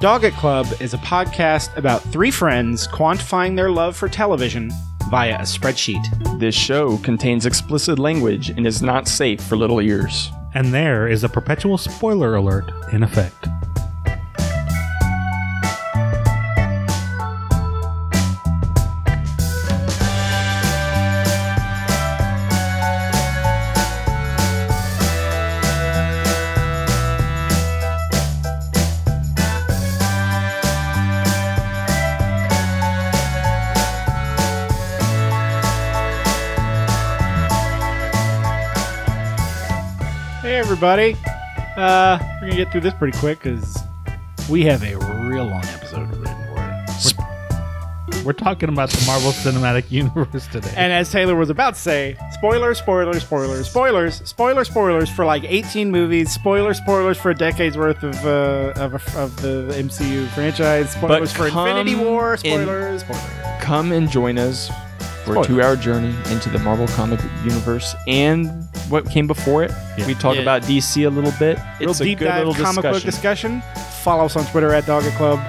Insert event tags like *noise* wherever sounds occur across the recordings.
Dog It Club is a podcast about three friends quantifying their love for television via a spreadsheet. This show contains explicit language and is not safe for little ears. And there is a perpetual spoiler alert in effect. Everybody. Uh, we're going to get through this pretty quick because we have a real long episode written for it. We're talking about the Marvel Cinematic *laughs* Universe today. And as Taylor was about to say, spoilers, spoilers, spoilers, spoilers, spoilers, spoilers for like 18 movies, spoilers, spoilers for a decade's worth of uh, of, of the MCU franchise, spoilers for Infinity War, in- spoilers, spoilers. Come and join us for Spoilers. a two hour journey into the Marvel comic universe and what came before it. Yeah. We talk Yeah. about DC a little bit. Real It's a good dive little comic book discussion. discussion. Follow us on Twitter at Dog It Club.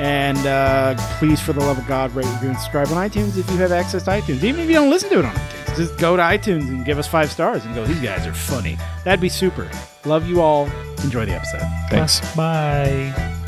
And uh, please, for the love of God, rate, review, and subscribe on iTunes if you have access to iTunes. Even if you don't listen to it on iTunes, just go to iTunes and give us five stars and go, these guys are funny. That'd be super. Love you all. Enjoy the episode. Thanks. Bye.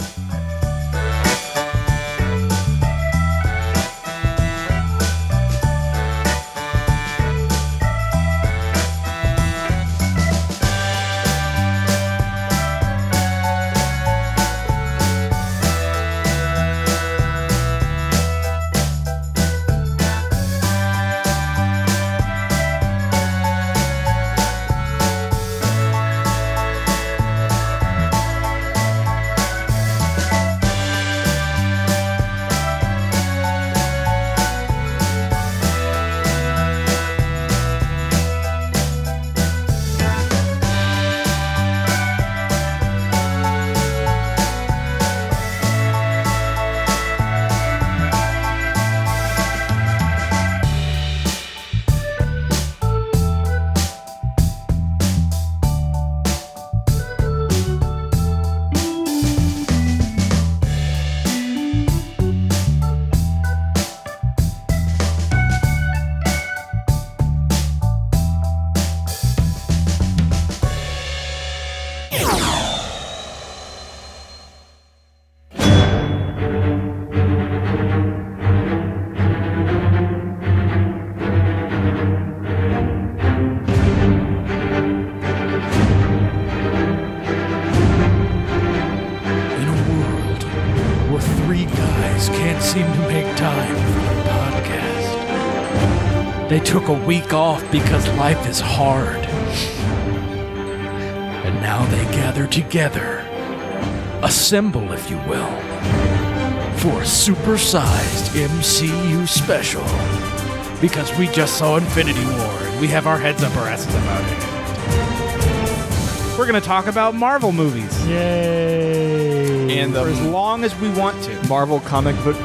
Is hard. And now they gather together, assemble, if you will, for a supersized MCU special. Because we just saw Infinity War and we have our heads up our asses about it. We're going to talk about Marvel movies Yay. And for as long as we want to. Marvel comic book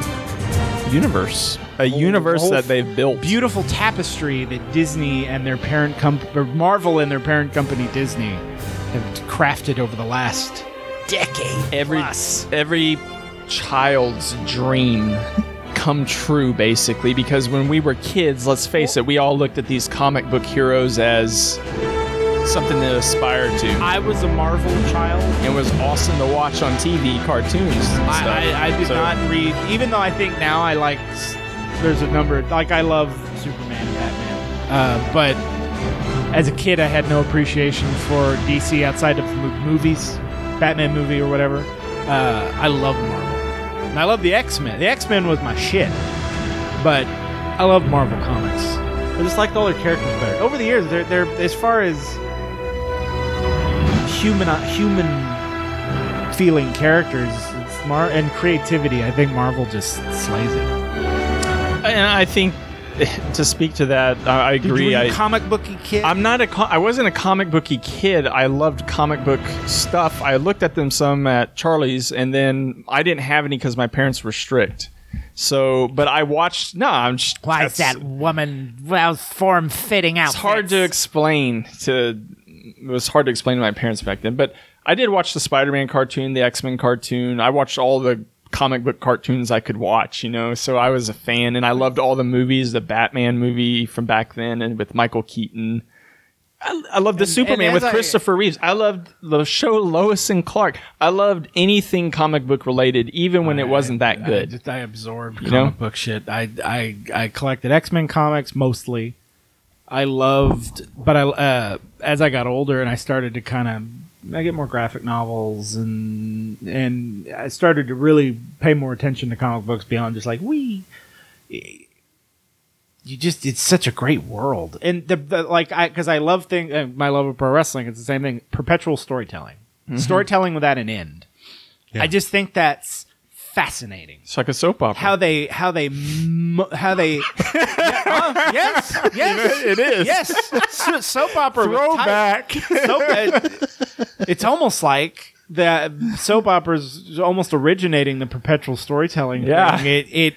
universe. A universe that they've built. Beautiful tapestry that Disney and their parent company, Marvel and their parent company Disney, have crafted over the last decade. every plus. every child's dream come true basically because when we were kids let's face it we all looked at these comic book heroes as something to aspire to I was a Marvel child. it was awesome to watch on tv cartoons. I, I, I did So- not read, even though I think now I like. There's a number like I love Superman, and Batman, uh, but as a kid I had no appreciation for DC outside of movies, Batman movie or whatever. Uh, I love Marvel, and I love the X Men. The X Men was my shit, but I love Marvel comics. I just like all their characters better. Over the years, they're they're as far as human human feeling characters Mar- and creativity. I think Marvel just slays it. And i think *laughs* to speak to that i, I Did you agree I, comic booky kid? I'm not a I wasn't a comic booky kid. I loved comic book stuff. I looked at them some at Charlie's, and then I didn't have any because my parents were strict. So, but I watched. No, I'm just. Why is that woman well form fitting out? It's hard to explain to. It was hard to explain to my parents back then, but I did watch the Spider-Man cartoon, the X-Men cartoon. I watched all the comic book cartoons I could watch, you know. So I was a fan, and I loved all the movies. The Batman movie from back then, and with Michael Keaton. I, I loved the Superman and with I- Christopher Reeves. I loved the show Lois and Clark. I loved anything comic book related, even when it wasn't that I, good. just- I absorbed You comic know? book shit. I I I collected X Men comics mostly. I loved, but I uh, as I got older and I started to kind of I get more graphic novels and and I started to really pay more attention to comic books beyond just like we. You just it's such a great world and the, the like I because I love thing uh, my love of pro wrestling it's the same thing perpetual storytelling storytelling without an end. I just think that's fascinating It's like a soap opera. how they how they mo- how they *laughs* Yeah, uh, yes yes it is. yes So- soap opera. Throwback. *laughs* soap, it- it's almost like that soap operas almost originating the perpetual storytelling Yeah. thing. it it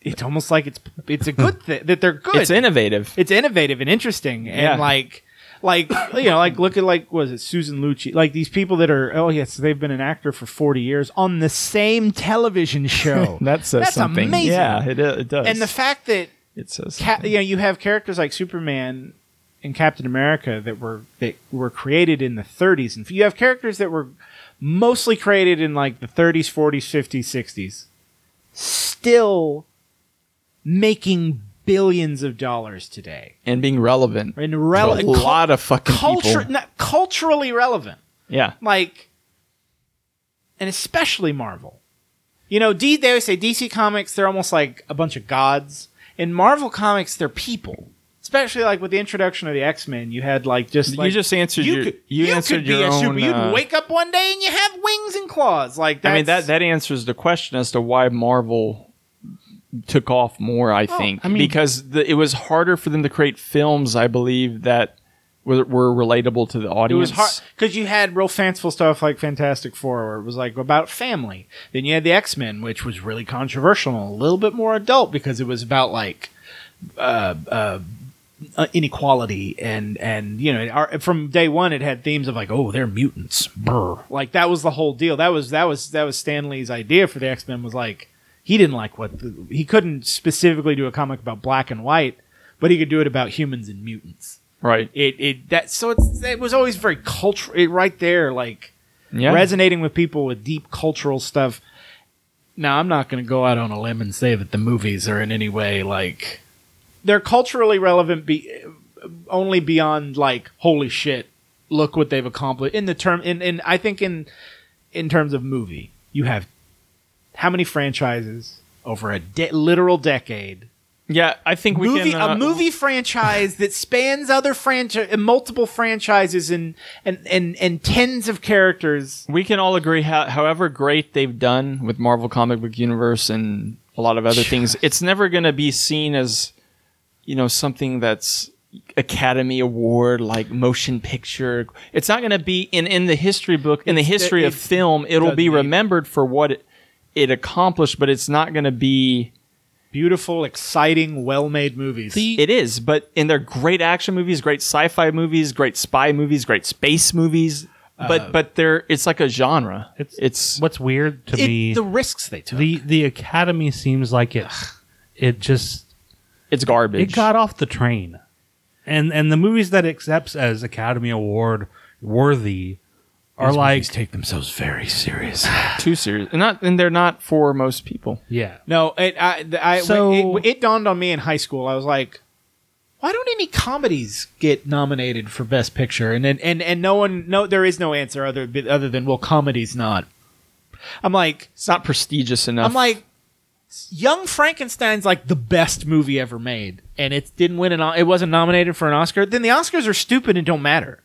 it's almost like it's it's a good thing that they're good It's innovative. it's innovative and interesting Yeah. and like like *coughs* you know like look at like was it Susan Lucci like these people that are oh yes they've been an actor for 40 years on the same television *laughs* show That says That's something. amazing. Yeah, it, it does. and the fact that it says Cap, you know you have characters like Superman and Captain America that were that were created in the 30s and you have characters that were mostly created in like the 30s 40s 50s 60s still making billions of dollars today and being relevant. and to rele- a lot of fucking culture people. not culturally relevant Yeah. like and especially marvel you know D, they always say dc comics they're almost like a bunch of gods in marvel comics they're people especially like with the introduction of the x-men you had like just You just answered you your- could, you you answered could be your a super own, you'd uh, wake up one day and you have wings and claws like I mean that that answers the question as to why Marvel took off more. I think I mean- because the, it was harder for them to create films. I believe that were, were relatable to the it audience. was hard because you had real fanciful stuff like Fantastic Four, where it was like about family. Then you had the X Men, which was really controversial a little bit more adult because it was about like uh, uh, uh, inequality and and you know our, from day one it had themes of like oh they're mutants, brr. like that was the whole deal. That was that was that was Stan Lee's idea for the X Men was like he didn't like what the, he couldn't specifically do a comic about black and white, but he could do it about humans and mutants right. it it that so it's it was always very cultural right there like Yeah. resonating with people with deep cultural stuff now i'm not going to go out on a limb and say that the movies are in any way like they're culturally relevant be, only beyond like holy shit look what they've accomplished in the term in, in i think in in terms of movie you have how many franchises over a de- literal decade yeah, I think we movie, can. uh, a movie franchise that spans other franchise, multiple franchises, and, and and and tens of characters. We can all agree. How, however great they've done with Marvel Comic Book Universe and a lot of other things, it's never going to be seen as, you know, something that's Academy Award like motion picture. It's not going to be in in the history book in the history of film. It'll be remembered for what it, it accomplished, but it's not going to be. Beautiful, exciting, well-made movies. The- It is, but in their great action movies, great sci-fi movies, great spy movies, great space movies. But uh, but they're it's like a genre. It's, it's what's weird to It- me. the risks they took. the the Academy seems like it. It just it's garbage. it got off the train, and and the movies that it accepts as Academy Award worthy are like take themselves very serious. *sighs* too serious, and not and they're not for most people. yeah. no, it, I, I, So- it, it dawned on me in high school. I was like, why don't any comedies get nominated for Best Picture? And and and, and no one, no, there is no answer other other than well, comedies not. I'm like, It's not prestigious enough. I'm like, Young Frankenstein's like the best movie ever made, and it didn't win an. o- It wasn't nominated for an Oscar. Then the Oscars are stupid and don't matter.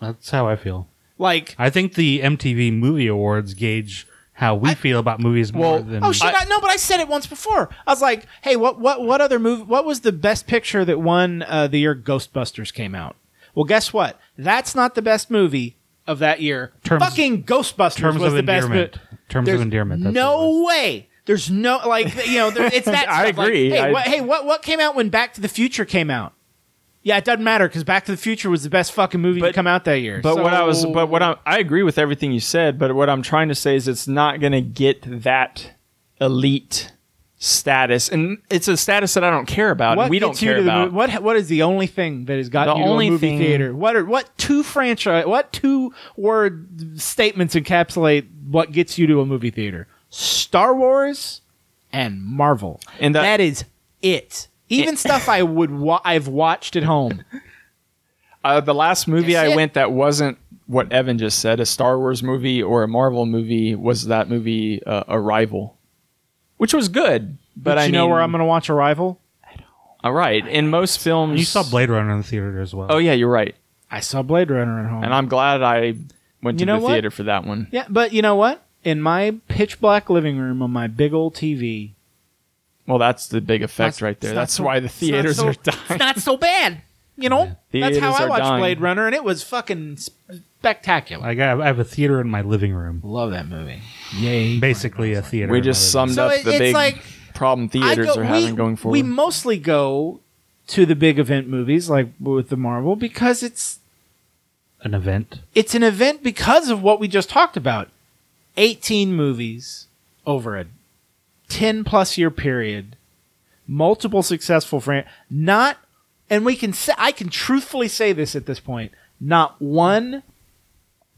That's how I feel. Like, I think the MTV Movie Awards gauge how we feel about movies more than oh shit, I, no, but I said it once before. I was like, hey, what what what other movie? What was the best picture that won uh, the year Ghostbusters came out? Well, guess what? That's not the best movie of that year. Terms- Fucking Ghostbusters terms was of the best. endearment. mo- terms There's of endearment. That's no way. There's no like you know. There, it's *laughs* that. I stuff. Like, agree. hey, I- what, hey, what what came out when Back to the Future came out? Yeah, it doesn't matter because Back to the Future was the best fucking movie to But- come out that year. But what I was, but what I, I agree with everything you said. But what I'm trying to say is, it's not going to get that elite status, and it's a status that I don't care about. what and we don't gets you care to the about. mo- what what is the only thing that has gotten The you to only a movie thing- theater? What are what two franchise? What two word statements encapsulate what gets you to a movie theater? Star Wars and Marvel, And that- that is it. Even stuff I would wa- I've watched at home. Uh, the last movie That's I it. went that wasn't what Evan just said, a Star Wars movie or a Marvel movie, was that movie uh, Arrival, which was good. But, But I you know mean, where I'm going to watch Arrival? All right, in most films, You saw Blade Runner in the theater as well. Oh yeah, you're right, I saw Blade Runner at home. and I'm glad I went to You know the what? theater for that one. yeah, but you know what? In my pitch black living room on my big old TV, Well, that's the big effect That's- right there. it's not That's so- why the it's not theaters so- are dying. It's not so bad. You know, that's how Theaters I are watched dying. Blade Runner, and it was fucking spectacular. I got I have a theater in my living room. love that movie. Yay! Basically a theater. We in just living summed So up it- the it's big like- problem theaters are having we, going forward. We mostly go to the big event movies, like with the Marvel, because it's room. an event. it's an event because of what we just talked about. Eighteen movies over a ten plus year period, multiple successful fran not, and we can say I can truthfully say this at this point. Not one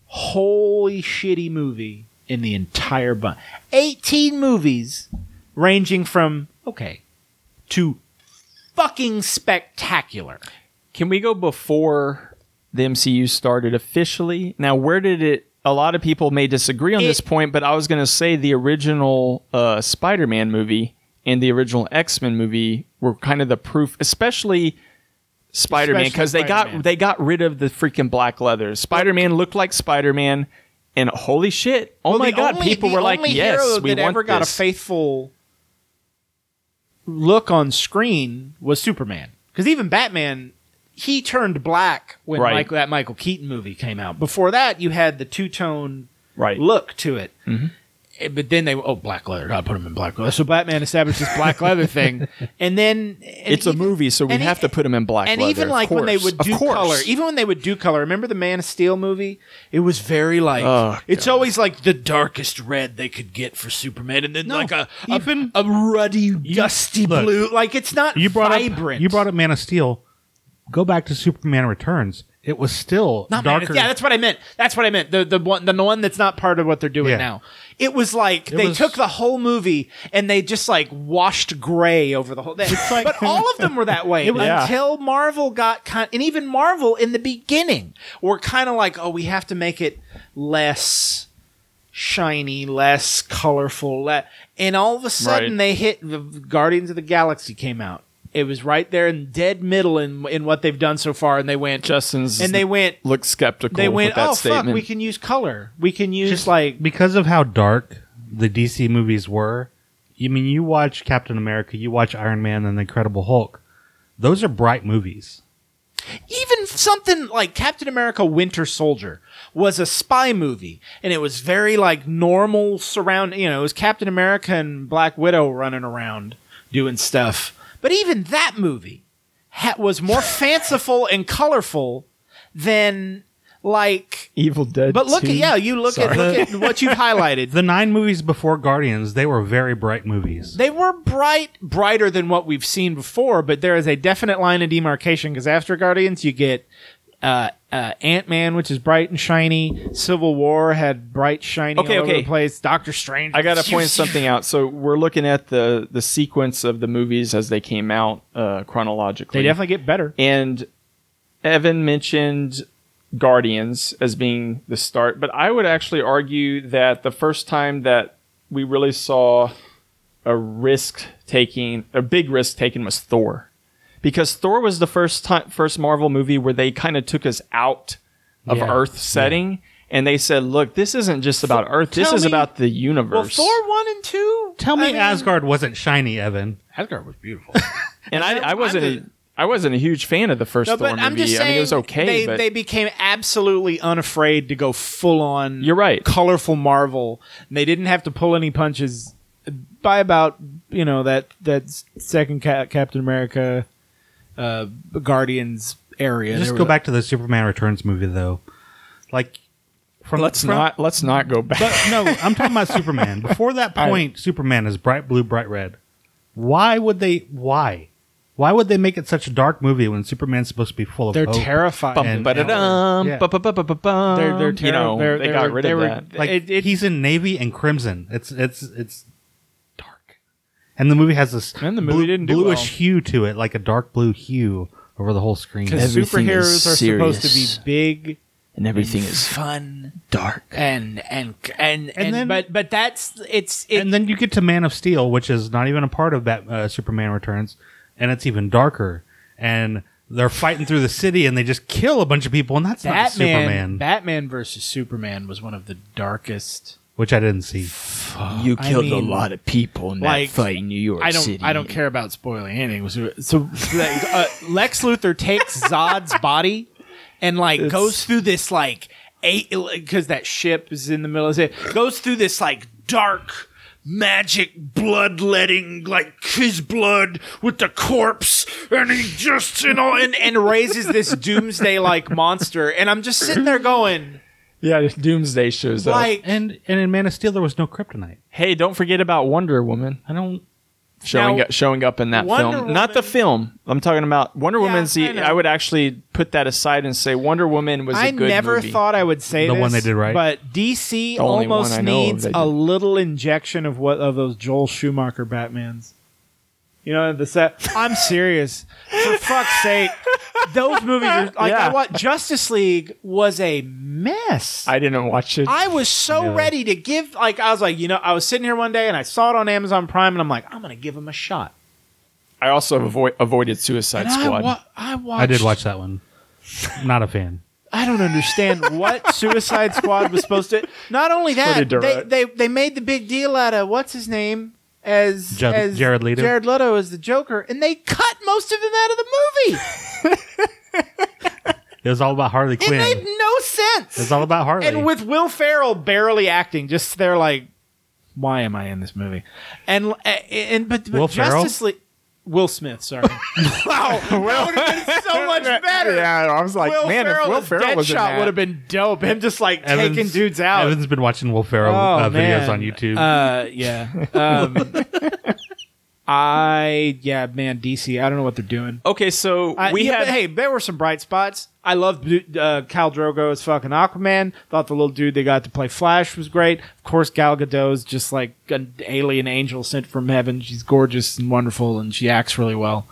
holy shitty movie in the entire bunch. 18 movies ranging from okay to fucking spectacular. Can we go before the MCU started officially? Now, where did it? A lot of people may disagree on It- this point, but I was going to say the original uh, Spider-Man movie and the original X-Men movie were kind of the proof, especially Spider-Man, because they got they got rid of the freaking black leather. Spider-Man looked like Spider-Man, and holy shit! Oh Well, my god, only- people were like, "Yes, we that want ever got this." a faithful look on screen was Superman. Because even Batman, he turned black when Right. Michael, that Michael Keaton movie came out. Before that, you had the two tone right. look to it. Mm-hmm. Eh, But then they oh black leather, gotta put him in black leather. So Batman established this black leather *laughs* thing, and then and It's a movie, so we have e- to put him in black and leather. even like when they would do color, even when they would do color, remember the Man of Steel movie? It was very like Oh, it's always like the darkest red they could get for Superman, and then like a even- a, a ruddy dusty look, blue. Like it's not You brought vibrant. up you brought up Man of Steel. Go back to Superman Returns. It was still Not Man darker. yeah, that's what I meant. That's what I meant. The the one the one that's not part of what they're doing Yeah. now. It was like they was- took the whole movie and they just like washed gray over the whole thing. but all of them were that way *laughs* Yeah. until Marvel got kind and even Marvel in the beginning were kind of like, oh, we have to make it less shiny, less colorful, le-. and all of a sudden Right. they hit the Guardians of the Galaxy came out. It was right there in dead middle in in what they've done so far, and they went Justin's and they went look skeptical. they went, with that oh statement. fuck, we can use color. We can use Just like because of how dark the DC movies were. I mean, you watch Captain America, you watch Iron Man, and the Incredible Hulk. Those are bright movies. even something like Captain America: Winter Soldier was a spy movie, and it was very like normal surround. You know, it was Captain America and Black Widow running around doing stuff. But even that movie ha- was more *laughs* fanciful and colorful than like. Evil Dead. But look 2. at yeah, you look at look at what you've *laughs* highlighted. The nine movies before Guardians, they were very bright movies. They were bright, brighter than what we've seen before, but there is a definite line of demarcation because after Guardians, you get uh, uh, Ant Man, which is bright and shiny. Civil War had bright, shiny Okay, all over the place. Doctor Strange. I got to *laughs* point something out. So we're looking at the the sequence of the movies as they came out uh, chronologically. They definitely get better. And Evan mentioned Guardians as being the start, but I would actually argue that the first time that we really saw a risk taking, a big risk taken was Thor. Because Thor was the first time, first Marvel movie where they kind of took us out of Yeah. Earth setting and they said, "Look, this isn't just about Earth. This is me- about the universe." Well, universe." Thor one and two. Tell me I mean, Asgard wasn't shiny, Evan. Asgard was beautiful. *laughs* and I, I wasn't, I'm a, I wasn't a huge fan of the first no, Thor but movie. I'm just saying I mean, it was okay, they, but they became absolutely unafraid to go full on. You're right. Colorful Marvel. And they didn't have to pull any punches. By about you know that that second Ca- Captain America, uh, Guardians area. Just go back to the Superman Returns movie though. Like from Let's from- not let's not go back. But no, I'm talking about Superman. *laughs* Before that point, Superman is bright blue, bright red. Why would they? Why? Why would they make it such a dark movie when Superman's supposed to be full of They're hope? terrified. Bum, and- ba-da-dum, yeah. They're they're you know they're- they they got rid they of were- that. Like It- it- he's in navy and crimson. It's it's it's dark, and the movie has this And the movie blue- didn't do bluish well. hue to it, like a dark blue hue over the whole screen. Because Everything superheroes is are supposed to be big, and everything is fun, dark. and and and and, then- but but that's it's it, and then you get to Man of Steel, which is not even a part of that uh, Superman Returns, and it's even darker. And they're fighting through the city, and they just kill a bunch of people, and that's not Batman. Superman, Batman versus Superman was one of the darkest. Which I didn't see. You I killed mean, a lot of people in like, that fight in New York I don't City. I don't care about spoiling anything. So, so uh, Lex Luthor takes Zod's body and like goes through this like eight because that ship is in the middle of it goes through this like dark magic bloodletting like his blood with the corpse and he just you know and, and raises this doomsday like monster and i'm just sitting there going yeah, Doomsday shows up. And and in Man of Steel, there was no kryptonite. Hey, don't forget about Wonder Woman I don't. showing Now, up, showing up in that Wonder film. Not the Woman- film. I'm talking about Wonder Yeah, Woman's. I The, know. I, would actually put that aside and say Wonder Woman was a I good never movie. thought I would say The this, one they did right. but DC The only one almost I know needs they a little injection of what of those Joel Schumacher Batmans. You know the set. I'm serious. For fuck's sake, those movies are like Yeah. I what Justice League was a mess. I didn't watch it. I was so Yeah. ready to give like I was like you know I was sitting here one day and I saw it on Amazon Prime and I'm like I'm gonna give him a shot. I also avoid, avoided Suicide And I, Squad. wa- I watched. I did watch that one. Not a fan. I don't understand what *laughs* Suicide Squad was supposed to. Not only that, Pretty they, direct. they they made the big deal out of what's his name as, Jared- as Jared Leto? Jared Leto as the Joker, and they cut most of him out of the movie. *laughs* *laughs* It was all about Harley Quinn. It made no sense. It's all about Harley. and with Will Ferrell barely acting, just they're like, why am I in this movie? And uh, and but, but Will Ferrell? Justice League. Will Smith, sorry. *laughs* wow, *laughs* that would have been so much better. Yeah, I was like, Will man, Ferrell if Will as Ferrell was in Deadshot that, would have been dope. Him just like Evans- taking dudes out. Evan's been watching Will Ferrell Oh, uh, videos man. on YouTube. Uh, yeah. Um, *laughs* I yeah, man, DC. I don't know what they're doing. Okay, so I- we yeah, had but hey, there were some bright spots. I loved uh, Khal Drogo as fucking Aquaman. Thought the little dude they got to play Flash was great. Of course, Gal Gadot's just like an alien angel sent from heaven. She's gorgeous and wonderful, and she acts really well.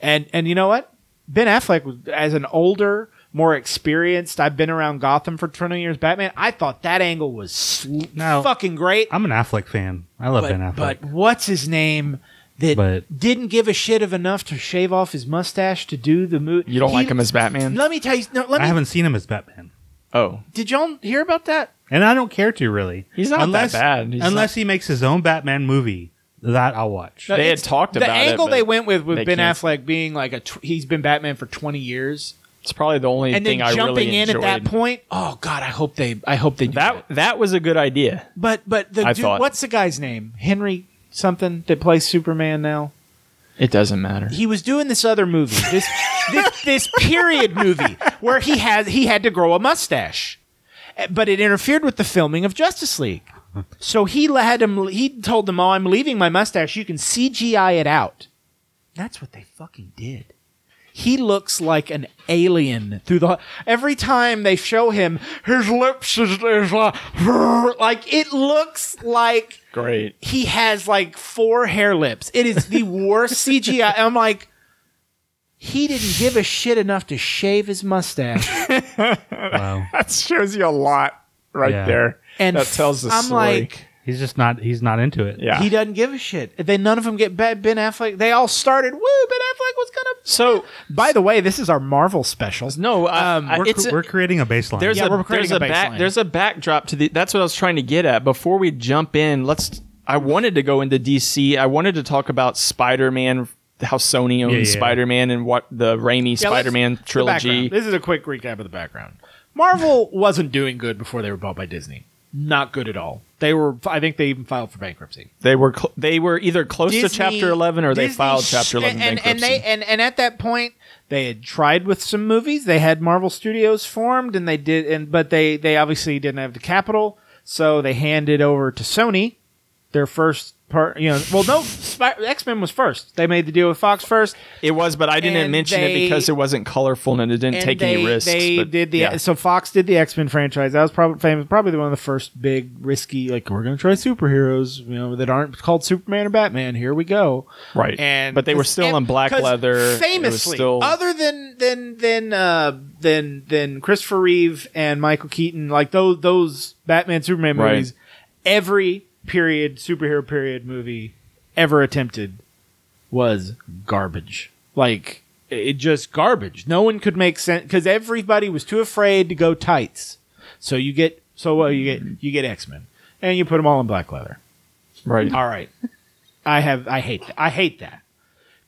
And and you know what? Ben Affleck was as an older, more experienced. I've been around Gotham for twenty years. Batman. I thought that angle was sl- Now- fucking great. I'm an Affleck fan. I love but, Ben Affleck. but what's his name? That But- didn't give a shit of enough to shave off his mustache to do the movie. You don't like him as Batman? Let me tell you. No, let me, I haven't seen him as Batman, Oh, Did y'all hear about that? and I don't care to really. He's not that bad. He's unless he makes his own Batman movie. That I'll watch. No, They had talked about it, The angle but they went with with Ben can't- Affleck being like a tw- he's been Batman for twenty years, it's probably the only and then thing I jumping really in enjoyed. at that point. Oh God, I hope they I hope they do that that was a good idea. But but the I dude, what's the guy's name? Henry something that plays Superman now. It doesn't matter. he was doing this other movie, this this, *laughs* this period movie where he had he had to grow a mustache, Uh, but it interfered with the filming of Justice League. So he had him. He told them, "Oh, I'm leaving my mustache. You can CGI it out." That's what they fucking did. He looks like an alien through the. Every time they show him, his lips is, is like, *laughs* like it looks like Great. he has like four hair lips. It is the worst *laughs* CGI. I'm like, he didn't give a shit enough to shave his mustache. *laughs* wow. That shows you a lot right Yeah. there. And that tells the I'm story. like, He's just not. He's not into it. yeah. he doesn't give a shit. They none of them get Ben Ben Affleck. They all started. Woo! Ben Affleck was gonna. so By the way, this is our Marvel special. no, Um, I- We're, it's a- we're creating a baseline. there's Yeah, a we're creating there's a, a back baseline. there's a backdrop to the that's what I was trying to get at before we jump in let's I wanted to go into DC I wanted to talk about Spider-Man how Sony owns Yeah, yeah. Spider-Man and what the Raimi Yeah, Spider-Man trilogy. This is a quick recap of the background. Marvel wasn't doing good before they were bought by Disney. Not good at all. They were. I think they even filed for bankruptcy. They were cl- they were either close to chapter eleven or they filed chapter eleven and, bankruptcy. and they and, and at that point they had tried with some movies. They had Marvel Studios formed, and they did, and but they they obviously didn't have the capital, so they handed over to Sony their first part. You know, well, no, X Men was first. They made the deal with Fox first. it was, but I didn't and mention they- it because it wasn't colorful and it didn't take they, any risks. They but, did the yeah. so Fox did the X Men franchise. That was probably famous, probably one of the first big risky like we're gonna try superheroes, you know, that aren't called Superman or Batman. Here we go. right, And but they were still and- on black 'cause leather. It was Famously, still other than than than uh, than than Christopher Reeve and Michael Keaton, like those those Batman Superman Right. movies, every period superhero period movie ever attempted was garbage. Like it just garbage. No one could make sense because everybody was too afraid to go tights. So you get so what you get you get X Men and you put them all in black leather. right. All right. I have I hate that. I hate that.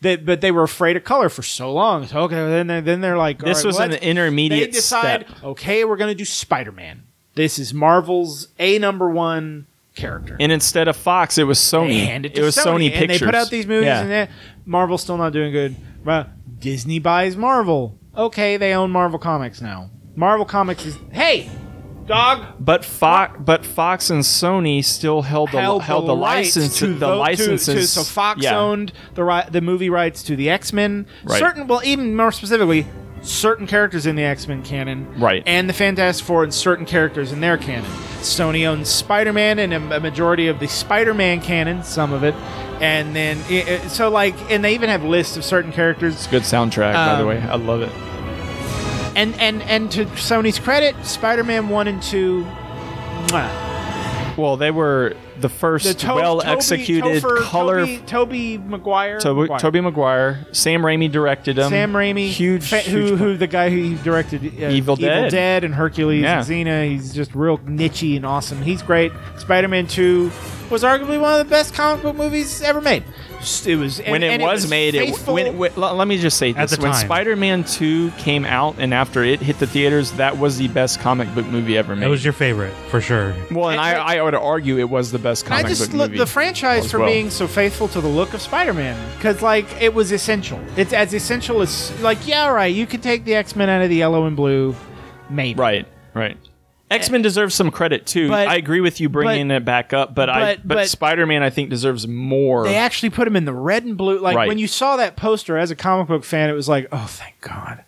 That but they were afraid of color for so long. So okay, then they then they're like This right, was an intermediate They decide, step. okay, we're gonna do Spider Man. This is Marvel's a number one character. And instead of Fox, it was Sony. They hand it, it was Sony, and Pictures. they put out these movies, Yeah. and then Marvel's still not doing good. But Disney buys Marvel. Okay, they own Marvel Comics now. Marvel Comics is hey, dog. But Fox, but Fox and Sony still held the held, held the, license to the tho- to- licenses. to- so Fox yeah. owned the the movie rights to the X Men. Right. Certain, well, even more specifically, certain characters in the X Men canon. Right. And the Fantastic Four and certain characters in their canon. Sony owns Spider Man and a, a majority of the Spider Man canon, some of it, and then so like, and they even have lists of certain characters. Good soundtrack, by the Um, way. I love it. And and and to Sony's credit, Spider Man one and two. mwah. Well, they were the first to- well Tobey- executed Topher- color. Tobey, Tobey Maguire. Tobey, Maguire. Tobey Maguire, Sam Raimi directed them. Sam Raimi, huge, fa- who, huge- who the guy who directed uh, Evil Dead. Dead and Hercules Yeah. and Xena. He's just real nichey and awesome. He's great. Spider-Man Two was arguably one of the best comic book movies ever made. It was when and- it and was, made, it, faithful- when, when, l- let me just say At this: when. Spider-Man Two came out, and after it hit the theaters, that was the best comic book movie ever made. It was your favorite for sure. well, and I, I would argue it was the best I comic just book look movie. the franchise for well. being so faithful to the look of Spider-Man because like it was essential. It's as essential as like yeah, right. You could take the X-Men out of the yellow and blue, maybe Right, right. X Men deserves some credit too. But- I agree with you bringing it back up, but, I but- but, but- Spider Man I think deserves more. They actually put him in the red and blue. Like Right. when you saw that poster as a comic book fan, it was like, oh, thank God,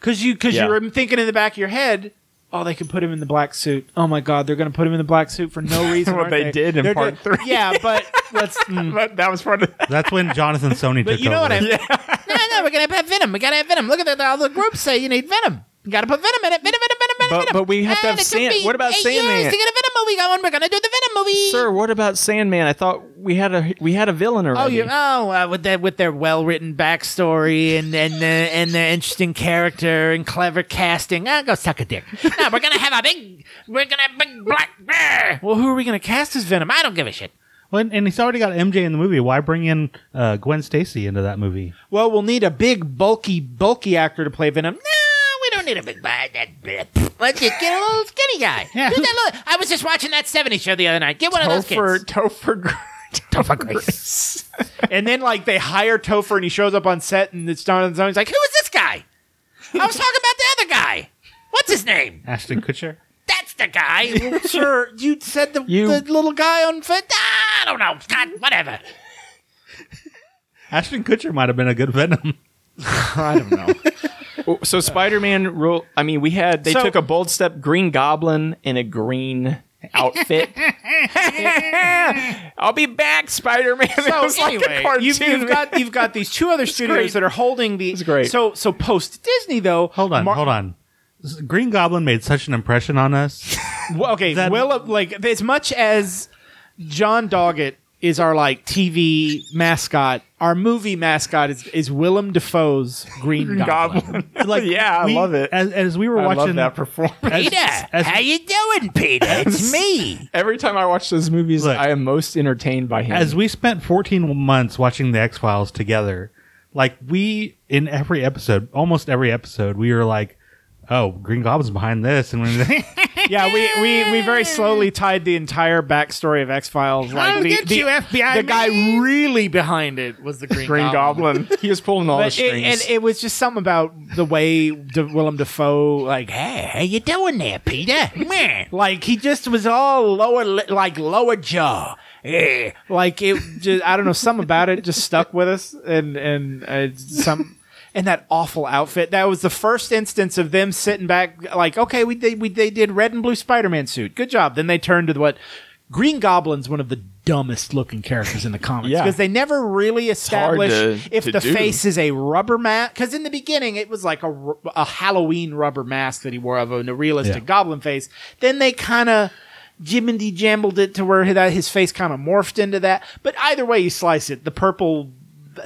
because you because Yeah. you were thinking in the back of your head, oh, they could put him in the black suit. Oh my God, they're going to put him in the black suit for no *laughs* reason. What aren't they did in They're part doing- three. Yeah, but *laughs* let's. mm. but that was part of. *laughs* That's when Jonathan Sony But took you know over. what I mean? No, no, we're gonna have Venom. We gotta have Venom. Look at that. All the groups say you need Venom. You gotta put Venom in it. Venom, Venom, Venom, Venom. But- Venom. but we have to And have it took Sand- me what about eight Sandman? years to get a Venom movie going. We're gonna do the Venom movie. Sir, what about Sandman? I thought we had a we had a villain already. Oh, you oh uh, with their with their well written backstory and and the and the interesting character and clever casting. Ah, go suck a dick. *laughs* no, we're gonna have a big we're gonna have a big black bear. Well, who are we gonna cast as Venom? I don't give a shit. Well, and- and he's already got MJ in the movie. Why bring in uh, Gwen Stacy into that movie? Well, we'll need a big bulky bulky actor to play Venom. No, we don't need a big bad. Let's just get a little skinny guy. *laughs* Yeah. Do that little- I was just watching that '70s show the other night. Get one of those Topher kids. Topher Gr- *laughs* Topher Grace. and then like they hire Topher and he shows up on set and it's Don and He's like, "Who is this guy? I was talking about the other guy. What's his name? Ashton Kutcher. That's the guy. Well, sure, you said the, You- the little guy on foot. Ah, I don't know. God, whatever. Ashton Kutcher might have been a good Venom. *laughs* I don't know. So Spider-Man rule. I mean, we had they So- took a bold step. Green Goblin in a green outfit. *laughs* I'll be back, Spider-Man. *laughs* it So was like anyway, cartoon. you've, you've got you've got these two other *laughs* studios great. that are holding the. It's great. So so post Disney though. Hold on, Mar- hold on. Green Goblin made such an impression on us. Well, okay, That- Will like as much as John Doggett is our like TV mascot, our movie mascot is is Willem Dafoe's Green Goblin. *laughs* Like, *laughs* yeah, I love it. As, as we were I watching love that performance. as- Peter, as- how you doing, Peter? *laughs* It's me. Every time I watch those movies, Look. I am most entertained by him. as we spent 14 months watching the X Files together, like we in every episode, almost every episode, we were like, oh, Green Goblin's behind this, and when *laughs* they, yeah, we, we, we very slowly tied the entire backstory of X Files. Like I'll the, get the, you, FBI the guy man. really behind it was the Green, Green Goblin. *laughs* he was pulling all the But it, strings. and it was just something about the way De- Willem Dafoe, like, Hey, how you doing there, Peter? Man. like he just was all lower, li- like lower jaw. Yeah, like it. Just I don't know, something about it just stuck with us, and and uh, some. And that awful outfit. That was the first instance of them sitting back, like, okay, we they, we they did red and blue Spider Man suit. Good job. Then they turned to what Green Goblin's one of the dumbest looking characters in the comics Yeah. because they never really establish to- if to the do. face is a rubber mask. Because in the beginning, it was like a Halloween rubber mask that he wore of a, a realistic Yeah. goblin face. Then they kind of jiminy jambled it to where his face kind of morphed into that. But either way you slice it, the purple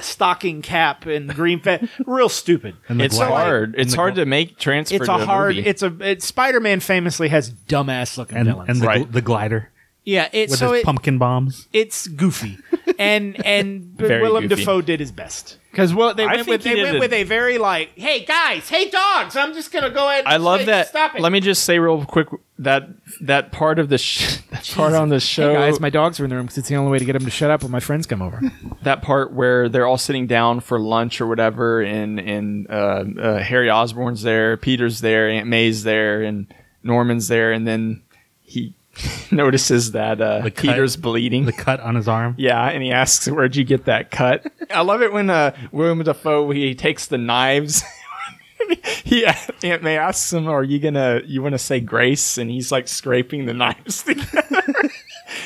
stocking cap and green fa- *laughs* real stupid. and it's glider- hard. It's hard gl- to make transfer. It's to a hard. movie. It's a. It, Spider-Man famously has dumbass looking and, villains. and the, Right. gl- the glider yeah, it's with so his it, pumpkin bombs. it's goofy, *laughs* and and Very Willem goofy. Dafoe did his best because well they I went with they went a- with a very like hey guys hey dogs I'm just gonna go ahead. And I love say, that. Stop it. Let me just say real quick that that part of the sh- *laughs* that part on the show, Hey guys, my dogs are in the room because it's the only way to get them to shut up when my friends come over. *laughs* that part where they're all sitting down for lunch or whatever, and and uh, uh, Harry Osborn's there, Peter's there, Aunt May's there, and Norman's there, and then he *laughs* notices that uh, The cut- Peter's bleeding. The cut on his arm. *laughs* Yeah, and he asks, "Where'd you get that cut?" I love it when uh, Willem Dafoe he takes the knives. *laughs* he Aunt May asks him, "Are you gonna you want to say grace?" And he's like scraping the knives together.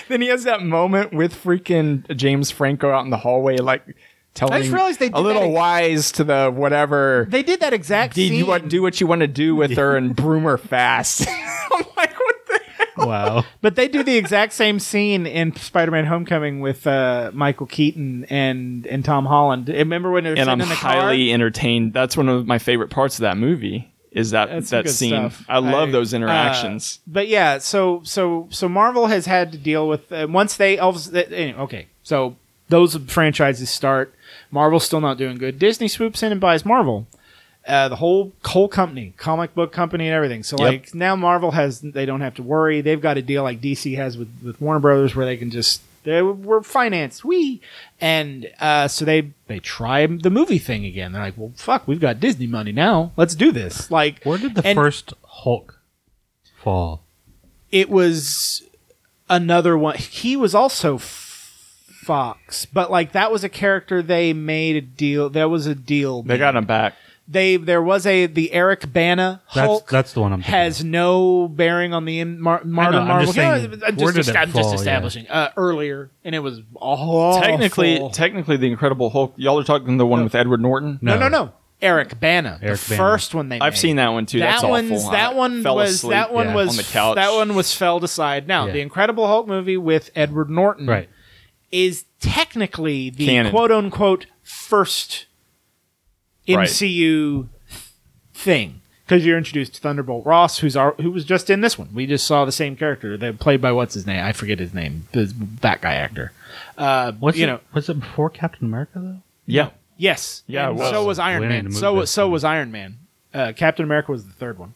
then he has that moment with freaking James Franco out in the hallway, like telling I just realized they a did little that- wise to the whatever. They did that exact Did scene. you want do what you want to do with her and broom her fast? I'm like, what the hell? Wow. *laughs* But they do the exact same scene in Spider-Man: Homecoming with uh, Michael Keaton and and Tom Holland. Remember when they're and sitting I'm in the highly car? entertained. That's one of my favorite parts of that movie. Is that That's that scene? stuff. I love I- those uh, interactions. but yeah, so so so Marvel has had to deal with uh, once they of- anyway, okay. So those franchises start. Marvel's still not doing good. Disney swoops in and buys Marvel. Uh, the whole whole company, comic book company, and everything. So Yep. like now, Marvel has they don't have to worry. They've got a deal like DC has with with Warner Brothers, where they can just they were financed, we, and uh, so they they try the movie thing again. They're like, well, fuck, we've got Disney money now. Let's do this. Like, Where did the and- first Hulk fall? it was another one. He was also F- Fox, but like that was a character they made a deal. That was a deal. They got him back. They there was a the Eric Bana Hulk that's the one I'm thinking has no bearing on the in, Mar- modern I'm Marvel. just saying, I'm where just, did it I'm just yeah. establishing uh, earlier, and it was awful. Technically, technically, the Incredible Hulk. Y'all are talking the one with Edward Norton. no, no, no. Eric Bana, Eric the Bana. first one they. Made. I've made. seen that one too. that That's one's awful. that I one fell was asleep that one yeah, was on the couch. that one was felled aside. Now Yeah. the Incredible Hulk movie with Edward Norton Right. is technically the Canon. quote unquote first Right. MCU thing because you're introduced to Thunderbolt Ross, who's our, who was just in this one. We just saw the same character. They played by what's his name? I forget his name. The that guy actor. Uh, Was you it, know, was it before Captain America though? Yeah, Yes. Yeah, it was. So was Iron We Man. So this so was Iron Man. Uh, Captain America was the third one.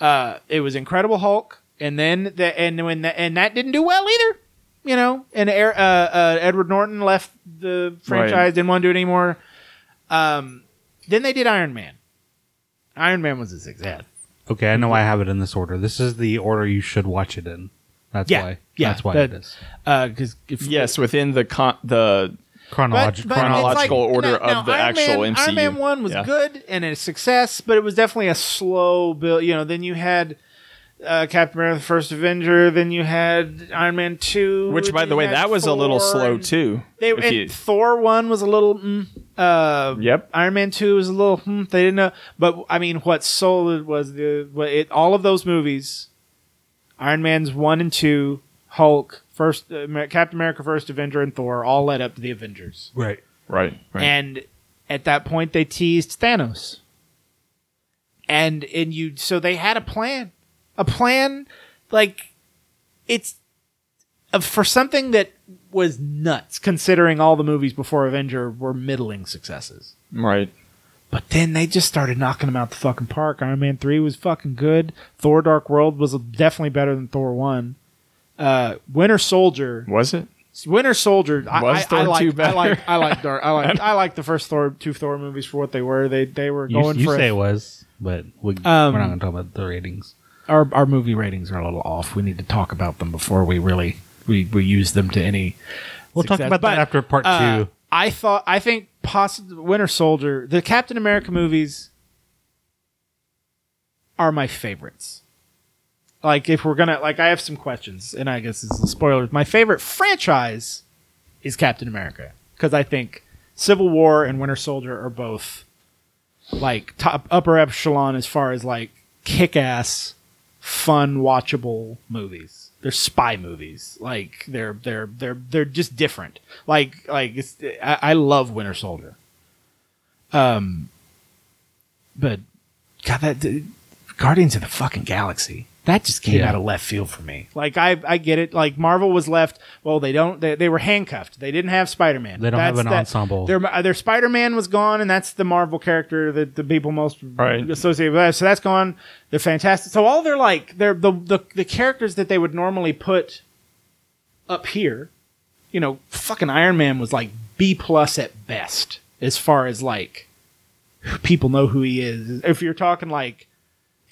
Uh, it was Incredible Hulk, and then the, and when the, and that didn't do well either. You know, and uh, uh, Edward Norton left the franchise, Right. didn't want to do it anymore. Um, then they did Iron Man. Iron Man was a success. Okay, I know I have it in this order. This is the order you should watch it in. That's Yeah, why. yeah, That's why that- it is. Uh, because yes, within the con- the Chronological. it's chronological order of the Iron actual Man, MCU. Iron Man one was Yeah. good and a success, but it was definitely a slow build. You know, then you had uh, Captain America: The First Avenger, then you had Iron Man two, which, by the way, that was a little slow too. They if and you- Thor one was a little. Mm, uh, Yep. Iron Man two was a little. Hmm, they didn't know, but I mean, what sold it was the what it, all of those movies. Iron Man's one and two, Hulk, first uh, Amer- Captain America: First Avenger, and Thor all led up to the Avengers. right. right, right. And at that point, they teased Thanos. And and you so they had a plan, a plan like it's uh, for something that was nuts considering all the movies before Avenger were middling successes. right. But then they just started knocking them out the fucking park. Iron Man three was fucking good. Thor: Dark World was definitely better than Thor one. Uh, Winter Soldier, Was it? Winter Soldier. I, Was I, I Thor like, 2 I better? like, I like Dark. I like, I like the first Thor, two Thor movies for what they were. They, they were going you for a- say it was, but we, Um, we're not going to talk about the ratings. Our our movie ratings are a little off. We need to talk about them before we really we, we use them to any. We'll talk about But, that after part uh, two. I thought I think possibly Winter Soldier, the Captain America movies are my favorites. Like if we're gonna like, I have some questions, and I guess this is a spoiler. My favorite franchise is Captain America because I think Civil War and Winter Soldier are both like top upper echelon as far as like kick-ass, fun, watchable movies. They're spy movies. Like they're they're they're they're just different. Like like it's, I, I love Winter Soldier. Um, but God, that Guardians of the fucking Galaxy. That just came Yeah. out of left field for me. Like I, I get it. Like Marvel was left. Well, they don't. They, they were handcuffed. They didn't have Spider Man. They don't have an ensemble. Their uh, their Spider Man was gone, and that's the Marvel character that the people most Right. associate with that. So that's gone. They're fantastic. So all they're like they're the, the the characters that they would normally put up here, you know, fucking Iron Man was like B plus at best as far as like people know who he is. If you're talking like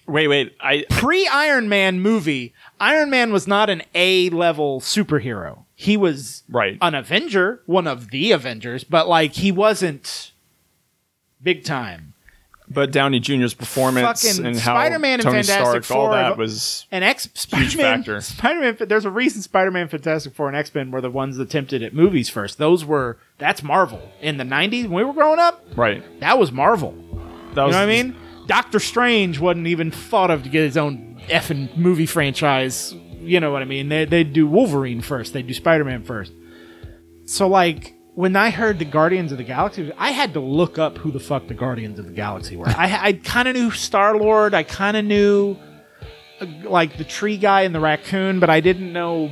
Wait, wait. I pre Iron Man movie, Iron Man was not an A level superhero. He was Right. an Avenger, one of the Avengers, but like he wasn't big time. but Downey Jr.'s performance Fucking and how Spider-Man and Tony Fantastic Stark, all Four that have- was And X Spider-Man, factor. Spider-Man. There's a reason Spider-Man, Fantastic Four, and X-Men were the ones attempted at movies first. Those were that's Marvel in the '90s when we were growing up. right. That was Marvel. That You was know what I mean? Doctor Strange wasn't even thought of to get his own effing movie franchise. You know what I mean? They they'd do Wolverine first. They'd do Spider Man first. So like when I heard the Guardians of the Galaxy, I had to look up who the fuck the Guardians of the Galaxy were. I I kind of knew Star Lord. I kind of knew uh, like the tree guy and the raccoon, but I didn't know.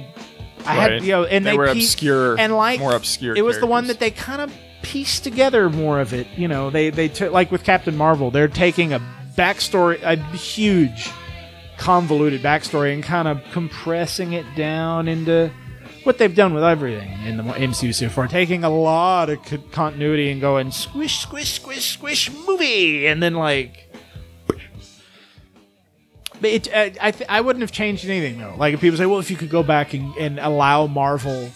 I Right. had you know, and They they, were pieced- obscure- and like more obscure It was the one that they kind of pieced together more of it. You know, they they took like with Captain Marvel, they're taking a backstory, a huge, convoluted backstory, and kind of compressing it down into what they've done with everything in the MCU so far, taking a lot of co- continuity and going squish, squish, squish, squish, movie, and then like. But it, uh, I th- I wouldn't have changed anything though. Like if people say, well, if you could go back and, and allow Marvel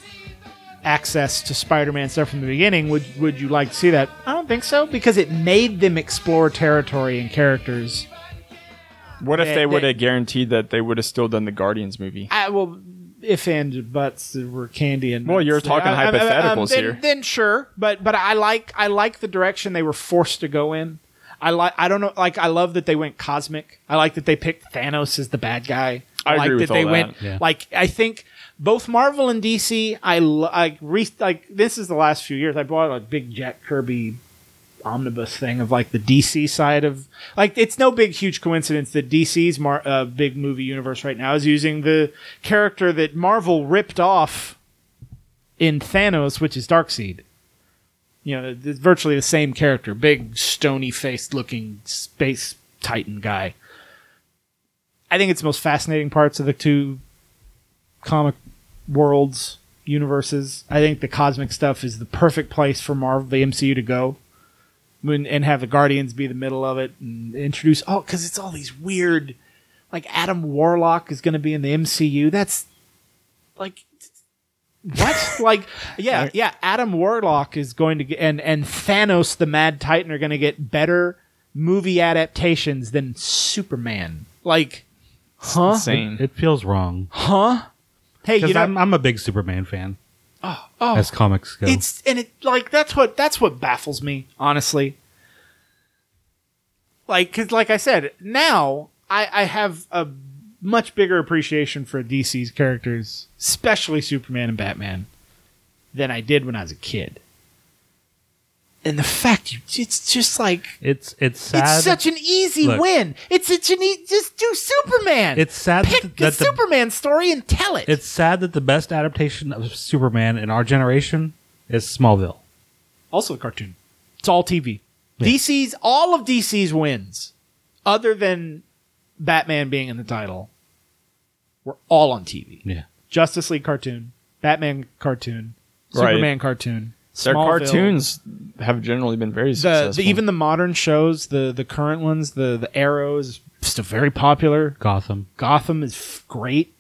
access to Spider-Man stuff from the beginning, would would you like to see that? I don't think so because it made them explore territory and characters. What if They- they would have guaranteed that they would have still done the Guardians movie? I well, if and buts were candy and Well, you're talking I- I- um, um, um, hypotheticals then, here. Then sure, but but I like I like the direction they were forced to go in. I like I don't know like I love that they went cosmic. I like that they picked Thanos as the bad guy. I like agree that with they all went that. Yeah. like I think both Marvel and DC. I like. I re- like this is the last few years. I bought a big Jack Kirby omnibus thing of like the DC side of like it's no big huge coincidence that DC's mar- uh, big movie universe right now is using the character that Marvel ripped off in Thanos, which is Darkseid. You know, virtually the same character, big stony faced looking space titan guy. I think it's the most fascinating parts of the two comic worlds universes. I think the cosmic stuff is the perfect place for Marvel, the MCU, to go, when, and have the Guardians be the middle of it and introduce. Oh, because it's all these weird, like Adam Warlock is going to be in the MCU. That's like what? like, yeah, yeah. Adam Warlock is going to get, and and Thanos, the Mad Titan, are going to get better movie adaptations than Superman. Like, huh? Insane. It feels wrong Huh? Hey, you know, I'm, I'm a big Superman fan oh, oh, as comics go. it's and it like that's what that's what baffles me honestly like because like i said now i i have a much bigger appreciation for dc's characters especially superman and batman than i did when i was a kid and the fact you it's just like it's it's sad. it's such an easy Look. win it's such an e- just do superman It's sad pick that the the- superman story and tell it it's sad that the best adaptation of Superman in our generation is Smallville. also a cartoon it's all tv DC's all of DC's wins, other than Batman being in the title, were all on TV. Yeah. Justice League cartoon, Batman cartoon, Right. Superman cartoon. Their Smallville. cartoons have generally been very the, successful. the even the modern shows, the the current ones, the the Arrows, still very popular. Gotham. Gotham is f- great.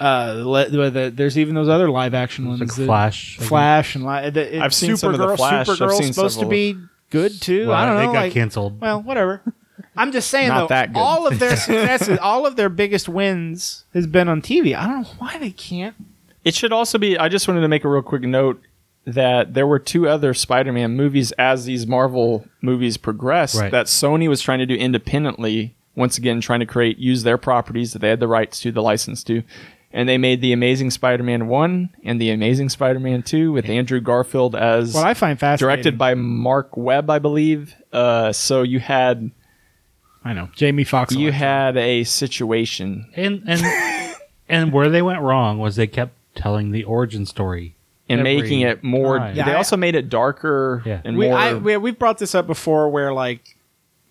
Uh, le- the, the, there's even those other live action ones, like the- Flash, I think. Flash, and li- the, it- I've seen some of the Supergirl- Flash. I've Supergirl's seen supposed to several. be good too. Well, I don't know. It got like- canceled. well, whatever. *laughs* I'm just saying Not though, that good. all of their *laughs* successes, all of their biggest wins has been on TV. I don't know why they can't. It should also be. I just wanted to make a real quick note that there were two other Spider-Man movies as these Marvel movies progressed Right. that Sony was trying to do independently. Once again, trying to create use their properties that they had the rights to, the license to, and they made the Amazing Spider-Man one and the Amazing Spider-Man two with Andrew Garfield as What I find fascinating, directed by Marc Webb, I believe. Uh, so you had I know Jamie Foxx. you had a situation And and and where they went wrong was they kept telling the origin story. and making it more. time. They I- also made it darker Yeah. and we, more. I, we we've brought this up before, where like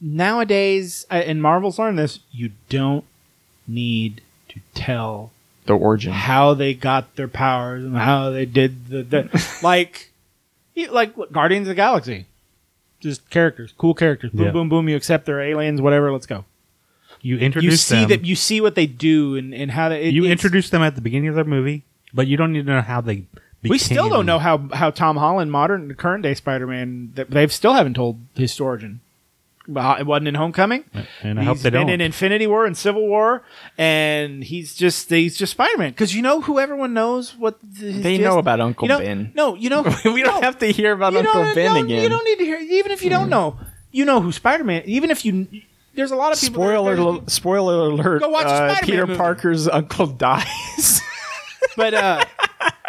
nowadays, uh, and Marvel's learned this, you don't need to tell the origin. how they got their powers and how they did the, the *laughs* like you- like Guardians of the Galaxy. Just characters, cool characters. Boom, Yeah. boom, boom. You accept their aliens, whatever. Let's go. You You introduce see them. that. You see what they do and, and how they. It, you it's- introduce them at the beginning of their movie, but you don't need to know how they. We still don't know how how Tom Holland, modern current day Spider Man, They've still haven't told his origin. Well, It wasn't in Homecoming. and I He's hope they been don't. in Infinity War and Civil War, and he's just he's just Spider Man. Because you know who everyone knows what the, They know about Uncle you know, Ben. No, you know *laughs* we don't no, have to hear about you Uncle don't- Ben no, again. You don't need to hear. Even if you don't know, you know who Spider Man. Even if you, there's a lot of people. that are Spoiler, very- spoiler alert! Go watch the uh, Spider-Man Peter movie. Parker's uncle dies. *laughs* but uh,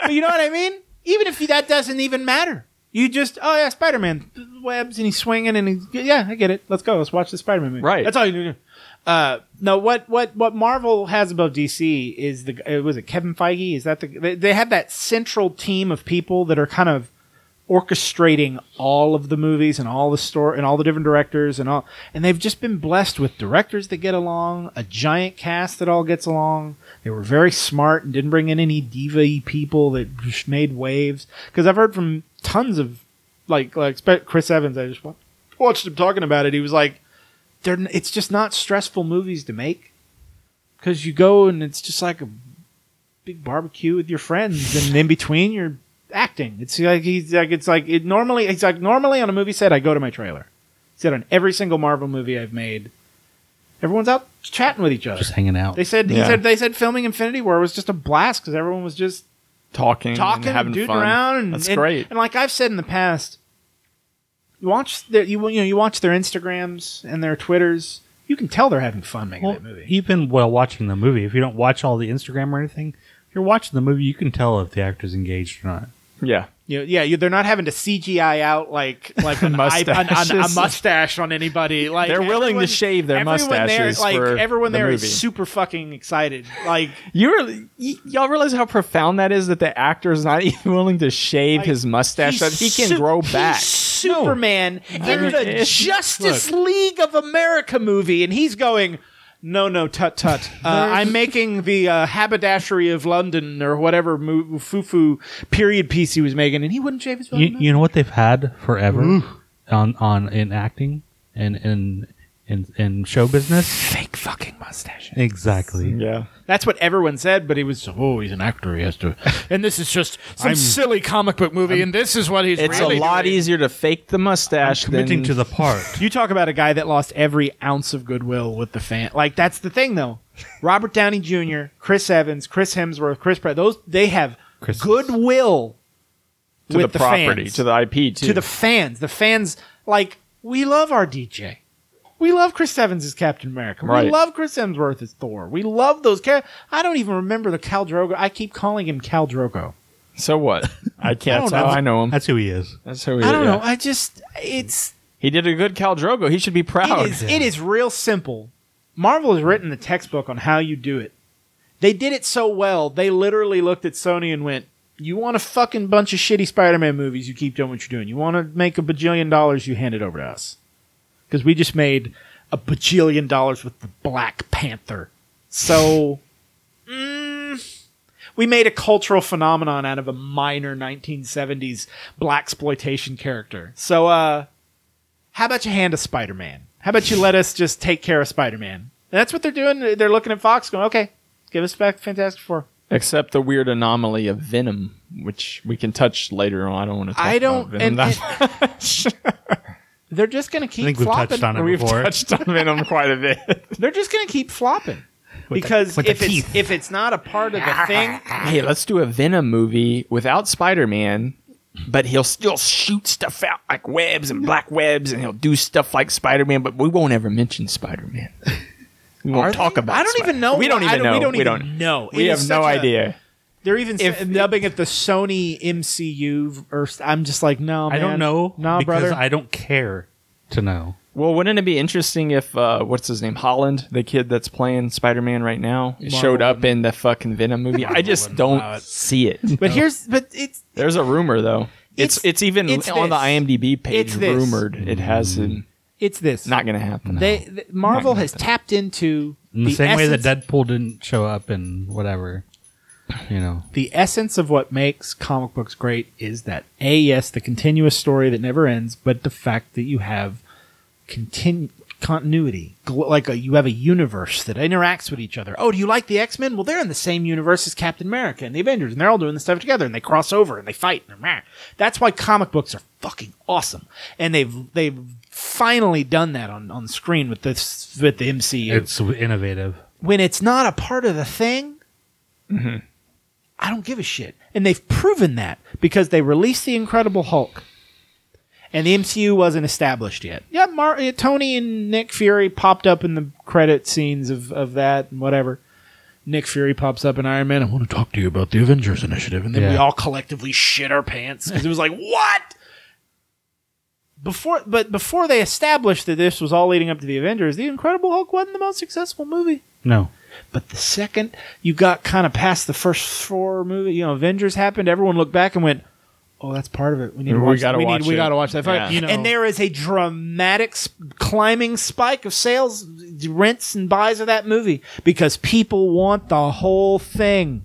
but you know what I mean. Even if that doesn't even matter, you just oh yeah, Spider Man webs and he's swinging and he's yeah, I get it. Let's go. Let's watch the Spider Man movie. Right. That's all you do. Uh, no, what what what Marvel has above DC is the uh, was it Kevin Feige? Is that the they, they have that central team of people that are kind of orchestrating all of the movies and all the store and all the different directors and all and they've just been blessed with directors that get along a giant cast that all gets along they were very smart and didn't bring in any diva people that made waves. Because i've heard from tons of like like chris evans i just watched him talking about it. He was like they're it's just not stressful movies to make. Because you go and it's just like a big barbecue with your friends and in between you're acting. It's like he's like it's like it normally it's like normally on a movie set i go to my trailer. He said on every single marvel movie i've made everyone's out chatting with each other just hanging out. they said he Yeah. said they said filming Infinity War was just a blast because everyone was just talking, talking and having and fun. around. And, That's and- great. And like I've said in the past, you watch their you you know you watch their Instagrams and their Twitters. You can tell they're having fun making well, that movie. even while watching the movie, if you don't watch all the Instagram or anything, if you're watching the movie, you can tell if the actor's engaged or not. yeah, You know, yeah, you, they're not having to CGI out like *laughs* like an an, an- a mustache on anybody. Like They're willing to shave their everyone mustaches There, like for everyone the there is movie. super fucking excited. Like *laughs* you really, y- y'all realize how profound that is that the actor is not *laughs* even willing to shave his mustache so he can su- grow back. Superman in the Justice League of America movie, and he's going. No, no, tut tut. *laughs* Uh, I'm making the uh, haberdashery of London or whatever mo- foo-foo period piece he was making, and he wouldn't shave his You, you know what they've had forever on on in acting and in in in show business. fake fucking mustache. Exactly. Yeah, That's what everyone said, but he was oh, he's an actor. He has to. And this is just some silly comic book movie, and this is what he's. it's really a lot doing. easier to fake the mustache Committing than to the part. *laughs* You talk about a guy that lost every ounce of goodwill with the fan. Like that's the thing, though. Robert Downey Jr., Chris Evans, Chris Hemsworth, Chris Pratt. Those they have Chris- goodwill to with the property, fans. to the IP, too. to the fans. The fans like we love our DJ. We love Chris Evans as Captain America. We love Chris Hemsworth as Thor. We love those characters. I don't even remember the Khal Drogo. I keep calling him Khal Drogo. so what? I can't. don't That's how know. I know him. That's who he is. That's who he is. I don't yeah. know. I just it's He did a good Khal Drogo. He should be proud. It is, it is real simple. Marvel has written the textbook on how you do it. They did it so well, they literally looked at Sony and went, You want a fucking bunch of shitty Spider-Man movies? You keep doing what you're doing. You want to make a bajillion dollars? You hand it over to us because we just made a bajillion dollars with the Black Panther. So, *laughs* mm, we made a cultural phenomenon out of a minor 1970s black exploitation character. So, uh, how about you hand us Spider-Man? How about you let us just take care of Spider-Man? That's what they're doing. They're looking at Fox, going, "Okay, give us back Fantastic Four. Except the weird anomaly of Venom, which we can touch later on. I don't want to. Talk I don't- About Venom and- that much. *laughs* They're just going to I keep think we've flopping. touched on it We've before. touched on Venom *laughs* quite a bit. They're just going to keep flopping because with the if it's if it's not a part of the thing, *laughs* hey, let's do a Venom movie without Spider-Man, but he'll still shoot stuff out like webs and black webs, and he'll do stuff like Spider-Man. But we won't ever mention Spider-Man. *laughs* We won't Are talk they? about. I don't Spider- even know. We don't I even know. We don't even don't know. We It have is no such a- idea. They're even If- if, dubbing it the Sony MCU. Or I'm just like, no, I don't know no, because brother. I don't care to know. Well, wouldn't it be interesting if uh, what's his name, Holland, the kid that's playing Spider-Man right now, showed up in the fucking Venom movie? *laughs* I just don't see it. *laughs* but here's but it's There's a rumor though. It's It's- it's, even it's on the. IMDb page It's this. rumored. It has an, it's this. not going to happen. they th- Marvel has tapped into In the, same essence, way that Deadpool didn't show up in whatever. You know. the essence of what makes comic books great is that a yes the continuous story that never ends but the fact that you have continu- continuity Gl- like a, you have a universe that interacts with each other oh do you like the x-men well they're in the same universe as captain america and the avengers and they're all doing this stuff together and they cross over and they fight and meh. that's why comic books are fucking awesome and they've they've finally done that on, on screen with this with the mcu It's innovative. when it's not a part of the thing, mm-hmm. I don't give a shit. And they've proven that because they released the Incredible Hulk, and the MCU wasn't established yet. Yeah, Mar- uh, Tony and Nick Fury popped up in the credit scenes of, of that and whatever. Nick Fury pops up in Iron Man. I want to talk to you about the Avengers Initiative, and then we all collectively shit our pants because it was like, what? Before, but before they established that this was all leading up to the Avengers, the Incredible Hulk wasn't the most successful movie. No. But the second you got kind of past the first four movie, you know, Avengers happened, everyone looked back and went, "Oh, that's part of it. We need to We watch. gotta we watch need. We got to watch that." Yeah. You You know- and there is a dramatic sp- climbing spike of sales, rents and buys of that movie because people want the whole thing.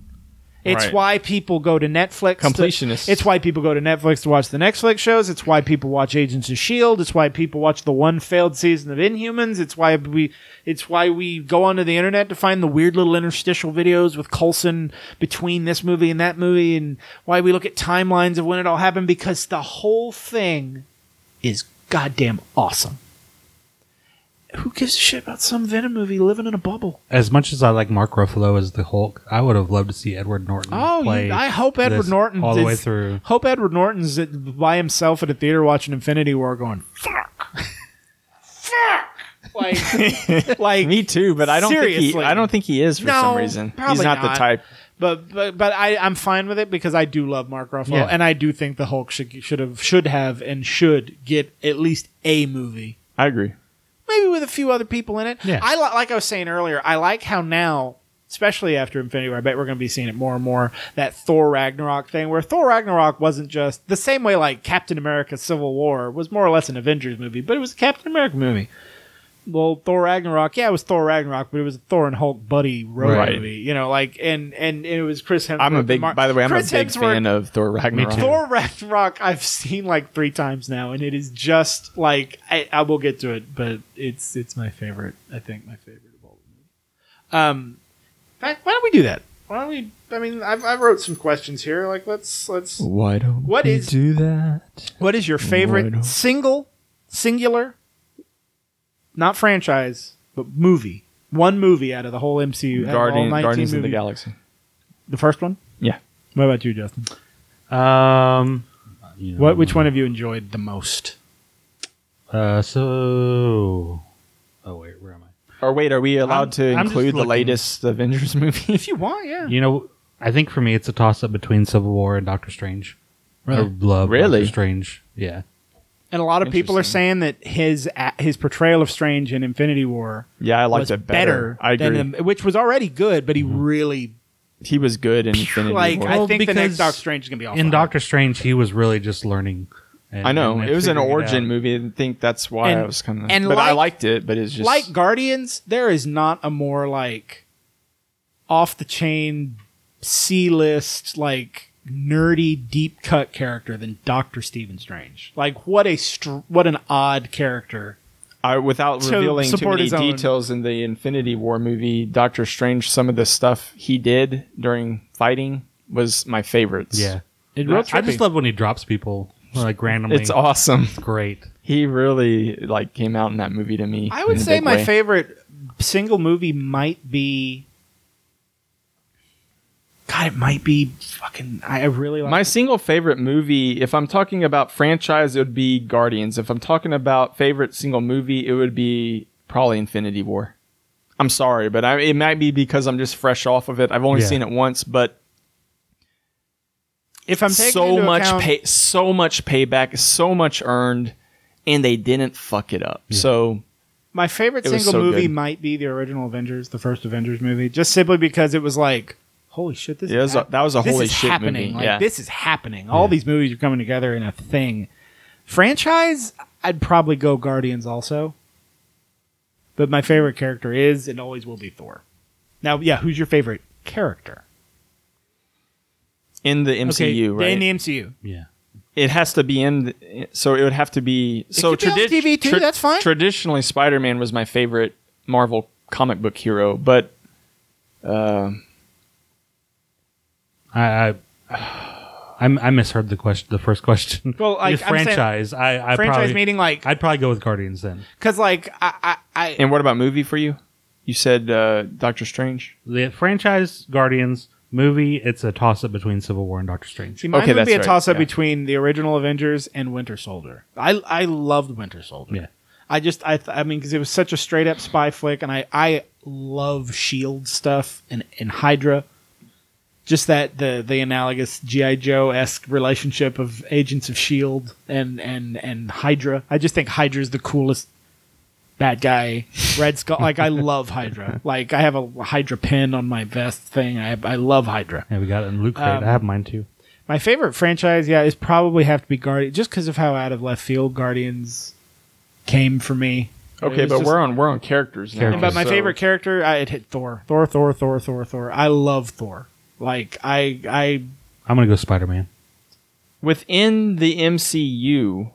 It's Right. why people go to Netflix. to- Completionists. it's why people go to Netflix to watch the Netflix shows. It's why people watch Agents of Shield. It's why people watch the one failed season of Inhumans. It's why we. It's why we go onto the internet to find the weird little interstitial videos with Coulson between this movie and that movie, and why we look at timelines of when it all happened because the whole thing is goddamn awesome. Who gives a shit about some Venom movie living in a bubble? As much as I like Mark Ruffalo as the Hulk, I would have loved to see Edward Norton. Oh, play you, I hope Edward Norton all the way through. Hope Edward Norton's at- by himself at a theater watching Infinity War, going fuck, fuck, like, *laughs* like Me too, but I don't think Seriously. he. I don't think he is for No, some reason. probably He's not, not. the type. But but but I I'm fine with it because I do love Mark Ruffalo Yeah. and I do think the Hulk should should have should have and should get at least a movie. I agree. Maybe with a few other people in it. Yeah. I li- like I was saying earlier. I like how now, especially after Infinity War, I bet we're going to be seeing it more and more. That Thor Ragnarok thing, where Thor Ragnarok wasn't just the same way like Captain America: Civil War was more or less an Avengers movie, but it was a Captain America movie. Well, Thor Ragnarok, yeah, it was Thor Ragnarok, but it was a Thor and Hulk buddy road Right. movie. You know, like and and it was Chris Hemsworth. I'm a big. Mar- by the way, I'm Chris a big Hemsworth- fan of Thor Ragnarok. Thor Ragnarok I've seen like three times now, and it is just like I, I will get to it, but it's it's my favorite. I think my favorite of all the movies. Um, in fact, why don't we do that? Why don't we? I mean, I've, I wrote some questions here. Like, let's let's. Why don't What we is- do that? What is your favorite single, singular, not franchise, but movie? One movie out of the whole MCU. out of all Guardian, 19 Guardians of the movies. Galaxy. The first one. Yeah. What about you, Justin? Um, you know, What? Which one have you enjoyed the most? Uh, so. Oh wait, where am I? Or wait, are we allowed I'm- to I'm just include the looking. latest Avengers *laughs* movie? If you want, yeah. You know, I think for me it's a toss up between Civil War and Doctor Strange. I love Really? Doctor Strange. Yeah. And a lot of people are saying that his his portrayal of Strange in Infinity War yeah, I liked was it better. I agree. than the- which was already good, but he mm-hmm. really he was good in Infinity like War. I Well, think the next Doctor Strange is gonna be awful. In Doctor Strange, he was really just learning. and- I know and it was an origin out. movie. I think that's why And- I was kind of. and But I liked it. But it's just like Guardians, there is not a more like off the chain C list like nerdy deep cut character than Doctor Stephen Strange. Like what a str- what an odd character. I, without to revealing too many details in the Infinity War movie, Doctor Strange, some of the stuff he did during fighting was my favorites. Yeah, It real I just love when he drops people like randomly. it's awesome. It's great. He really like came out in that movie to me. I would say my way. favorite single movie might be. God, it might be fucking. I I really like. My single favorite movie, if I'm talking about franchise, it would be Guardians. If I'm talking about favorite single movie, it would be probably Infinity War. I'm sorry, but I, it might be because I'm just fresh off of it. I've only Yeah. seen it once, but if I'm so into much account- pay, so much payback, so much earned, and they didn't fuck it up. So My favorite It single so movie good. might be the original Avengers, the first Avengers movie, just simply because it was like, holy shit, this Yeah, it is was a- hap- that was a this holy is shit happening. movie, Like yeah. this is happening. All these movies are coming together in a thing. Franchise, I'd probably go Guardians also, but my favorite character is and always will be Thor. Now, yeah, who's your favorite character? in the MCU, right? In the MCU. Yeah, it has to be in. The, so it would have to be. so could be on TV too, that's fine. Traditionally, Spider Man was my favorite Marvel comic book hero, but uh, I I, *sighs* I, I misheard the question. The first question. *laughs* Well, like, The I'm saying- franchise. I, I Franchise probably, meaning like, I'd probably go with Guardians then. because like I, I, I and what about movie for you? You said uh, Doctor Strange. The franchise Guardians movie. It's a toss up between Civil War and Doctor Strange. See, mine Okay, would be a right, toss up yeah. between the original Avengers and Winter Soldier. I I loved Winter Soldier. Yeah. I just I th- I mean because it was such a straight up spy flick, and I I love Shield stuff and and Hydra. Just that the the analogous GI Joe esque relationship of Agents of Shield and and and Hydra. I just think Hydra is the coolest bad guy. Red Skull. like I *laughs* love Hydra. Like I have a Hydra pin on my vest thing. I I love Hydra. Yeah, we got it in Loot Crate. Um, I have mine too. My favorite franchise, yeah, is probably have to be Guardian, just because of how out of left field Guardians came for me. Okay, but just- we're on we're on characters now. Characters. But my so- favorite character, I it hit Thor, Thor, Thor, Thor, Thor, Thor. I love Thor. Like I, I I'm gonna go Spider Man. within the MCU,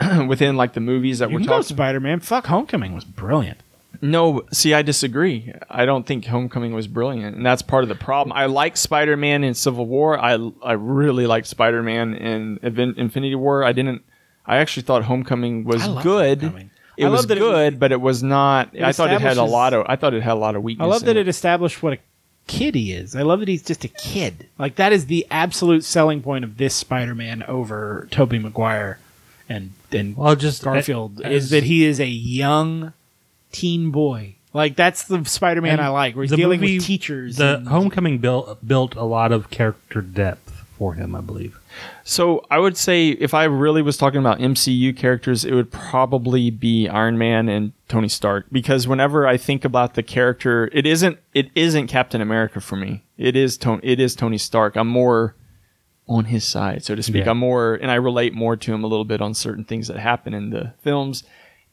*clears throat* within like the movies that you we're can go talking. Spider Man. Fuck, Homecoming was brilliant. No, see, I disagree. I don't think Homecoming was brilliant, and that's part of the problem. I like Spider Man in Civil War. I I really liked Spider Man in Infinity War. I didn't. I actually thought Homecoming was I love good. Homecoming. It I was that it was- good, but it was not. I thought it had a establishes- lot of. I thought it had a lot of weaknesses. I weakness. love that in it established what a kid he is. I love that he's just a kid. Like that is the absolute selling point of this Spider Man over Tobey Maguire and and Well, just Garfield as- is that he is a young teen boy. Like that's the Spider Man I like, where he's the dealing movie- with teachers. The Homecoming built built a lot of character depth for him, I believe. So I would say if I really was talking about MCU characters, it would probably be Iron Man and Tony Stark because whenever I think about the character, it isn't it isn't Captain America for me. It is Tony it is Tony Stark. I'm more on his side, so to speak. Yeah. I'm more and I relate more to him a little bit on certain things that happen in the films,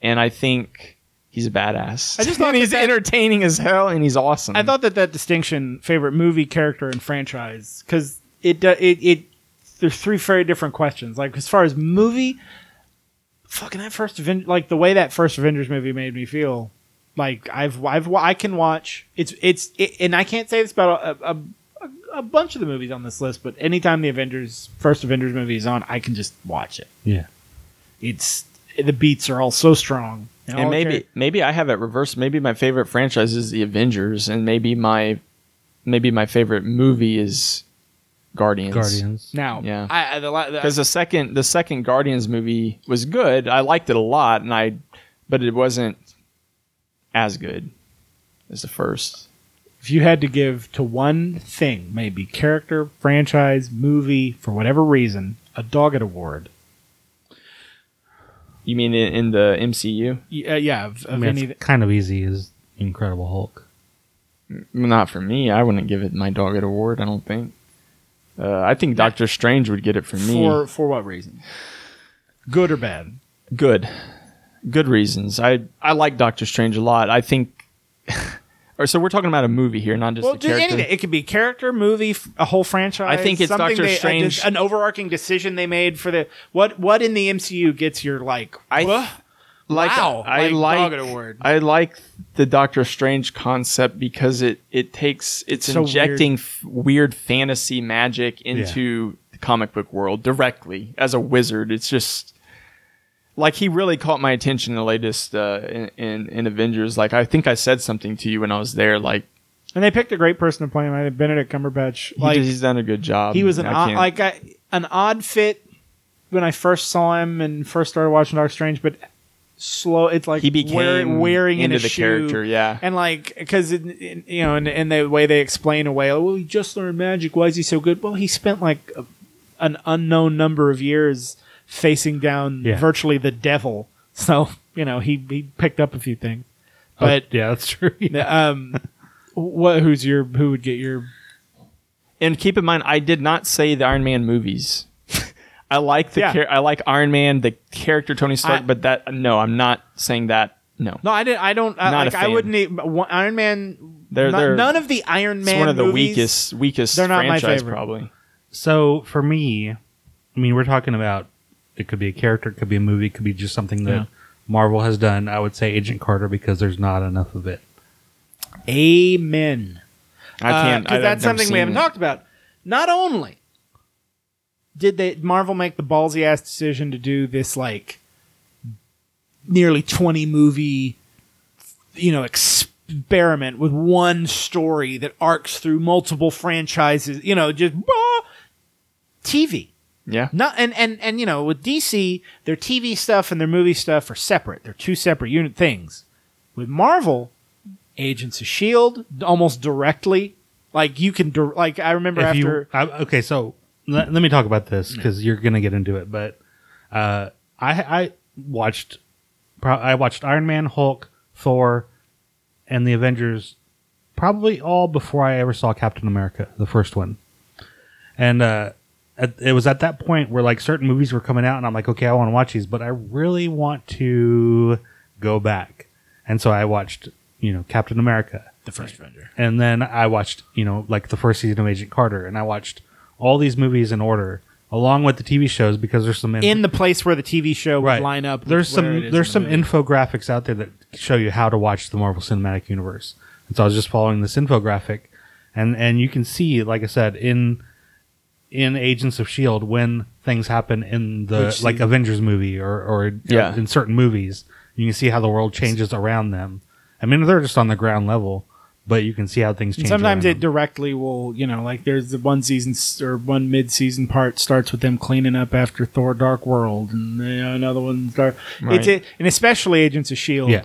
and I think he's a badass. I just thought *laughs* he's that that- entertaining as hell, and he's awesome. I thought that that distinction, favorite movie, character, and franchise, because it, do- it it there's three very different questions. Like as far as movie, fucking that first Aven- like the way that first Avengers movie made me feel. Like I've I've I can watch it's it's it, and I can't say this about a, a, a, a bunch of the movies on this list, but anytime the Avengers first Avengers movie is on, I can just watch it. Yeah. It's the beats are all so strong, all and maybe char- maybe I have it reversed. Maybe my favorite franchise is the Avengers, and maybe my maybe my favorite movie is Guardians. Guardians. now Yeah. I, I, the, the, Because the second the second Guardians movie was good. I liked it a lot, and I but it wasn't as good as the first. if you had to give to one thing, maybe character, franchise, movie, for whatever reason, a Doggett Award. You mean in, in the MCU? Y- Uh, yeah, of, I mean, any. it's kind of easy is Incredible Hulk. Not for me. I wouldn't give it my dog it award. I don't think. Uh, I think Doctor Strange would get it for me. For for what reason? Good or bad? good, good reasons. I I like Doctor Strange a lot. I think. *laughs* or so we're talking about a movie here, not just Well, a just character. anything. It could be character, movie, f- a whole franchise. I think it's something Doctor they- Strange- an overarching decision they made for the what what in the MCU gets your like. I "Wha- like wow, I like, like. I like the Doctor Strange concept because it it takes it's So injecting f- weird fantasy magic into the comic book world directly as a wizard. It's just like he really caught my attention in the latest uh, in, in in Avengers. Like I think I said something to you when I was there. Like and they picked a great person to play him. I think Benedict Cumberbatch. he Like he's done a good job. he was an odd, like I, an odd fit when I first saw him and first started watching Doctor Strange, but slow. It's like he became wearing, wearing in into a the shoe. character. Yeah, And like, because you know, and, and the way they explain away, like, well, he just learned magic. Why is he so good? Well, he spent like a, an unknown number of years facing down Yeah. virtually the devil. So you know, he he picked up a few things. Oh, But yeah, that's true. *laughs* um, what? Who's your? Who would get your? and keep in mind, I did not say the Iron Man movies. I like the Yeah. char- I like Iron Man, the character Tony Stark, I- but that no, I'm not saying that. No, No, I didn't. I don't. I, Not a like, I fan. wouldn't. one- Iron Man. They're- no- they're- none of the Iron it's Man. one of the movies- weakest weakest they're not my franchise favorite. probably. So for me, I mean, we're talking about it could be a character, it could be a movie, it could be just something that Yeah. Marvel has done. I would say Agent Carter because there's not enough of it. Amen. I can't. because I- Uh, that's something we haven't it. talked about. Not only did they Marvel make the ballsy ass decision to do this like nearly twenty movie, you know, experiment with one story that arcs through multiple franchises. You know, just bah, TV. Yeah, Not and and and you know with DC, their TV stuff and their movie stuff are separate. They're two separate unit things. With Marvel, Agents of Shield almost directly, like you can like I remember If after you, I, okay, so let, let me talk about this because you're gonna get into it. But uh, I I watched pro- I watched Iron Man, Hulk, Thor, and the Avengers probably all before I ever saw Captain America, the first one. And uh, at, it was at that point where like certain movies were coming out, and I'm like, okay, I want to watch these, but I really want to go back. And so I watched, you know, Captain America, the first Avenger. and then I watched, you know, like the first season of Agent Carter, and I watched all these movies in order, along with the TV shows because there's some In the place where the TV show would right line up. There's some there's in some the infographics out there that show you how to watch the Marvel Cinematic Universe, and so I was just following this infographic, and and you can see, like I said, in in Agents of Shield when things happen in the Which like? Avengers movie or or Yeah. in certain movies, you can see how the world changes around them. I mean, they're just on the ground level, but you can see how things And change. sometimes it directly will, you know, like there's the one season or one mid-season part starts with them cleaning up after Thor: Dark World, and you know, another one start. It's Right. it, and especially Agents of Shield. Yeah.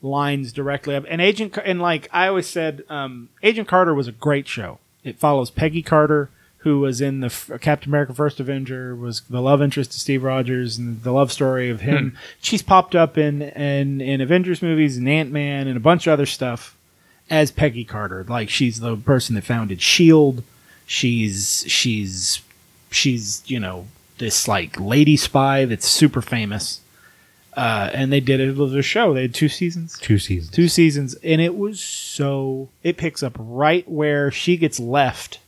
lines directly up. And Agent and like I always said, um, Agent Carter was a great show. It follows Peggy Carter, who was in the f- Captain America: First Avenger, was the love interest to Steve Rogers, and the love story of him. She's popped up in in in Avengers movies and Ant Man and a bunch of other stuff as Peggy Carter. Like she's the person that founded Shield. She's she's she's you know this like lady spy that's super famous. Uh, and they did it with a show. They had two seasons two seasons. two seasons and it was so it picks up right where she gets left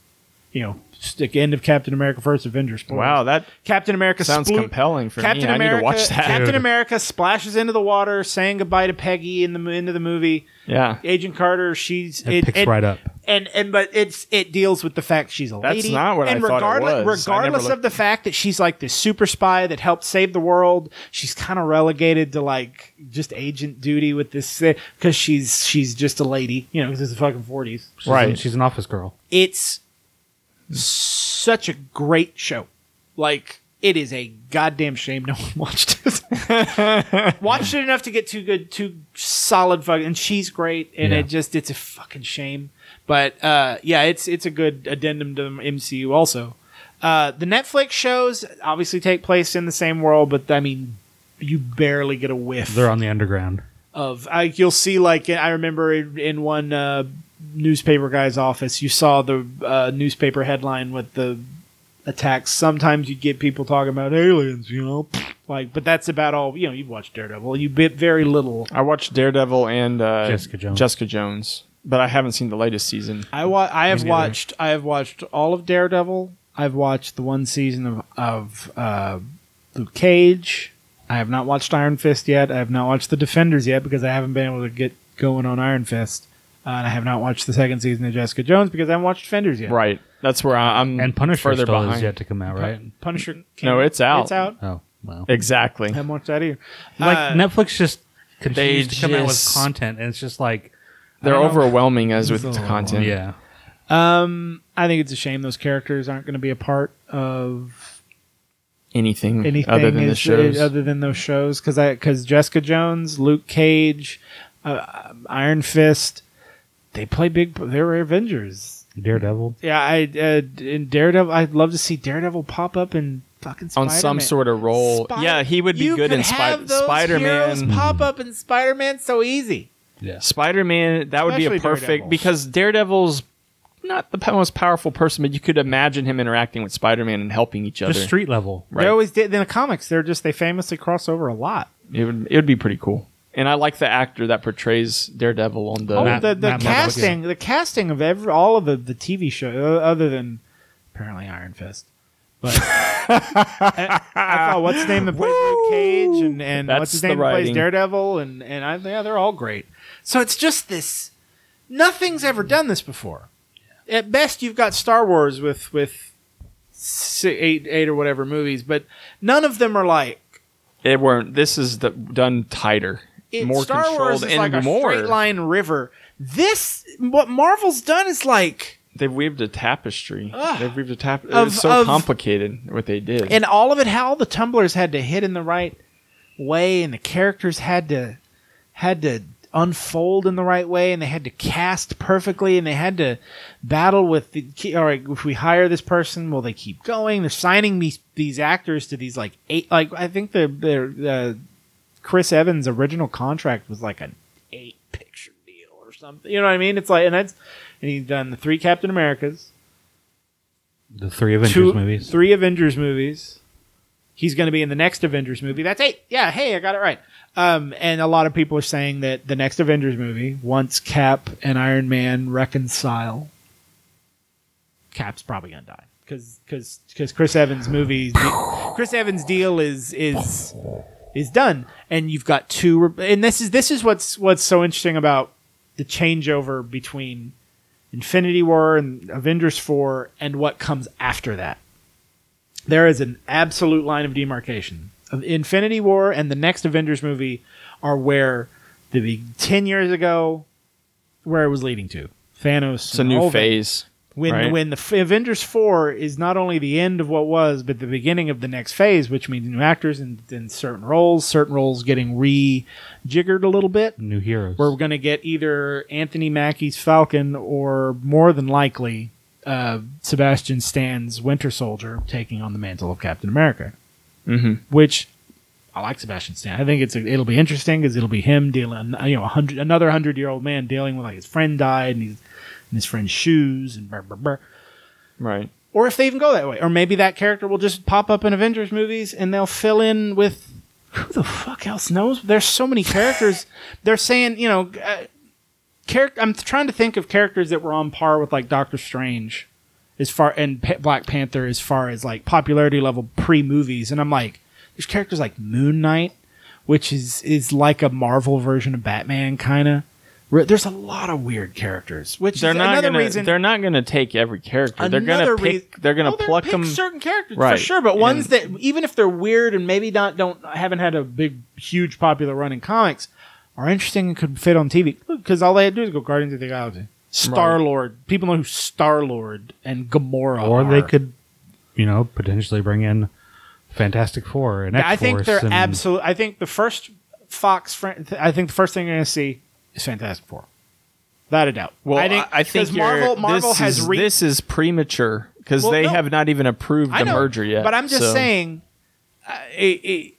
you know stick end of captain america first Avengers. spoilers. wow, that captain america sounds splo- compelling for captain me. america I need to watch that. captain Dude. america splashes into the water saying goodbye to peggy in the into the movie yeah, agent carter she's It picks right up. and and but it's it deals with the fact she's a That's lady. not what I and thought it regardless, was. I never Regardless looked- of the fact that she's like this super spy that helped save the world, she's kind of relegated to like just agent duty with this because she's she's just a lady, you know, because it's the fucking forties. She's Right. an- she's an office girl. It's such a great show. Like it is a goddamn shame no *laughs* one watched it. *laughs* watched it enough to get too good, too solid fucking. And she's great, and Yeah. it just it's a fucking shame. But uh, yeah, it's it's a good addendum to the MCU. Also, uh, the Netflix shows obviously take place in the same world, but I mean, you barely get a whiff They're on the underground. of. I, you'll see like I remember in, in one uh, newspaper guy's office, you saw the uh, newspaper headline with the attacks. Sometimes you get people talking about aliens, you know, like, but that's about all. You know, you've watched Daredevil. You bit very little. I watched Daredevil and uh, Jessica Jones. Jessica Jones, but I haven't seen the latest season. I wa- I have watched. I have watched all of Daredevil. I've watched the one season of of uh, Luke Cage. I have not watched Iron Fist yet. I have not watched the Defenders yet because I haven't been able to get going on Iron Fist. Uh, and I have not watched the second season of Jessica Jones because I haven't watched Defenders yet. Right, that's where I, I'm And Punisher further still behind. is yet to come out, right? Punisher. came No, it's out. It's out. Oh, well. Exactly. I haven't watched that either. Like Uh, Netflix just continues they to come out with just- content, and it's just like, They're don't know. overwhelming as with the content. yeah. Um, I think it's a shame those characters aren't going to be a part of Anything, anything other than the is- shows. other than those shows because I because Jessica Jones, Luke Cage, uh, Iron Fist, they play big. They were Avengers. Daredevil. Yeah, I uh, in Daredevil. I'd love to see Daredevil pop up in fucking on Spider-Man. some sort of role. Spy- yeah, he would be You good could in have Spi- those Spider heroes Man. Pop up in Spider Man so easy. Yeah. Spider Man, that would be a perfect Daredevil. because Daredevil's not the most powerful person, but you could imagine him interacting with Spider Man and helping each other. Just street level. Right. They always did in the comics. They're just they famously cross over a lot. It would it would be pretty cool. And I like the actor that portrays Daredevil on the. Oh, Matt- the, the Matt Murdock, casting, the casting of every all of the, the TV show, uh, other than apparently Iron Fist. But *laughs* I, I thought what's his name that plays Luke Cage and, and That's what's his the name that plays. Daredevil and and I yeah they're all great. So it's just this. Nothing's ever done this before. At best, you've got Star Wars with with si eight eight or whatever movies, but none of them are like It weren't. This is the, done tighter, it, more Star controlled, Wars is and like a more. straight line river. This what Marvel's done is like. They've weaved a tapestry. Ugh. They've weaved a tapestry. It's so of- complicated what they did. and all of it how the tumblers had to hit in the right way and the characters had to had to unfold in the right way and they had to cast perfectly and they had to battle with the all right if we hire this person will they keep going they're signing these these actors to these like eight like i think the the uh, chris evans original contract was like an eight picture deal or something you know what i mean it's like and that's and he's done the three captain americas The three Avengers two, movies. Three Avengers movies. He's going to be in the next Avengers movie. That's eight. Yeah, hey, I got it right. Um, and a lot of people are saying that the next Avengers movie, once Cap and Iron Man reconcile, Cap's probably going to die because because because Chris Evans' movie, Chris Evans' deal is is is done, and you've got two. And this is this is what's what's so interesting about the changeover between Infinity War and Avengers 4 and what comes after that. There is an absolute line of demarcation. Of Infinity War and the next Avengers movie are where the big 10 years ago where it was leading to. Thanos. it's a new phase. When right? when the F- Avengers 4 is not only the end of what was but the beginning of the next phase, which means new actors and, and certain roles, certain roles getting re-jiggered a little bit. New heroes. Where We're going to get either Anthony Mackie's Falcon or more than likely uh, Sebastian Stan's Winter Soldier taking on the mantle of Captain America. hmm Which I like Sebastian Stan. I think it's a, it'll be interesting because it'll be him dealing, you know, a hundred another hundred year old man dealing with like his friend died and he's in his friend's shoes and brr, brr, brr. Right. Or if they even go that way, or maybe that character will just pop up in Avengers movies and they'll fill in with who the fuck else knows? There's so many characters. *laughs* They're saying, you know, uh, char- I'm trying to think of characters that were on par with like Doctor Strange, as far and Pa- Black Panther as far as like popularity level pre movies, and I'm like, there's characters like Moon Knight, which is is like a Marvel version of Batman, kind of. There's a lot of weird characters, which They're is not another gonna. reason. They're not gonna take every character. They're gonna pick. reason- they're gonna Oh, they're pluck pick them. certain characters Right. for sure, but ones And- that even if they're weird and maybe not don't haven't had a big huge popular run in comics are interesting and could fit on TV because all they had to do is go Guardians of the Galaxy. Star Lord, people know who Star Lord and Gamora or are. they could, you know, potentially bring in Fantastic Four and X I think they're and, absolute. I think the first Fox. Fran- I think the first thing you're going to see is Fantastic Four, without a doubt. Well, I think, I think 'cause you're- Marvel Marvel this has is, re- this is premature because Well, they no. have not even approved the know, merger yet. But I'm just so- saying, uh, it, it,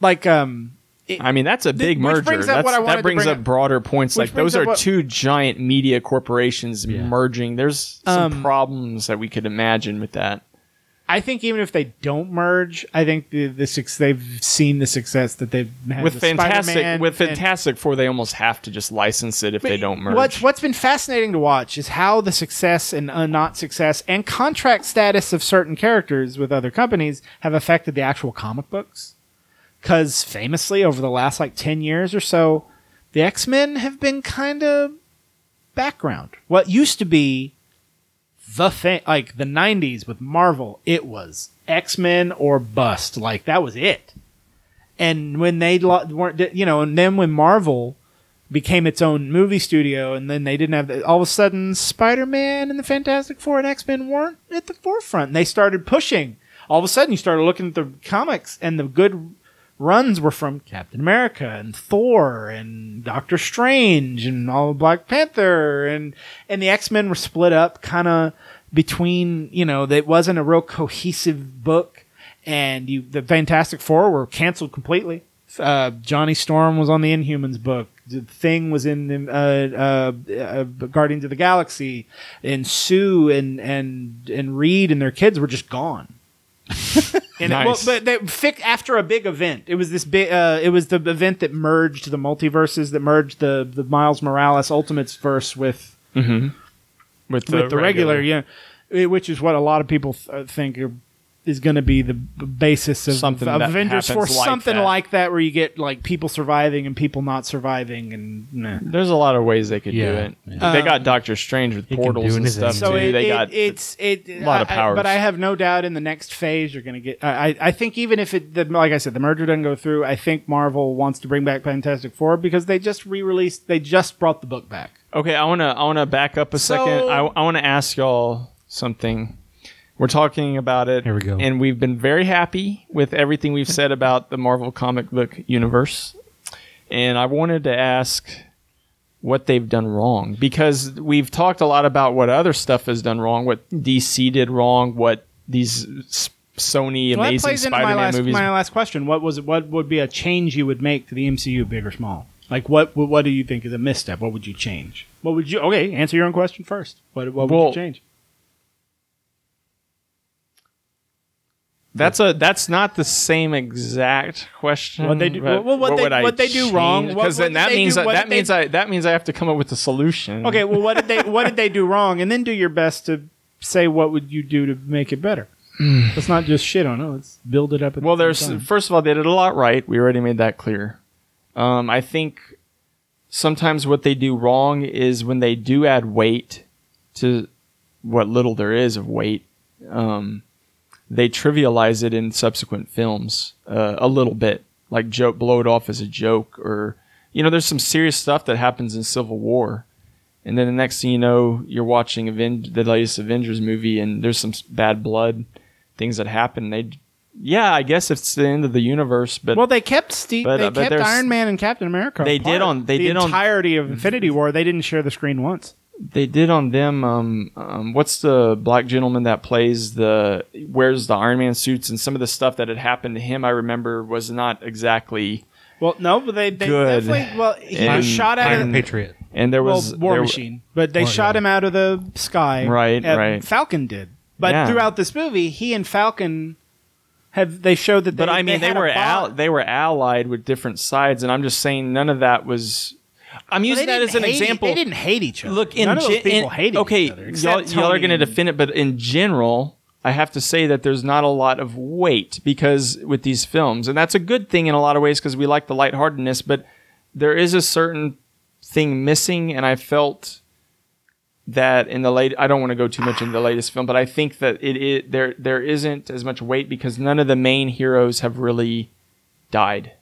like um, I mean, that's a big which merger. brings up That's- what I wanted that to brings bring up up- broader points. Like those are what- two giant media corporations Yeah. merging. There's some Um, problems that we could imagine with that. I think even if they don't merge, I think the, the suc- they've seen the success that they've had With Fantastic, Spider-Man with and- Fantastic Four, they almost have to just license it if they don't merge. What's what's been fascinating to watch is how the success and uh, not success and contract status of certain characters with other companies have affected the actual comic books. Because famously, over the last like ten years or so, the X Men have been kind of background. What used to be the thing, like the '90s with Marvel, it was X Men or bust. Like that was it. And when they lo- weren't, you know, and then when Marvel became its own movie studio, and then they didn't have the, all of a sudden Spider Man and the Fantastic Four and X Men weren't at the forefront. And they started pushing. All of a sudden, you started looking at the comics, and the good runs were from Captain America and Thor and Doctor Strange and all of Black Panther and and the X Men were split up kind of between you know that wasn't a real cohesive book and you the Fantastic Four were canceled completely. Uh, Johnny Storm was on the Inhumans book. The Thing was in uh, uh, uh, Guardians of the Galaxy, and Sue and and and Reed and their kids were just gone. *laughs* And Nice. well, but they fic after a big event. It was this big. Uh, it was the event that merged the multiverses, that merged the the Miles Morales Ultimates verse with with with the regular, yeah, eh, which is what a lot of people th- uh, think are, is going to be the b- basis of, Something of that Avengers for happens like something that. like that, where you get like people surviving and people not surviving, and nah. There's a lot of ways they could do Yeah, it. yeah. they got um, Doctor Strange with can portals do and anything. stuff So too. it, they it- got it's it a lot of I- I- powers. but I have no doubt in the next phase you're going to get. I, I I think even if it, the, like I said, the merger doesn't go through, I think Marvel wants to bring back Fantastic Four because they just re-released. They just brought the book back. Okay, I want to I want to back up a second. I, I want to ask y'all something. We're talking about it. Here we go. And we've been very happy with everything we've said about the Marvel comic book universe. And I wanted to ask what they've done wrong because we've talked a lot about what other stuff has done wrong, what DC did wrong, what these Sony Well, that amazing plays into my Spider-Man last movies. my last question. What was? What would be a change you would make to the MCU, big or small? Like what? What, what do you think is a misstep? What would you change? What would you? Okay, answer your own question first. What What would Well, you change? That's a that's not the same exact question. What they do- well, what they- would I what they do wrong, Because then that means do- that, that they- means I that means I have to come up with a solution. Okay, well, what did they What did they do wrong? And then do your best to say what would you do to make it better. let's not just shit on it. Let's build it up. At Well, the there's time. first of all they did a lot right. We already made that clear. Um, I think sometimes what they do wrong is when they do add weight to what little there is of weight. Um, they trivialize it in subsequent films uh, a little bit, like joke, blow it off as a joke, or you know, there's some serious stuff that happens in Civil War, and then the next thing you know, you're watching Aven- the latest Avengers movie, and there's some bad blood, things that happen. They, yeah, I guess it's the end of the universe, but Well, they kept Steve. But, they uh, kept Iron Man and Captain America. They apart. did on- they the did on- entirety of Infinity War. They didn't share the screen once. They did on them. Um, um, what's the black gentleman that plays the wears the Iron Man suits and some of the stuff that had happened to him? I remember was not exactly. Well, no, but they, they Good. definitely. Well, he And- was shot out Iron of Patriot. And there well, was War there- Machine, but they War- shot yeah. him out of the sky. Right, Uh, right. Falcon did, but Yeah. throughout this movie, he and Falcon have they showed that. But I mean, they, had a were bond. al- they were allied with different sides, and I'm just saying none of that was. I'm using they that as an hate- example. They didn't hate each other. Look, in, None gen- people hated okay, each other. y'all, y'all are going to defend it, but in general, I have to say that there's not a lot of weight because with these films, and that's a good thing in a lot of ways because we like the lightheartedness, but there is a certain thing missing, and I felt that in the late I don't want to go too much into the latest film, but I think that it, it there there isn't as much weight because none of the main heroes have really died.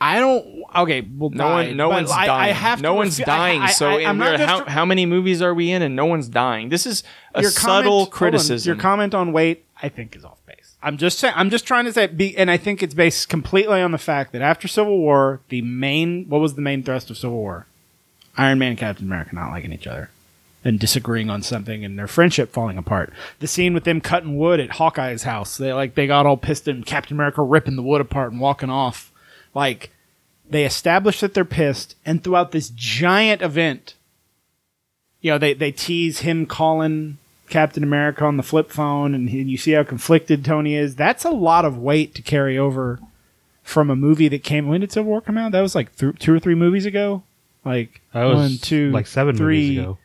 I don't. Okay, well, No one, no one's I, dying. I have no one's refu- I- dying. I, so, I, and I'm we're- how, how many movies are we in, and no one's dying? This is a your subtle comment- hold on. criticism. Your comment on weight, I think, is off base. I'm just saying. I'm just trying to say, be, and I think it's based completely on the fact that after Civil War, the main what was the main thrust of Civil War? Iron Man and Captain America not liking each other and disagreeing on something, and their friendship falling apart. The scene with them cutting wood at Hawkeye's house, they like they got all pissed and Captain America ripping the wood apart and walking off, like. they establish that they're pissed, and throughout this giant event, you know, they they tease him calling Captain America on the flip phone, and he, you see how conflicted Tony is. That's a lot of weight to carry over from a movie that came. When did Civil War come out? That was like th- two or three movies ago. Like That was one, two, like seven three, movies ago.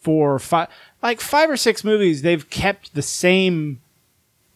four, five, like five or six movies, they've kept the same.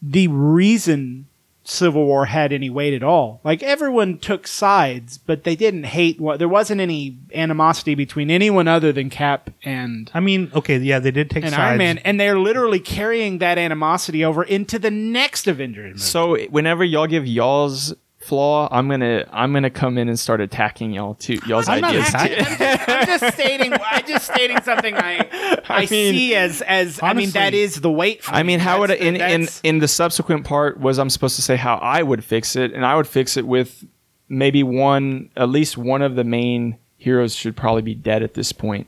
The reason Civil War had any weight at all, like everyone took sides, but they didn't hate. What there wasn't any animosity between anyone other than Cap and I mean, okay, yeah, they did take sides. and sides. Iron Man, and they're literally carrying that animosity over into the next Avengers movie. So whenever y'all give y'all's flaw, I'm gonna I'm gonna come in and start attacking y'all too. Y'all's I'm not ideas. attacking- I'm just, I'm just *laughs* stating. I'm just stating something I I, mean, see as as I mean that is the weight. For I mean, how would That's in, in in the subsequent part was I'm supposed to say how I would fix it, and I would fix it with maybe one, at least one of the main heroes should probably be dead at this point,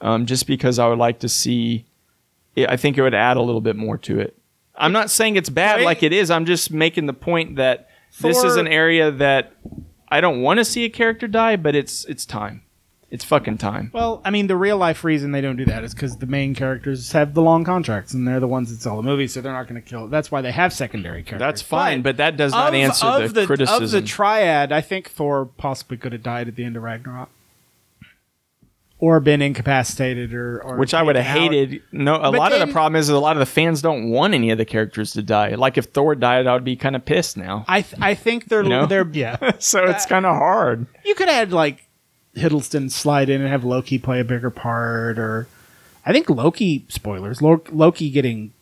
um, just because I would like to see. It, I think it would add a little bit more to it. I'm not saying it's bad Right. like it is. I'm just making the point that this is an area that I don't want to see a character die, but it's it's time. It's fucking time. Well, I mean, the real life reason they don't do that is because the main characters have the long contracts, and they're the ones that sell the movie, so they're not going to kill. That's why they have secondary characters. That's fine, but that does not answer of the, criticism. Of the triad, I think Thor possibly could have died at the end of Ragnarok, or been incapacitated, or, or which I would have hated. No, a But lot of the problem is that a lot of the fans don't want any of the characters to die. Like if Thor died, I would be kind of pissed now. I th- I think they're know? they're *laughs* yeah, so it's uh, kind of hard. you could add like Hiddleston slide in and have Loki play a bigger part, or I think Loki spoilers Loki getting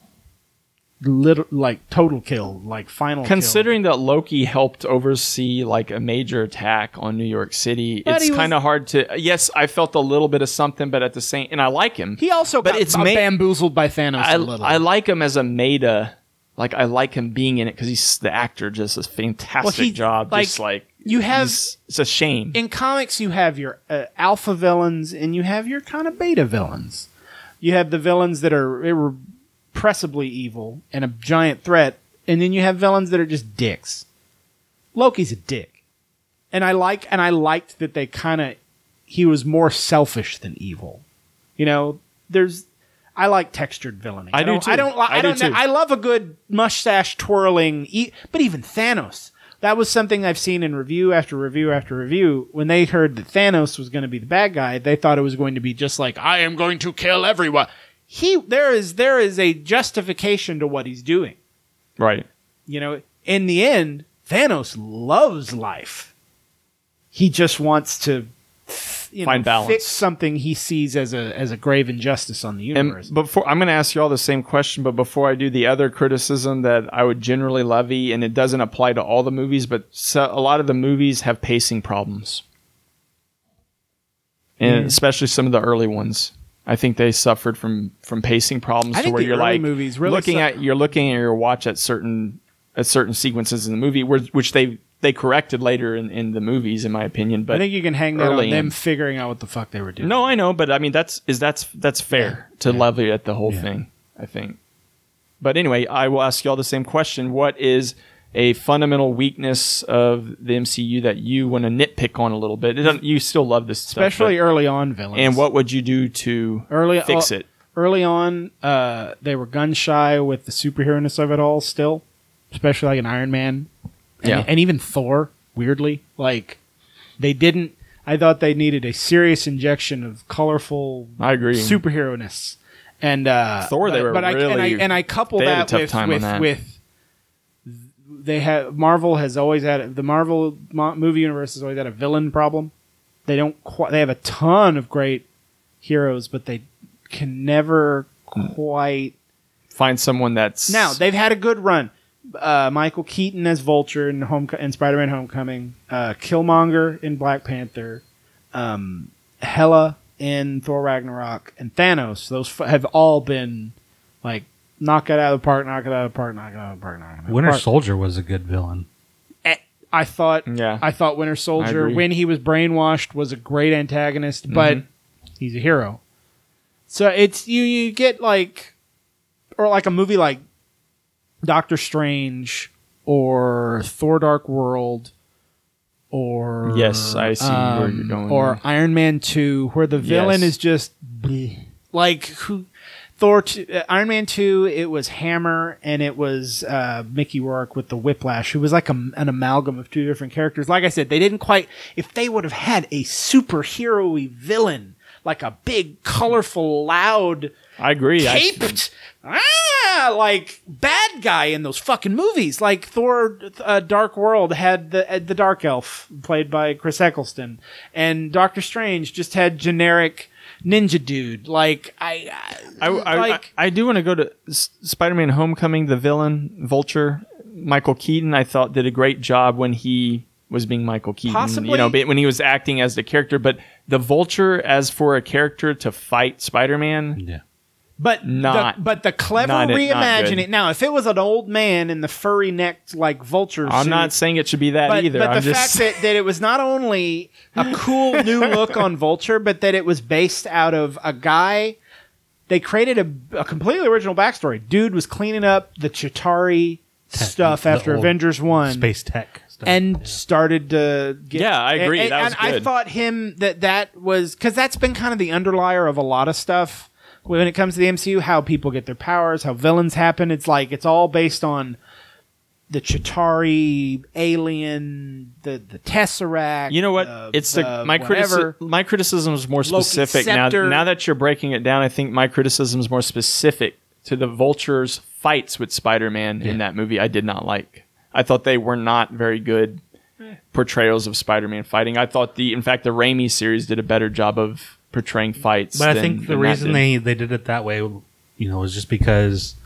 lit- like total kill, like final. kill. Considering that Loki helped oversee like a major attack on New York City, But it's was- kind of hard to. Yes, I felt a little bit of something, but at the same, and I like him. he also but got it's ma- bamboozled by Thanos I, a little. I like him as a meta. Like I like him being in it because he's the actor, just a fantastic he- job. like, just like you have- it's a shame. in comics you have your uh, alpha villains and you have your kind of beta villains. You have the villains that are irrepressibly evil and a giant threat, and then you have villains that are just dicks. Loki's a dick, and I like and I liked that they kind of he was more selfish than evil. You know, there's I like textured villainy. I do don't, too. I don't. I I, do don't. know- too. I love a good mustache twirling. E- but even Thanos, that was something I've seen in review after review after review. When they heard that Thanos was going to be the bad guy, they thought it was going to be just like I am going to kill everyone. He there is there is a justification to what he's doing. right. You know, in the end, Thanos loves life. He just wants to you Find know, balance. fix something he sees as a as a grave injustice on the universe. And before I'm going to ask you all the same question, but before I do, the other criticism that I would generally levy, and it doesn't apply to all the movies, but so, a lot of the movies have pacing problems, and mm. especially some of the early ones. I think they suffered from from pacing problems I to where you're like movies really looking su- at you're looking at your watch at certain at certain sequences in the movie, where, which they they corrected later in, in the movies, in my opinion. But I think you can hang that on them in. figuring out what the fuck they were doing. No, I know, but I mean that's is that's that's fair to levy at the whole thing. I think. But anyway, I will ask y'all the same question: What is a fundamental weakness of the MCU that you want to nitpick on a little bit? It you still love this stuff, especially but- early on villains. and what would you do to early fix it? Early on, uh, they were gun shy with the superhero-ness of it all. Still, especially like an Iron Man, and, Yeah. and even Thor. Weirdly, like they didn't. I thought they needed a serious injection of colorful I agree. superhero-ness. And uh, Thor, they but- were but I, and I really- and I couple they had a that with with, that. with they have Marvel has always had the Marvel movie universe has always had a villain problem. They don't quite. They have a ton of great heroes, but they can never quite. Find someone that's Now they've had a good run. Uh, Michael Keaton as Vulture in Home in Spider-Man: Homecoming, uh, Killmonger in Black Panther, um, Hela in Thor: Ragnarok, and Thanos. Those f- have all been like knock it out of the park, knock it out of the park, knock it out of the park, knock it out of the Winter park. Soldier was a good villain. Eh, I thought Yeah. I thought Winter Soldier agree. when he was brainwashed was a great antagonist, but he's a hero. So it's you you get like or like a movie like Doctor Strange or Thor Dark World or Yes, I see where you're um, going Or there. Iron Man two, where the villain Yes. is just bleh. like who. Thor, two, uh, Iron Man two, it was Hammer and it was uh, Mickey Rourke with the Whiplash, who was like a, an amalgam of two different characters. Like I said, they didn't quite. If they would have had a superhero-y villain, like a big, colorful, loud, I agree. I- ah, like bad guy in those fucking movies. Like Thor: uh, Dark World had the uh, the Dark Elf played by Chris Eccleston, and Doctor Strange just had generic ninja dude. Like I, I, I, like I, I do want to go to S- Spider-Man: Homecoming. The villain Vulture, Michael Keaton, I thought did a great job when he was being Michael Keaton. Possibly- you know, when he was acting as the character. But the Vulture, as for a character to fight Spider-Man, Yeah. But not- the, but the clever not- not it. Now, if it was an old man in the furry necked like vulture, I'm suit, not saying it should be that but, either. But I'm the just fact that, that it was not only a cool new *laughs* look on Vulture, but that it was based out of a guy. They created a, a completely original backstory. Dude was cleaning up the Chitauri stuff the after Avengers One, Space tech stuff. and started to get. Yeah, I agree. And, That was and I thought him that that was because that's been kind of the underlier of a lot of stuff when it comes to the MCU. How people get their powers, how villains happen. It's like it's all based on the Chitauri alien, the the Tesseract. You know what? the- it's the, my whatever. criticism. My criticism is more specific now. Now that you're breaking it down, I think my criticism is more specific to the Vulture's fights with Spider-Man in that movie. I did not like. I thought they were not very good eh. portrayals of Spider-Man fighting. I thought the, in fact, the Raimi series did a better job of portraying fights. But I than- think the than that reason did. they they did it that way, you know, was just because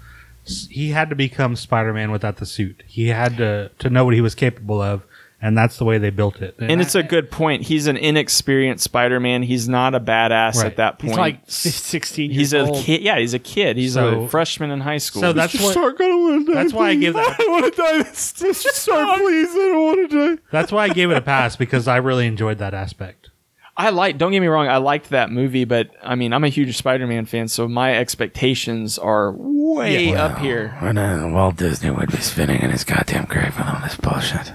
s- he had to become Spider-Man without the suit. He had to to know what he was capable of, and that's the way they built it. And it's a good point. He's an inexperienced Spider-Man. He's not a badass Right. at that point. He's like 16 He's years a old. kid. Yeah, he's a kid. He's So- a freshman in high school. so that's what that's why I give that *laughs* want to die. Just start, please. I don't want to die. that's why I gave it a pass because I really enjoyed that aspect. I like. Don't get me wrong. I liked that movie, but I mean, I'm a huge Spider-Man fan, so my expectations are way up here. And uh, Walt Disney would be spinning in his goddamn grave with all this bullshit.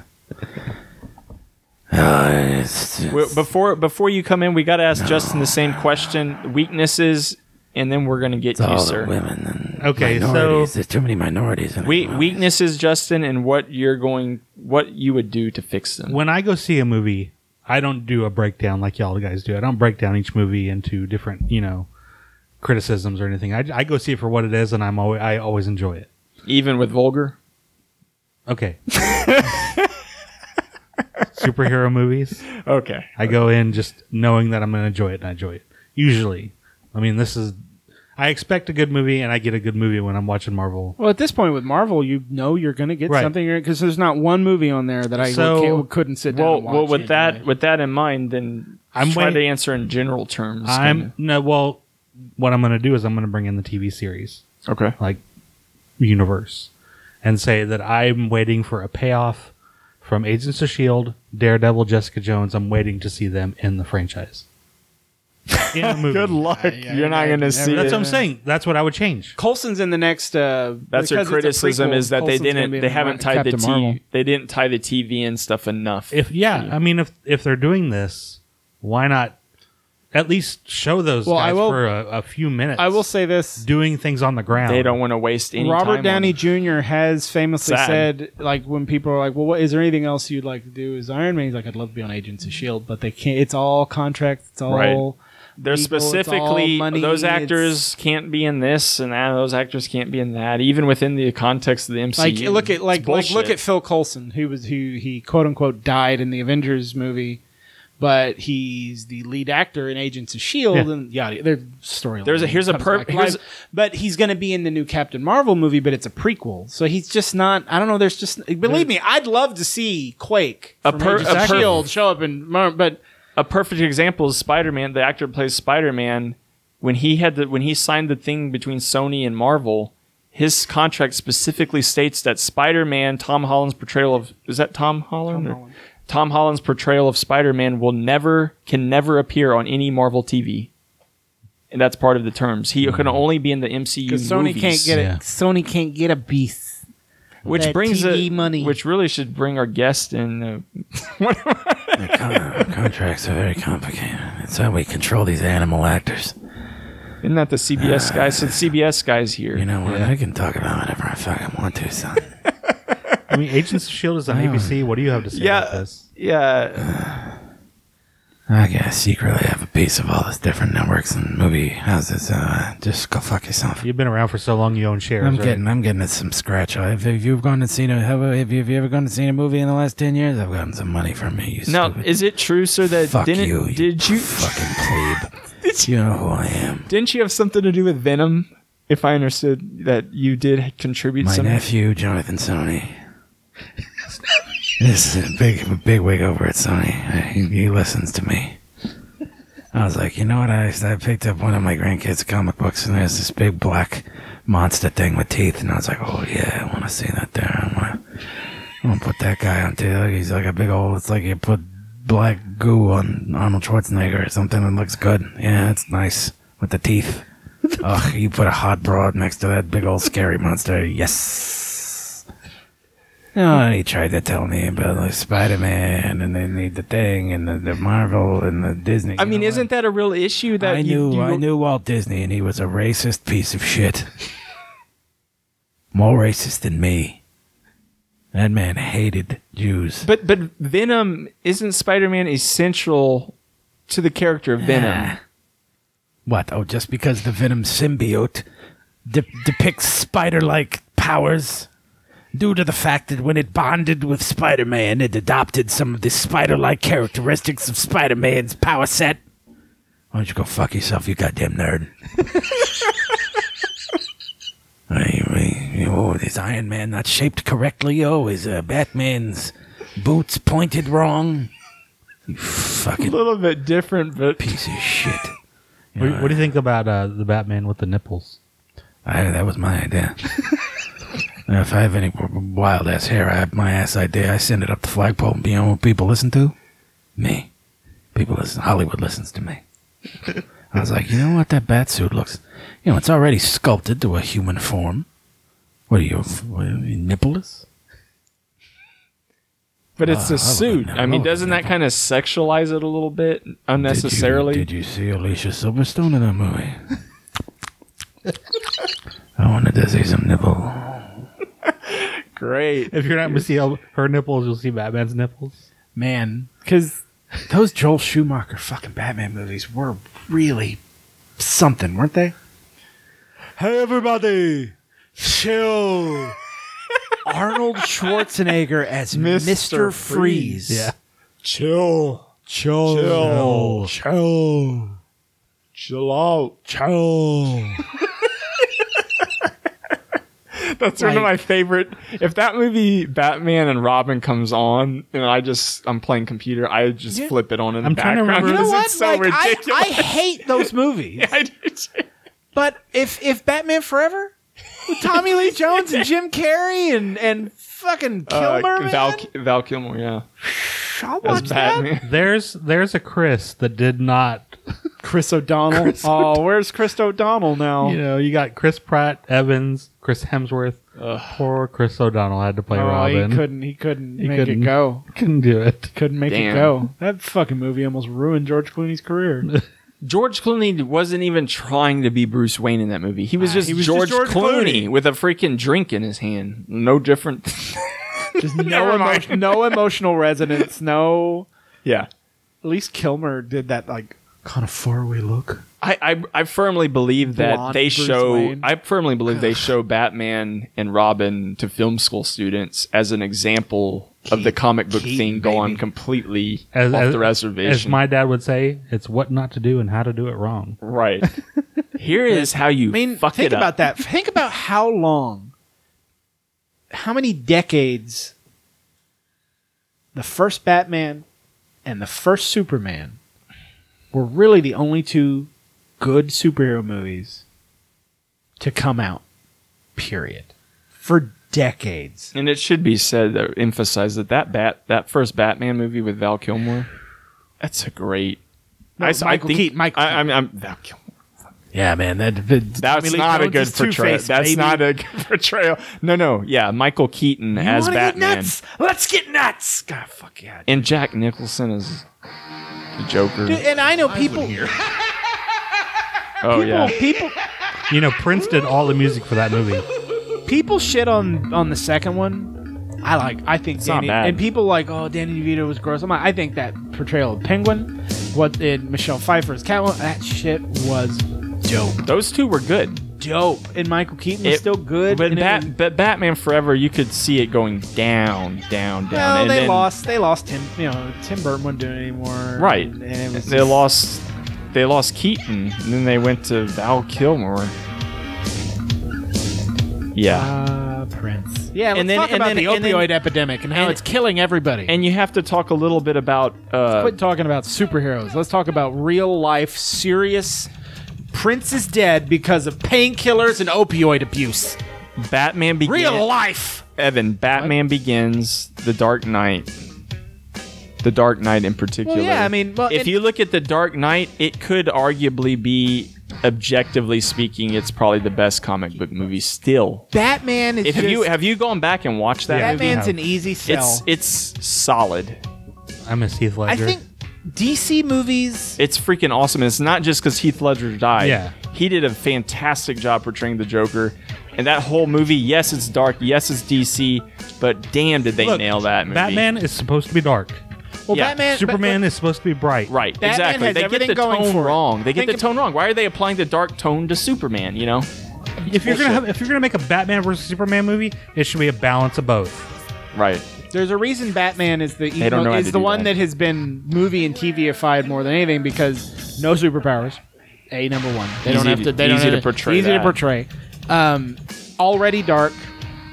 Uh, it's just, Before before you come in, we got to ask Justin the same question: weaknesses, and then we're gonna get it's you, all sir. the women and Okay, so- There's too many minorities in it. We, weaknesses, Justin, and what you're going, what you would do to fix them. When I go see a movie, I don't do a breakdown like y'all guys do. I don't break down each movie into different, you know, criticisms or anything. I, I go see it for what it is, and I'm always I always enjoy it. Even with vulgar. Okay. *laughs* Superhero movies. Okay. I go in just knowing that I'm going to enjoy it, and I enjoy it. Usually, I mean, this is. I expect a good movie, and I get a good movie when I'm watching Marvel. Well, at this point with Marvel, you know you're going to get Right. something because there's not one movie on there that I So- can't, couldn't sit down. Well, and watch well, with that anyway. with that in mind, then I'm try wait- to answer in general terms. I'm kinda. no. Well, what I'm going to do is I'm going to bring in the TV series, okay. like universe, and say that I'm waiting for a payoff from Agents of Shield, Daredevil, Jessica Jones. I'm waiting to see them in the franchise. *laughs* In a movie. Good luck. yeah, You're not yeah, going to see That's it. what I'm saying. That's what I would change. Coulson's in the next. Uh, That's your because it's a criticism prequel, is that they Coulson's gonna didn't in they haven't tied the Captain Marvel. TV they didn't tie the TV and stuff enough. If yeah, I mean, if if they're doing this, why not at least show those Well, I guys will- for a, a few minutes? I will say this: doing things on the ground. they don't want to waste any time Robert on Downey it. Jr. has famously Sad. said, like, when people are like, "Well, what is there anything else you'd like to do?" Is Iron Man? He's like, "I'd love to be on Agents of Shield, but they can't. It's all contracts. It's all Right. They're people, specifically money, those actors can't be in this and that. Those actors can't be in that, even within the context of the MCU. like look at like like look at Phil Coulson, who was who he quote unquote died in the Avengers movie, but he's the lead actor in Agents of Shield, Yeah. and yeah, their story. There's a- here's a per- here's- but he's going to be in the new Captain Marvel movie, but it's a prequel, so he's just not. I don't know. There's just believe me, I'd love to see Quake A per- a per- Shield show up in, but a perfect example is Spider-Man. The actor who plays Spider-Man when he had the when he signed the thing between Sony and Marvel. His contract specifically states that Spider-Man, Tom Holland's portrayal of is that Tom Holland? Or- Tom Holland's portrayal of Spider-Man will never can never appear on any Marvel TV. And that's part of the terms. He can only be in the MCU because Sony movies. can't get it. Yeah. Sony can't get a beast. Which That brings TV it, money. which really should bring our guest in. Uh, *laughs* The con- contracts are very complicated. It's how we control these animal actors. isn't that the CBS guy? So the CBS guy's here. You know what? I can talk about whatever I fucking want to, son. *laughs* I mean, Agents of Shield is on ABC. What do you have to say about this? yeah. *sighs* *sighs* I guess secretly have a piece of all these different networks and movie houses. Uh, just go fuck yourself. You've been around for so long, you own shares. I'm right? getting, I'm getting it some scratch. Have, have you gone and seen a? Have, have, you, have you ever gone and seen a movie in the last ten years? I've gotten some money from you. You Now, stupid. is it true, sir, that fuck didn't you, you did you fucking plebe? *laughs* you know who I am. didn't you have something to do with Venom? If I understood that you did contribute My some. nephew, Jonathan Sony. This is a big, big wig over at Sony. Uh, he, he listens to me. I was like, you know what? I, I picked up one of my grandkids' comic books, and there's this big black monster thing with teeth, and I was like, oh yeah, I want to see that there. I want to, I want to put that guy on too. He's like a big old. It's like you put black goo on Arnold Schwarzenegger or something. It looks good. Yeah, it's nice with the teeth. *laughs* Ugh, you put a hot broad next to that big old scary monster. Yes. No, he tried to tell me about like Spider Man and they need the thing and the, the Marvel and the Disney. I You mean, know isn't that a real issue what? that I you, knew you I knew Walt Disney and he was a racist piece of shit. More racist than me. That man hated Jews. But but Venom isn't Spider-Man essential to the character of Venom? Ah. What? Oh, just because the Venom symbiote de- depicts spider-like powers, due to the fact that when it bonded with Spider-Man, it adopted some of the spider-like characteristics of Spider-Man's power set. Why don't you go fuck yourself, you goddamn nerd? *laughs* Hey, hey, oh, is Iron Man not shaped correctly? Oh, is uh, Batman's boots pointed wrong? You fucking. A little bit different, but piece of shit. What, what do you think about uh, the Batman with the nipples? I, that was my idea. *laughs* Now, if I have any wild ass hair, I have my ass idea. I send it up the flagpole. You know what people listen to? Me. People listen. Hollywood listens to me. I was like, you know what? That bat suit looks. You know, it's already sculpted to a human form. What are you, what are you nippleless? but it's Ah, a suit. love I mean, doesn't that kind of sexualize it a little bit unnecessarily? Did you, did you see Alicia Silverstone in that movie? I wanted to see some nipple. *laughs* Great. If you're not going to see her her nipples, you'll see Batman's nipples. Man, because those Joel Schumacher fucking Batman movies were really something, weren't they? Hey, everybody, chill. *laughs* Arnold Schwarzenegger as Mr. Mr. Freeze. Yeah. Chill. Chill. Chill. Chill. Chill out. Chill. That's one of my favorite. If that movie Batman and Robin comes on, and I just I'm playing computer, I just flip it on in the I'm to background. *laughs* You know what? It's so Like, ridiculous. I hate those *laughs* movies. I do too. But if if Batman Forever, with Tommy Lee *laughs* Jones and Jim Carrey and and fucking Uh, Kilmer, man, Val Val Kilmer, yeah, I'll as watch that. *laughs* There's there's a Chris that did not. *laughs* Chris O'Donnell. oh, where's Chris O'Donnell now? You know, you got Chris Pratt, Evans, Chris Hemsworth. Poor Chris O'Donnell had to play oh, Robin. he couldn't. He couldn't He make couldn't. it go. *laughs* Couldn't do it. Couldn't make Damn. it go. That fucking movie almost ruined George Clooney's career. George Clooney wasn't even trying to be Bruce Wayne in that movie. He was just, he was just George, George Clooney, Clooney. with a freaking drink in his hand. No different. Just *laughs* no, Never mind. emo- no emotional resonance. No. yeah. At least Kilmer did that like kind of faraway look. I, I I firmly believe that Blonde they Bruce show. Wayne. I firmly believe they show Batman and Robin to film school students as an example of the comic book Keaton, thing going baby. completely As, off as- the reservation. As my dad would say, it's what not to do and how to do it wrong. right. *laughs* Here is how you I mean, fuck think it up. about that. Think about how long, how many decades the first Batman and the first Superman were really the only two good superhero movies to come out. Period. For decades. And it should be said, uh, emphasized that that bat, that first Batman movie with Val Kilmer, that's a great. No, I, s- I Michael think, Keaton, Michael I, I'm, I'm Val Kilmer. Yeah, man. That, that That's Tommy Lee not a Jones good portrayal. That's baby. not a *laughs* good portrayal. No, no. Yeah, Michael Keaton You as wanna get Batman. nuts? Let's get nuts. God, fuck yeah. And Jack Nicholson is the Joker. Dude, and I know people. *laughs* oh, people, yeah. people, You know, Prince did all the music for that movie. people shit on on the second one. I like. I think It's not Danny bad. and people like, oh, Danny DeVito was gross. I'm like, I think that portrayal of Penguin, what did Michelle Pfeiffer's Catwoman, that shit was dope, Those two were good. dope. And Michael Keaton was It- still good. But, and it Bat, was- but Batman Forever, you could see it going down, down, down. well, and they then- lost. They lost Tim. You know, Tim Burton wasn't doing it anymore. Right. And, and it was They lost. They lost Keaton, and then they went to Val Kilmer. Yeah. Uh, Prince. Yeah, let's And then- talk and about then- the and then- opioid epidemic and how and- it's killing everybody. and you have to talk a little bit about. Uh, Quit talking about superheroes. Let's talk about real life, serious. Prince is dead because of painkillers and opioid abuse. Batman begins. Real life. Evan, Batman Begins, The Dark Knight. The Dark Knight in particular. Well, yeah, I mean, well, if and- you look at The Dark Knight, it could arguably be, objectively speaking, it's probably the best comic book movie still. Batman is If just, you have you gone back and watched that movie? Batman's an easy sell. It's it's solid. I miss Heath I Ledger. think DC movies. It's freaking awesome. And it's not just because Heath Ledger died. Yeah. He did a fantastic job portraying the Joker. And that whole movie, yes, it's dark. Yes, it's DC. But damn, did they Look, nail that movie. Batman is supposed to be dark. Well, yeah, Batman. Superman but- is supposed to be bright. Right, Batman exactly. They get the going tone wrong. They get Think the tone wrong. Why are they applying the dark tone to Superman? You know, If you're gonna have, if you're gonna make a Batman versus Superman movie, it should be a balance of both. right? There's a reason Batman is the don't know how is the do one that. that has been movie and TVified more than anything because no superpowers. A number one. They don't Easy have to- to. They don't easy have to portray Easy to that. portray. Um, already dark,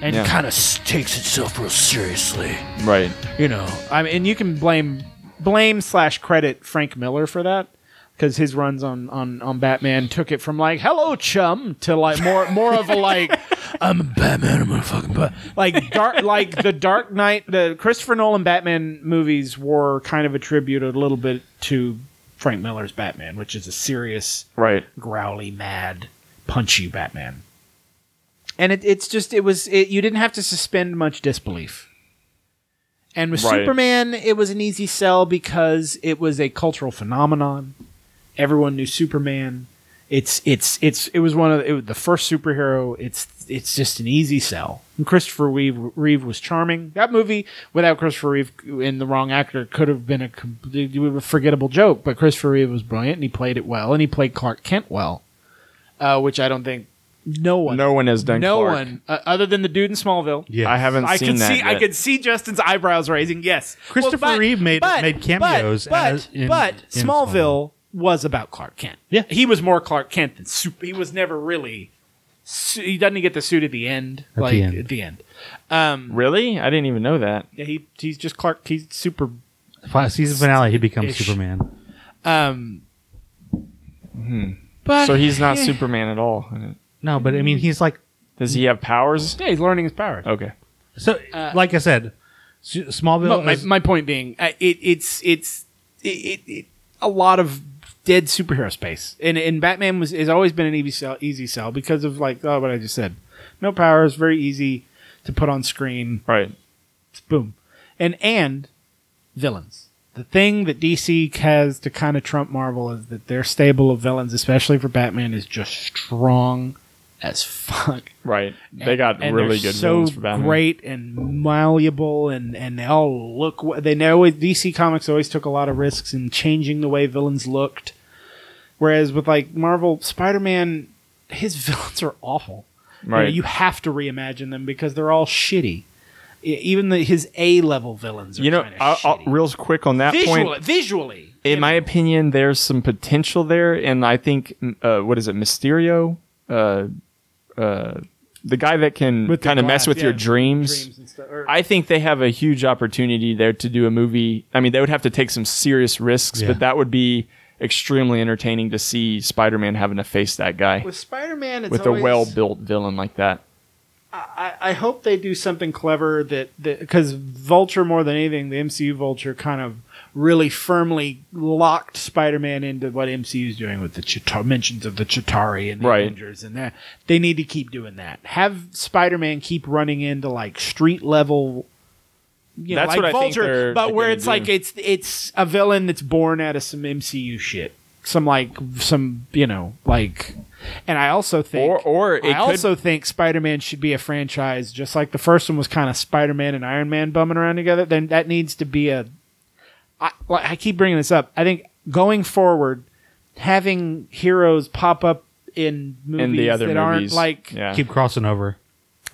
and Yeah. kind of takes itself real seriously. Right. You know, I mean, and you can blame blame slash credit Frank Miller for that because his runs on, on on Batman took it from like "Hello, chum" to like more more of a like *laughs* I'm a Batman. I'm a fucking Bat. Like dark, like the Dark Knight. The Christopher Nolan Batman movies were kind of attributed a little bit to Frank Miller's Batman, which is a serious, Right. growly, mad, punchy Batman. And it, it's just it was it, you didn't have to suspend much disbelief. And with Right. Superman, it was an easy sell because it was a cultural phenomenon. Everyone knew Superman. It's it's it's it was one of the, it was the first superhero. It's it's just an easy sell. And Christopher Reeve, Reeve was charming. That movie without Christopher Reeve and the wrong actor could have been a completely forgettable joke. But Christopher Reeve was brilliant and he played it well and he played Clark Kent well, uh, which I don't think no one No one has done. no Clark. one uh, other than the dude in Smallville. Yeah, I haven't I seen could that. see I yet. could see Justin's eyebrows raising. Yes, Christopher Well, but- Reeve made but- made cameos. But as in, but in Smallville was about Clark Kent. Yeah. he was more Clark Kent than super. He was never really. su- He doesn't get the suit at the end. the like end. at the end. Um, Really? I didn't even know that. yeah, he he's just Clark. He's super. Fi- season finale. He becomes Ish. Superman. Um, but So he's not yeah. Superman at all. No, but I mean, he's like Does he have powers? Yeah, he's learning his powers. Okay. so. like I said, S- Smallville. But my, is- my point being, uh, it, it's it's it, it, it, a lot of dead superhero space, and and Batman was has always been an easy sell, easy sell because of like oh, what I just said, no powers, very easy to put on screen, Right. boom, and and villains. The thing that DC has to kind of trump Marvel is that their stable of villains, especially for Batman, is just strong as fuck. Right. They got And really they're good so villains for Batman. great and malleable, and and they all look. They know DC Comics always took a lot of risks in changing the way villains looked, whereas with like Marvel, Spider Man, his *laughs* villains are awful. You know, Right. you have to reimagine them because they're all shitty. Even the, his A level villains are You know, kind I'll, I'll, real quick on that visually, point. visually, In my opinion, there's some potential there, and I think uh, what is it, Mysterio, uh, uh, the guy that can With the kind of mess with your dreams. dreams and stuff. or- I think they have a huge opportunity there to do a movie. I mean, they would have to take some serious risks, Yeah. but that would be extremely entertaining to see Spider-Man having to face that guy with Spider Man, with a well-built villain like that. I, I hope they do something clever that because Vulture more than anything, the MCU Vulture kind of really firmly locked Spider-Man into what MCU is doing with the Chita- mentions of the Chitauri and the Right. Avengers, and that they need to keep doing that. Have Spider-Man keep running into like street level. You know, That's like what I think Vulture, but where it's like it's it's a villain that's born out of some MCU shit, some like some you know like, and I also think Or or it I could also think Spider-Man should be a franchise, just like the first one was kind of Spider-Man and Iron Man bumming around together. Then that needs to be a. I, keep bringing this up. I think going forward, having heroes pop up in movies in the other that movies aren't like, yeah. Keep crossing over.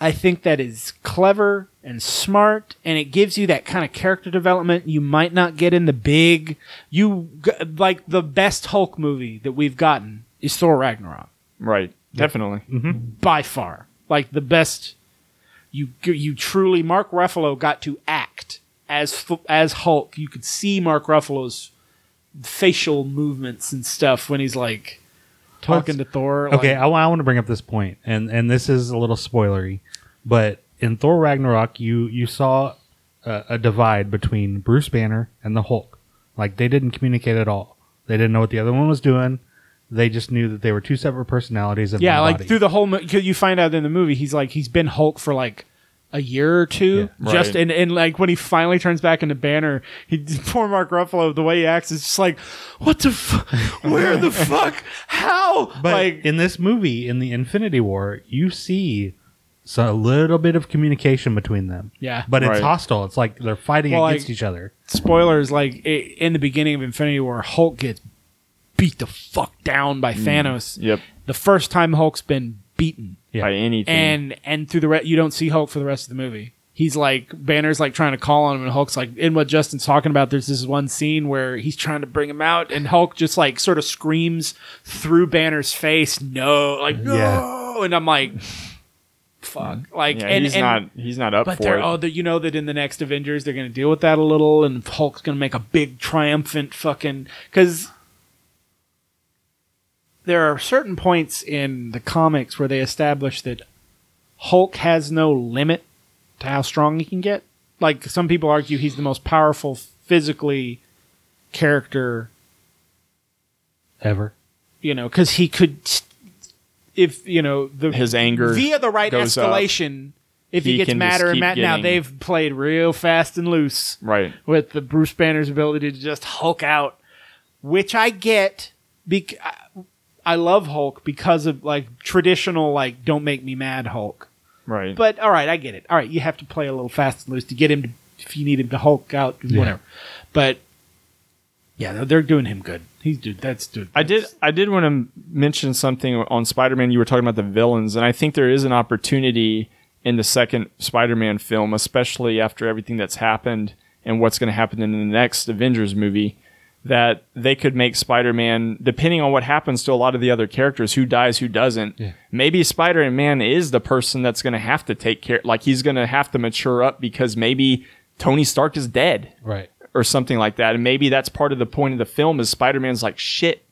I think that is clever and smart, and it gives you that kind of character development you might not get in the big. You like the best Hulk movie that we've gotten is Thor Ragnarok right definitely mm-hmm. by far. Like the best. You you truly Mark Ruffalo got to act as as Hulk. You could see Mark Ruffalo's facial movements and stuff when he's like talking to Thor. Okay, like- I, want to bring up this point, and and this is a little spoilery, but in Thor Ragnarok, you you saw a, a divide between Bruce Banner and the Hulk. Like they didn't communicate at all. They didn't know what the other one was doing. They just knew that they were two separate personalities. Of yeah, one like body. through the whole. mo- 'cause You find out in the movie he's like he's been Hulk for like a year or two. Yeah. just Right. and, and like when he finally turns back into Banner, he *laughs* poor Mark Ruffalo. The way he acts is just like, what the, f- *laughs* where the *laughs* fuck, how? But like in this movie, in the Infinity War, you see so a little bit of communication between them. Yeah. but it's Right. hostile. It's like they're fighting Well, against like- each other. spoilers, like i- in the beginning of Infinity War, Hulk gets beat the fuck down by mm. Thanos. yep The first time Hulk's been beaten, Yeah. by anything and and through the re- you don't see Hulk for the rest of the movie. He's like Banner's like trying to call on him, and Hulk's like in what Justin's talking about. There's this one scene where he's trying to bring him out, and Hulk just like sort of screams through Banner's face, "No!" Like no, Yeah. and I'm like, "Fuck!" Like, yeah and, he's and- not he's not up but for they're it oh, the, you know that in the next Avengers they're going to deal with that a little, and Hulk's going to make a big triumphant fucking because there are certain points in the comics where they establish that Hulk has no limit to how strong he can get. Like some people argue, he's the most powerful physically character Ever. you know, because he could, if you know, the His anger via the right goes up. escalation. If he, He gets can just madder and keep mad, now getting- they've played real fast and loose right with the Bruce Banner's ability to just Hulk out, which I get. Bec- I- I love Hulk because of like traditional, like don't make me mad Hulk. right But all right, I get it. All right, you have to play a little fast and loose to get him to, if you need him to Hulk out, whatever. But yeah, they're- they're doing him good. He's dude. That's dude. I did. I did want to mention something on Spider-Man. You were talking about the villains, and I think there is an opportunity in the second Spider-Man film, especially after everything that's happened and what's going to happen in the next Avengers movie, that they could make Spider-Man, depending on what happens to a lot of the other characters, who dies, who doesn't. Maybe Spider-Man is the person that's going to have to take care. Like he's going to have to mature up because maybe Tony Stark is dead Right. Or something like that. And maybe that's part of the point of the film is Spider-Man's like, shit,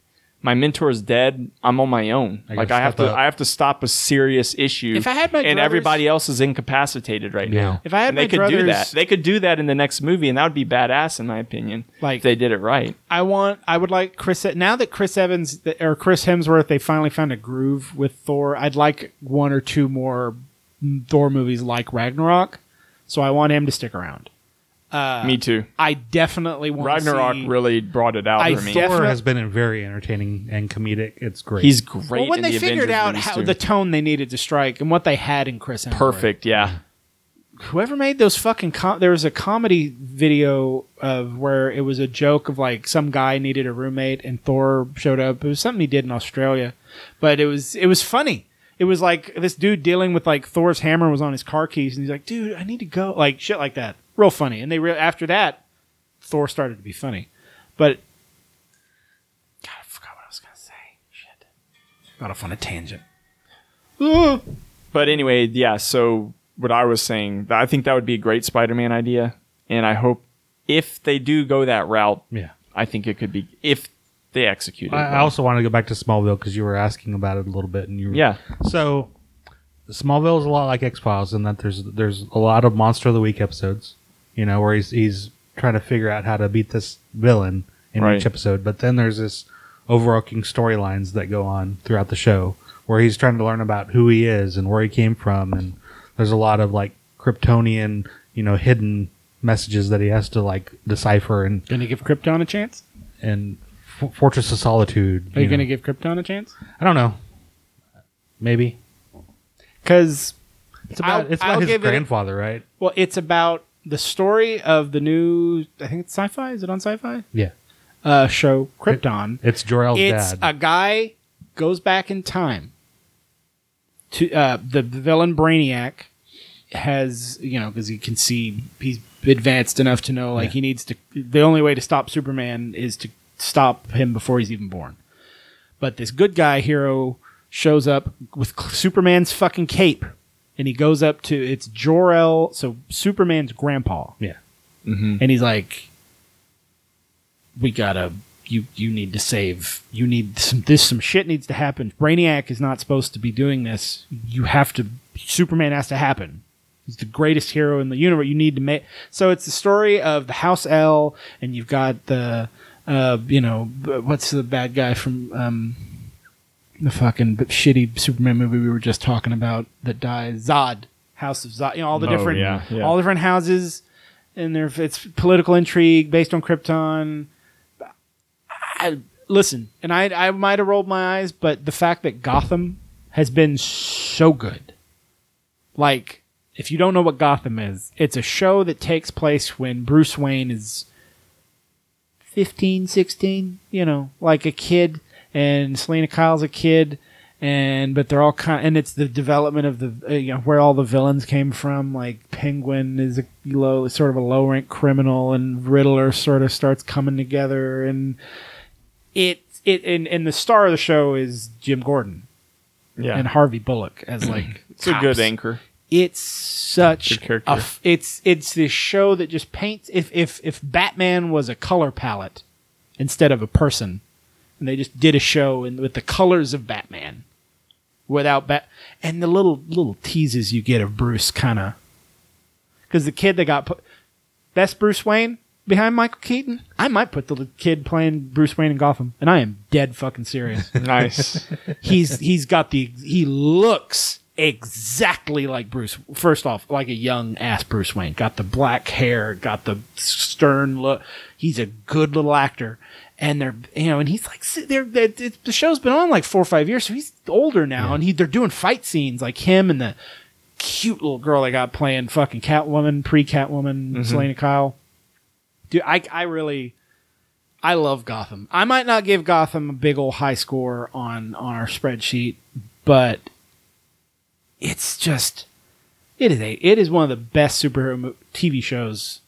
my mentor is dead. I'm on my own. I like I have to, up. I have to stop a serious issue. If I had my and druthers- everybody else is incapacitated right Yeah. now. If I had and they my could do that. They could do that in the next movie, and that would be badass in my opinion. Like- if they did it right. I want. I would like Chris. Now that Chris Evans or Chris Hemsworth, they finally found a groove with Thor. I'd like one or two more Thor movies like Ragnarok. So I want him to stick around. Uh, me too. I definitely want Ragnarok to see, really brought it out I for me. Thor has been very entertaining and comedic. It's great. He's great. Well, when in they the figured Avengers out how too. the tone they needed to strike and what they had in Chris Hemsworth, perfect, yeah. whoever made those fucking com- there was a comedy video of where it was a joke of like some guy needed a roommate and Thor showed up. It was something he did in Australia, but it was it was funny. It was like this dude dealing with like Thor's hammer was on his car keys and he's like, "Dude, I need to go." Like shit like that. Real funny. And they re- after that Thor started to be funny. But God, I forgot what I was going to say. Shit. Got off on a tangent. *gasps* But anyway, yeah. So what I was saying, I think that would be a great Spider-Man idea, and I hope if they do go that route, yeah. I think it could be if they execute it. I, I well. also want to go back to Smallville because you were asking about it a little bit, and you were, yeah, So, Smallville is a lot like X Files in that there's there's a lot of Monster of the Week episodes, you know, where he's he's trying to figure out how to beat this villain in Right. each episode. But then there's this overarching storylines that go on throughout the show where he's trying to learn about who he is and where he came from, and there's a lot of like Kryptonian, you know, hidden messages that he has to like decipher and Gonna give Krypton a chance? and F- Fortress of Solitude. Are you, know. gonna give Krypton a chance? I don't know. Maybe Because it's about I'll- it's about I'll his give it grandfather, right? well, it's about the story of the new. I think it's sci-fi. Is it on sci-fi? Yeah, Uh, show Krypton. it's Jor-El's it's dad. a guy goes back in time to uh, the, the villain Brainiac has you know because he can see he's advanced enough to know like he needs to the only way to stop Superman is to stop him before he's even born. But this good guy hero shows up with Superman's fucking cape and he goes up to it's Jor-El so Superman's grandpa yeah, and he's like, "We gotta, you, you need to save. You need some. This some shit needs to happen. Brainiac is not supposed to be doing this. You have to. Superman has to happen. He's the greatest hero in the universe. You need to make. So it's the story of the House L, and you've got the, uh, you know, what's the bad guy from um, the fucking shitty Superman movie we were just talking about that dies? Zod. House of Zod. You know all the Oh, different, yeah, yeah. all different houses and there it's political intrigue based on Krypton. I, listen, and I I might have rolled my eyes, but the fact that Gotham has been so good, like if you don't know what Gotham is, it's a show that takes place when Bruce Wayne is 15, 16, you know, like a kid, and Selina Kyle's a kid, and but they're all kind, and it's the development of the uh, you know where all the villains came from. Like Penguin is a low, sort of a low rank criminal, and Riddler sort of starts coming together, and it it and, and the star of the show is Jim Gordon Yeah, and Harvey Bullock as like it's a good anchor. it's such Good character. a f- it's it's this show that just paints if if if Batman was a color palette instead of a person and they just did a show and with the colors of Batman without bat and the little little teases you get of Bruce kind of cuz the kid that got put best Bruce Wayne behind Michael Keaton I might put the kid playing Bruce Wayne in Gotham and I am dead fucking serious *laughs* Nice. he's he's got the he looks exactly like Bruce. First off, like a young ass Bruce Wayne. Got the black hair, got the stern look. He's a good little actor, and they're you know, and he's like they're, they're the show's been on like four or five years, so he's older now, and he they're doing fight scenes like him and the cute little girl they got playing fucking Catwoman, pre Catwoman, mm-hmm. Selina Kyle. Dude, I I really. I love Gotham. I might not give Gotham a big old high score on on our spreadsheet, but it's just it is a it is one of the best superhero mo- TV shows.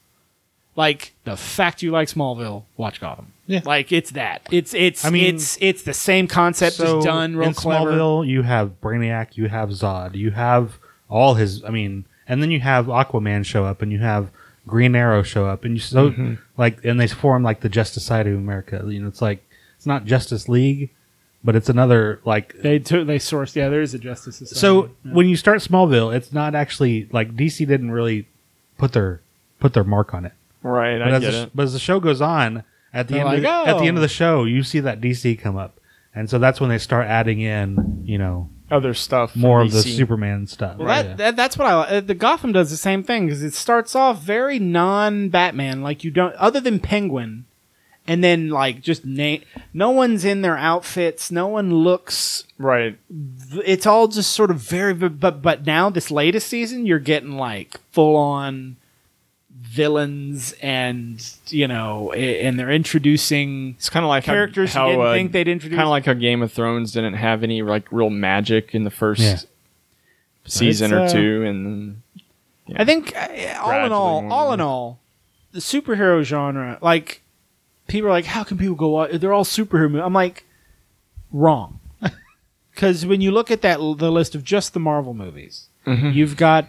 Like the fact you like Smallville, watch Gotham. Yeah. like it's that. It's it's I mean, it's it's the same concept, so just done real in clever. Smallville, you have Brainiac, you have Zod, you have all his. I mean, and then you have Aquaman show up, and you have Green Arrow show up, and you so Mm-hmm. like, and they form like the Justice Society of America. You know, it's like it's not Justice League, but it's another like. They took they sourced yeah, there is a Justice Society. So when you start Smallville, it's not actually like DC didn't really put their put their mark on it. Right, But I as, get the, it. but as the show goes on, at the They're end of like, the, at the end "Oh." of the show, you see that DC come up, and so that's when they start adding in, you know, Other stuff. from more of the DC. Superman stuff. Well, that, that that's what I like. Uh, The Gotham does the same thing because it starts off very non-Batman, like you don't, other than Penguin, and then like just na- no one's in their outfits, no one looks. Right. It's all just sort of very, but but now this latest season, you're getting like full on villains, and you know, and they're introducing It's kind of like characters how, you didn't uh, think they'd introduce. Kind of like how Game of Thrones didn't have any like real magic in the first Yeah. season It's, or uh, two, and I think uh, all in all, all in all, the superhero genre, like people are like, how can people go? wa- They're all superhero movies. I'm like, wrong. *laughs* Because when you look at that the list of just the Marvel movies, Mhm. you've got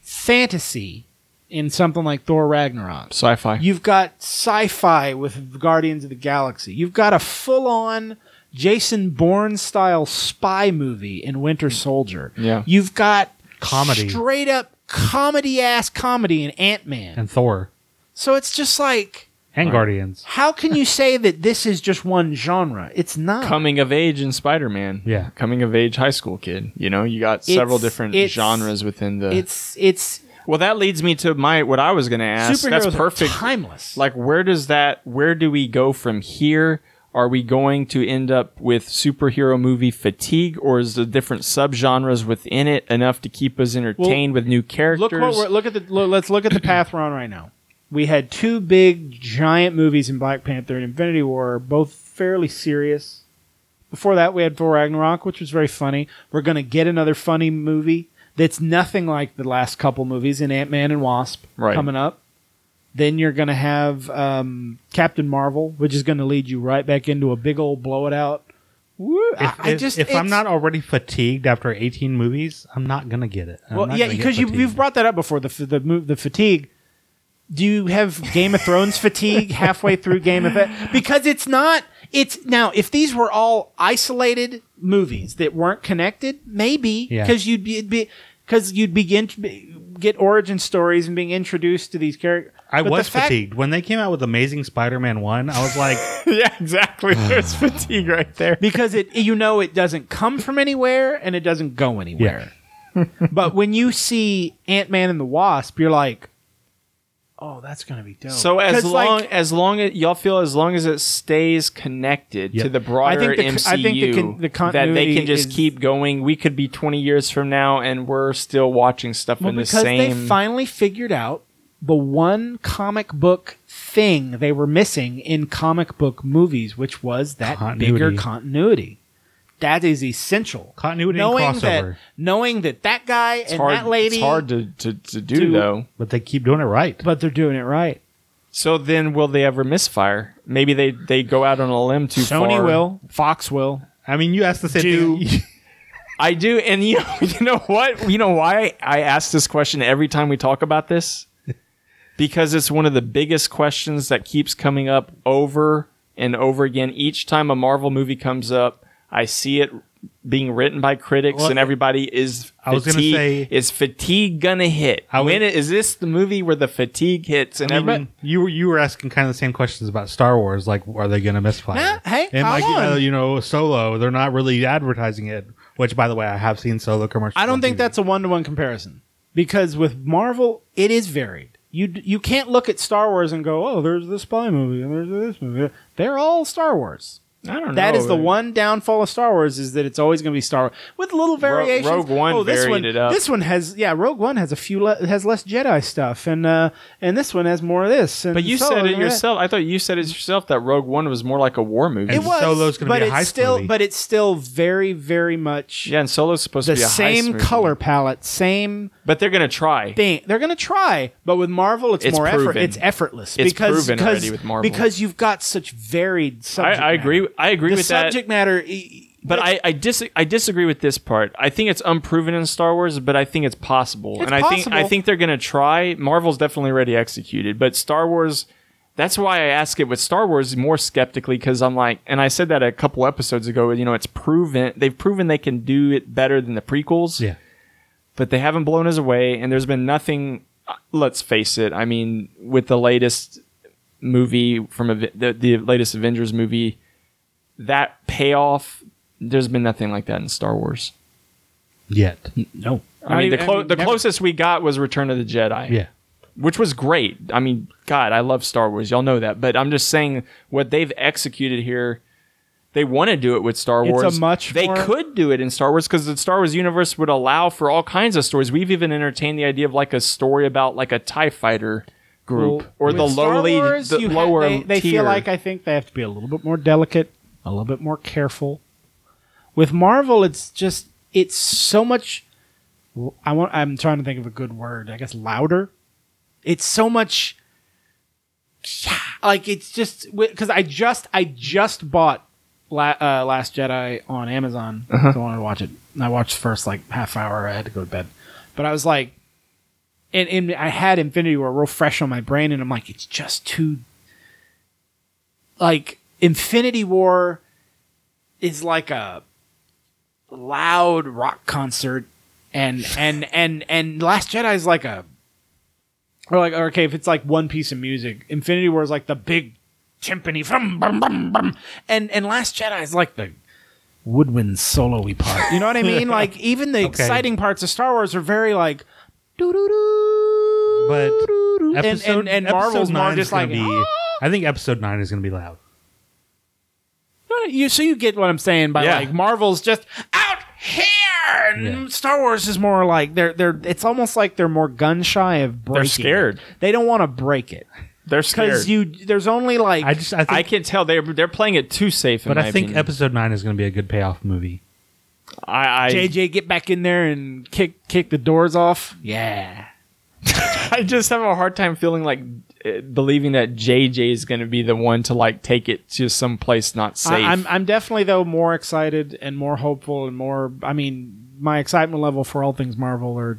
fantasy in something like Thor Ragnarok. sci-fi. You've got sci-fi with Guardians of the Galaxy. You've got a full-on Jason Bourne style spy movie in Winter Soldier. Yeah. You've got Comedy. straight up comedy ass comedy in Ant Man. and Thor So it's just like, and Guardians. how can you say that this is just one genre? It's not. Coming of age in Spider Man. Yeah. Coming of age high school kid. You know, you got several It's- different it's- genres within the. it's it's well, that leads me to my what I was going to ask. superheroes That's perfect. timeless. like where does that where do we go from here are we going to end up with superhero movie fatigue or is the different subgenres within it enough to keep us entertained with new characters look what we're, look at the look, let's look at the path we're on right now. We had two big giant movies in Black Panther and Infinity War, both fairly serious. Before that, we had Thor Ragnarok, which was very funny. We're going to get another funny movie that's nothing like the last couple movies in Ant Man and Wasp Right. coming up. Then you're going to have um, Captain Marvel, which is going to lead you right back into a big old blow it out. Woo, If, I, I if- just if I'm it's- not already fatigued after 18 movies, I'm not gonna get it. I'm well, not yeah, gonna get because you, fatigued. you've brought that up before the f- the move the fatigue. Do you have Game of Thrones fatigue halfway through Game of Because it's not. It's now if these were all isolated movies that weren't connected, maybe Yeah. because you'd be because you'd begin to be, get origin stories and being introduced to these characters. I But was fact- fatigued when they came out with Amazing Spider-Man one. I was like, *laughs* yeah exactly *sighs* there's fatigue right there because it you know it doesn't come from anywhere and it doesn't go anywhere. *laughs* but when you see Ant Man and the Wasp, you're like, oh, that's gonna be dope. so as 'Cause, like, long as long as y'all feel as long as it stays connected Yep. to the broader I think the- MCU I think the con- the that they continuity can just is- keep going we could be 20 years from now and we're still watching stuff well, in the same because they same finally figured out the one comic book thing they were missing in comic book movies, which was that Continuity. bigger continuity. That is essential. Continuity and knowing crossover. that knowing that that guy it's and hard, that lady, it's hard to, to, to do to- though but they keep doing it right. but they're doing it right. So then, will they ever misfire? Maybe they they go out on a limb too far. Sony will, Fox will. I mean, you asked the same Do- thing. *laughs* I do, and you know, *laughs* you know what? You know why I ask this question every time we talk about this? Because it's one of the biggest questions that keeps coming up over and over again. Each time a Marvel movie comes up, I see it being written by critics, Well, and everybody is. I was gonna fatigue- say- is fatigue gonna hit? I would- when this the movie where the fatigue hits? And I everybody, mean, you were you were asking kind of the same questions about Star Wars. Like, are they going to misfire? Nah, hey, and how like long? uh, you know, Solo, they're not really advertising it. Which, by the way, I have seen Solo commercials. I don't think TV. that's a one to one comparison because with Marvel, it is varied. You you can't look at Star Wars and go, oh, there's the spy movie and there's this movie. They're all Star Wars. I don't know. That is the one downfall of Star Wars is that it's always going to be Star Wars with little variations. Rogue One oh, this varied one, it up. This one has yeah, Rogue One has a few le- has less Jedi stuff, and uh, and this one has more of this. And But you Solo said it and that. yourself. I thought you said it yourself that Rogue One was more like a war movie. It was Solo's gonna but be a it's heist still, movie. but it's still very, very much yeah, and Solo's supposed to be a heist same movie. color palette, same but they're gonna try. thing. They're going to try, but with Marvel, it's, It's more effort. It's effortless It's because proven because, already with Marvel. because you've got such varied I. I agree. Matter. I agree the with that. subject matter. e- But I I, dis- I disagree with this part. I think it's unproven in Star Wars, but I think it's possible. It's and I think I think they're gonna try. Marvel's definitely already executed, but Star Wars. That's why I ask it with Star Wars more skeptically because I'm like, and I said that a couple episodes ago. You know, it's proven they've proven they can do it better than the prequels. Yeah. but they haven't blown us away and there's been nothing uh, let's face it i mean with the latest movie from the, the latest avengers movie that payoff there's been nothing like that in star wars Yet. No, i mean the, clo- mean, the closest we got was return of the jedi Yeah. which was great i mean god i love star wars y'all know that but i'm just saying what they've executed here they want to do it with Star It's a Wars. much they more- could do it in Star Wars because the Star Wars universe would allow for all kinds of stories. We've even entertained the idea of like a story about like a Tie Fighter group Well, or the Star lowly, Wars, the you ha- lower they, they tier. feel like I think they have to be a little bit more delicate, a little bit more careful. With Marvel, it's just it's so much. I want. I'm trying to think of a good word. I guess louder. It's so much. Like it's just because I just I just bought La, uh, Last Jedi on Amazon. So I wanted to watch it. And I watched the first like half hour. I had to go to bed, but I was like, and, and I had Infinity War real fresh on my brain, and I'm like, it's just too like Infinity War. is like a loud rock concert, and and and and Last Jedi is like a or like or okay if it's like one piece of music. Infinity War is like the big timpani, brum, brum, brum, brum, and and Last Jedi is like the woodwind solo-y part. You know what I mean? *laughs* like even the exciting parts of Star Wars are very like. doo-doo-doo, But doo-doo-doo. and, episode and, and episode Marvel's more nine is just like gonna be. Ah! I think episode nine is going to be loud. You so you get what I'm saying by Yeah. like Marvel's just out here and Yeah. Star Wars is more like they're they're it's almost like they're more gun shy of breaking. They're it. scared. They don't want to break it They're scared. because you there's only like I just I think, I can tell they're they're playing it too safe. In but my I think opinion. episode nine is going to be a good payoff movie. I, I JJ get back in there and kick kick the doors off. Yeah. *laughs* I just have a hard time feeling like believing that JJ is going to be the one to like take it to some place not safe. I, I'm I'm definitely though more excited and more hopeful and more. I mean, my excitement level for all things Marvel are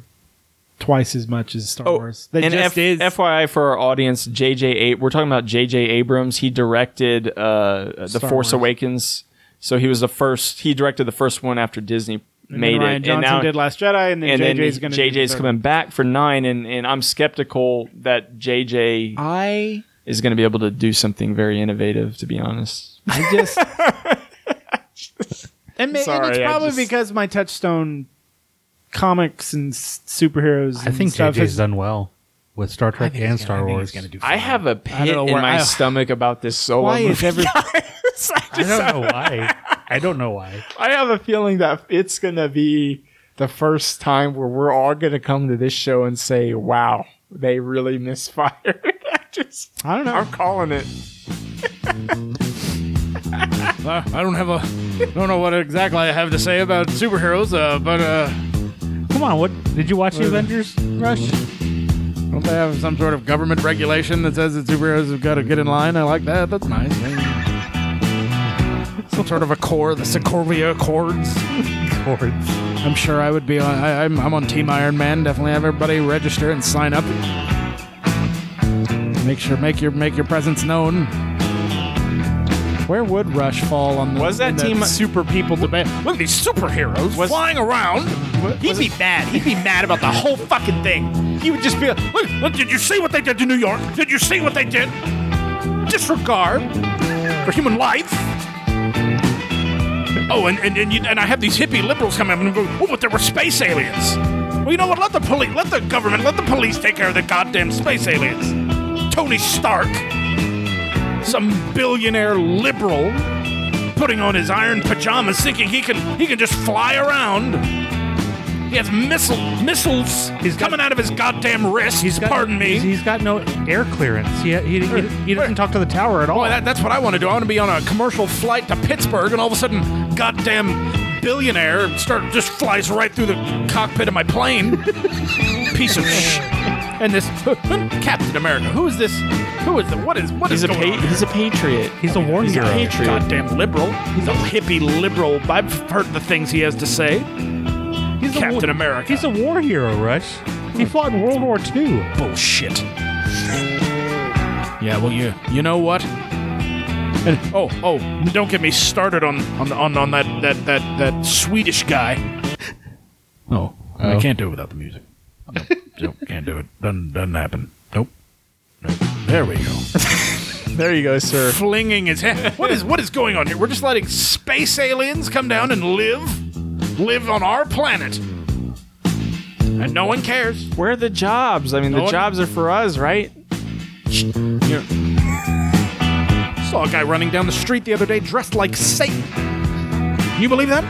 twice as much as Star Oh, Wars. That and just F-. FYI for our audience, JJ, A- we're talking about JJ Abrams. He directed uh, The Star Force Wars. Awakens, so he was the first. He directed the first one after Disney and then made Rian it, Johnson and now did Last Jedi, and then and then JJ's going to JJ's coming back for nine, and and I'm skeptical that JJ I is going to be able to do something very innovative. To be honest, I just *laughs* and, ma- and it's probably just- because my touchstone comics and s- superheroes. I and think stuff JJ's is- done well with Star Trek and Star gonna- I Wars. he's gonna do I have a pit in where- my I- stomach about this *laughs* solo Why is movie. every *laughs* I don't know why. I don't know why. I have a feeling that it's gonna be the first time where we're all gonna come to this show and say, "Wow, they really misfired." *laughs* I just, I don't know. I'm calling it. Uh, I don't have a don't know what exactly I have to say about superheroes, uh, but uh, Come on, what did you watch the Avengers Rush? don't they have some sort of government regulation that says that superheroes have got to get in line? I like that. That's nice. Some sort of a core, the Sokovia Accords. Chords. I'm sure I would be on. I, I'm, I'm on Team Iron Man. Definitely have everybody register and sign up. Make sure make your make your presence known. Where would Rush fall on the Was that team- super people debate? Look at these superheroes Was- flying around. He'd be mad. He'd be mad about the whole fucking thing. He would just be like, look, look, did you see what they did to New York? Did you see what they did? Disregard for human life. Oh, and and and, you, and I have these hippie liberals coming up and go, oh, but there were space aliens. Well, you know what? Let the police, let the government, let the police take care of the goddamn space aliens. Tony Stark, some billionaire liberal, putting on his iron pajamas, thinking he can he can just fly around. He has missile missiles He's got- coming out of his goddamn wrist. He's got, pardon me. He's, he's got no air clearance. He, he, he, he doesn't talk to the tower at all. Boy, that, that's what I want to do. I want to be on a commercial flight to Pittsburgh, and all of a sudden, goddamn billionaire Stark just flies right through the cockpit of my plane. *laughs* Piece of sh. And this *laughs* Captain America. Who is this? Who is the? What is? What is He's a going pa- on? he's a patriot. He's a war He's hero. a patriot. goddamn liberal. He's a hippie liberal. I've heard the things he has to say. He's a Captain war- America. He's a war hero, Rush. He fought in World War II. bullshit. Yeah, well, you you know what? And *laughs* oh oh, don't get me started on on on, on that, that that that Swedish guy. Oh, I oh. can't do it without the music. Nope, *laughs* nope, can't do it. Doesn't doesn't happen. Nope. Nope. There we go. *laughs* There you go, sir. Flinging his head. What is what is going on here? We're just letting space aliens come down and live live on our planet, and no one cares. Where are the jobs? I mean, the one- jobs are for us, right? Here. Saw a guy running down the street the other day dressed like Satan. Can you believe that?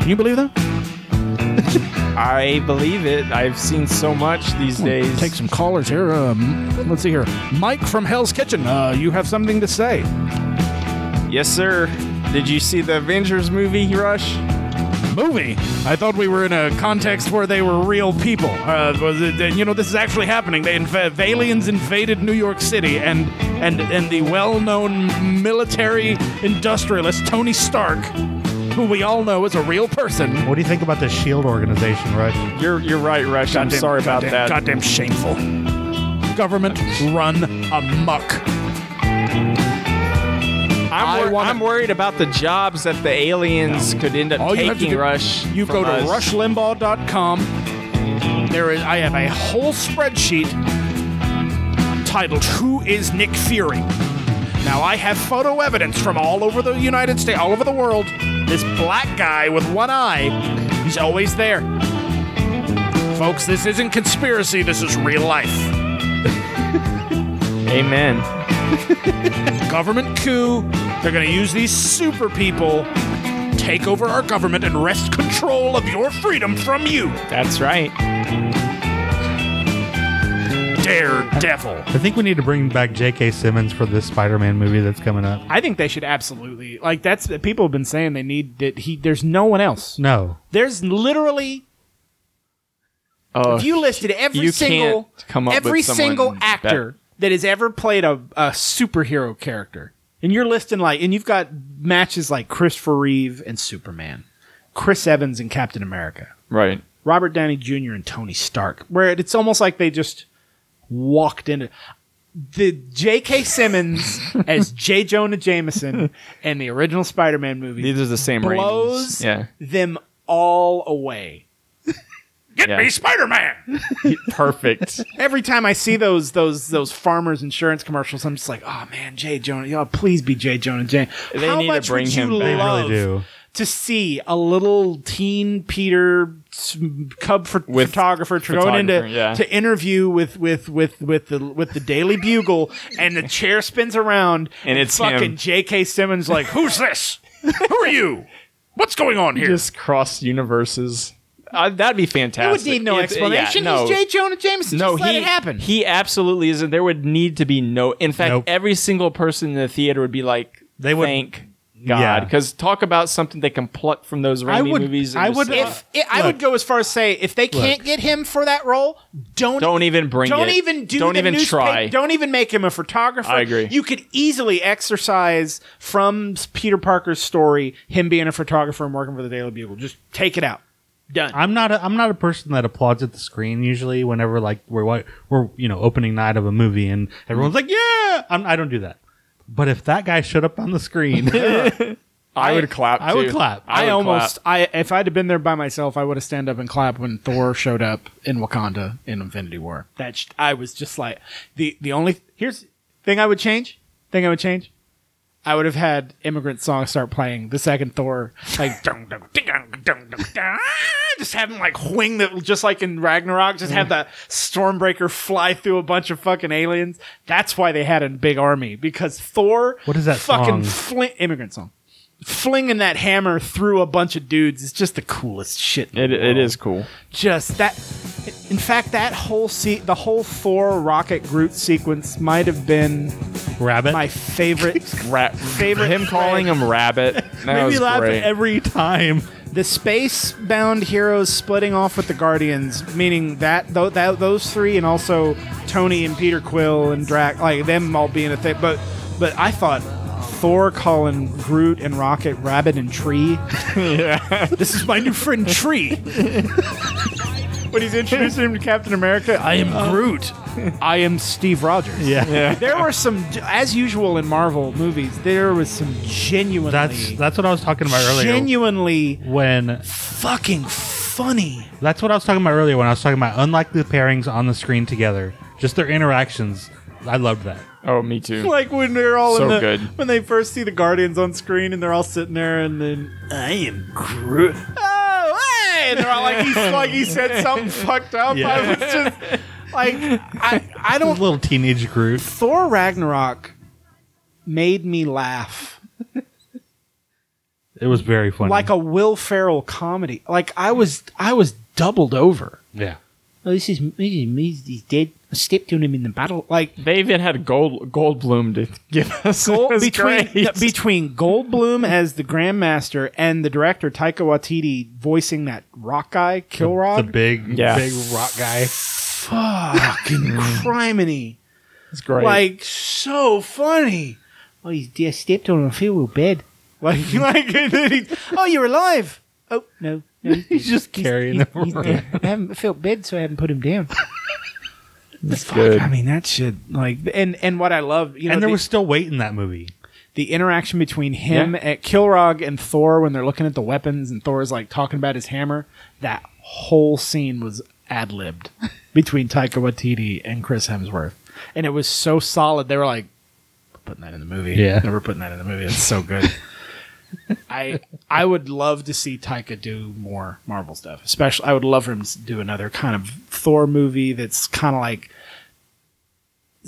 Can you believe that? *laughs* I believe it. I've seen so much these days. Take some callers here. Um, let's see here. Mike from Hell's Kitchen. Uh, you have something to say? Yes, sir. Did you see the Avengers movie, Rush? Movie. I thought we were in a context where they were real people. Uh, was it, you know, this is actually happening. They inv- aliens invaded New York City, and and and the well-known military industrialist Tony Stark, who we all know is a real person. What do you think about the Shield organization, Rush? You're you're right, Rush. I'm Goddamn- sorry about goddamn- that. Goddamn shameful. Government run amok. I'm, wor- wanna- I'm worried about the jobs that the aliens could end up All you have to taking. do- Rush, You from go to us. rushlimbaugh.com. There is I have a whole spreadsheet titled Who is Nick Fury? Now I have photo evidence from all over the United States, all over the world. This black guy with one eye, he's always there. Folks, this isn't conspiracy, this is real life. Amen. Government coup. They're going to use these super people take over our government and wrest control of your freedom from you. That's right. Daredevil. I think we need to bring back J.K. Simmons for this Spider-Man movie that's coming up. I think they should absolutely like that's people have been saying they need that he there's no one else. No, There's literally Oh, if you listed every you single come up every single bet- actor that has ever played a, a superhero character. And you're listing like and you've got matches like Christopher Reeve and Superman, Chris Evans and Captain America. right. Robert Downey Jr. and Tony Stark, where it's almost like they just walked into the J.K. Simmons *laughs* as J. Jonah Jameson and the original Spider-Man movie These are the same blows ratings. Yeah. them all away. Get Yeah. me Spider-Man! *laughs* Perfect. Every time I see those those those farmers insurance commercials, I'm just like, oh man, Jay Jonah, yo, please be J. Jonah Jameson. They How need to much bring would you him back. they love really do. to see a little teen Peter cub ph- With photographer to going into yeah. to interview with with with with the with the Daily Bugle, and the chair spins around, And it's fucking him. J.K. Simmons like, who's this? Who are you? What's going on here? Just cross universes. Uh, that'd be fantastic. it would need no It- explanation. yeah, no. He's J. Jonah Jameson. No, Just let he it happen. He absolutely isn't. There would need to be no. In fact, Nope. every single person in the theater would be like, They would- thank God, Yeah. because talk about something they can pluck from those Raimi would- movies. I would- say, if it, I would go as far as say if they can't get him for that role, don't Don't even bring don't it. even do Don't the even newspa- try. Don't even make him a photographer. I agree. You could easily exercise from Peter Parker's story him being a photographer and working for the Daily Bugle. Just take it out. Done. I'm not. A, I'm not a person that applauds at the screen usually. Whenever like we're wa- we're you know opening night of a movie and everyone's like yeah, I'm, I don't do that. But if that guy showed up on the screen, *laughs* I would clap. I would clap. I, would almost clap. I if I'd have been there by myself, I would have stand up and clap when Thor showed up in Wakanda in Infinity War. That sh- I was just like the the only here's thing I would change. Thing I would change. I would have had immigrant songs start playing the second Thor like *laughs* dun, dun, ding, dun, dun, dun, dun, just have him like wing the just like in Ragnarok, just have the Stormbreaker fly through a bunch of fucking aliens. That's why they had a big army because Thor. What is that fucking song? fling immigrant song? Flinging that hammer through a bunch of dudes is just the coolest shit. in It, the world. is cool. just that. In fact, that whole se- the whole Thor Rocket Groot sequence might have been rabbit my favorite. *laughs* Ra- Favorite him calling him Rabbit. *laughs* That made was me laugh great. every time. the space bound heroes splitting off with the Guardians, meaning that, th- that those three, and also Tony and Peter Quill and Drax, like them all being a thing. But but I thought Thor calling Groot and Rocket Rabbit and Tree. *laughs* yeah. This is my new friend Tree. when he's introducing him to Captain America, I am uh, Groot. I am Steve Rogers. Yeah, There were some, as usual in Marvel movies, there was some genuinely, that's that's what I was talking about earlier. genuinely when fucking funny. that's what I was talking about earlier when I was talking about unlikely pairings on the screen together. Just their interactions. I loved that. Oh, me too. *laughs* Like when they're all So in the, good. when they first see the Guardians on screen and they're all sitting there and then I am Groot. Oh, hey! And they're all like, he's *laughs* like he said something fucked up. I Yeah. was just like, I don't. little teenage Groot. Thor Ragnarok made me laugh It was very funny. like a Will Ferrell comedy. Like I was I was doubled over. yeah. Oh, this is this is me. He's dead. I stepped on him in the battle. Like They even had Gold Goldblum to give us. Gold, *laughs* was between great. between Goldblum as the Grandmaster and the director Taika Waititi voicing that rock guy, The Kilrog. big, Yeah. big rock guy. fucking *laughs* criminy. It's great. Like so funny. Oh, he's dear stepped on him. I feel real bad. Like *laughs* like and then he, oh, you're alive. Oh no, no He's just carrying he's, him he's around. dead. I haven't felt bad, so I haven't put him down. It's Fuck, good. I mean that shit. Like and and what I love, you know, and there the, was still weight in that movie. the interaction between him at Kilrog and Thor when they're looking at the weapons and Thor's like talking about his hammer. That whole scene was ad libbed *laughs* between Taika Waititi and Chris Hemsworth, and it was so solid. They were like, putting that in the movie. Yeah. never putting that in the movie. It's so good." *laughs* I I would love to see Taika do more Marvel stuff. Especially, I would love for him to do another kind of Thor movie that's kind of like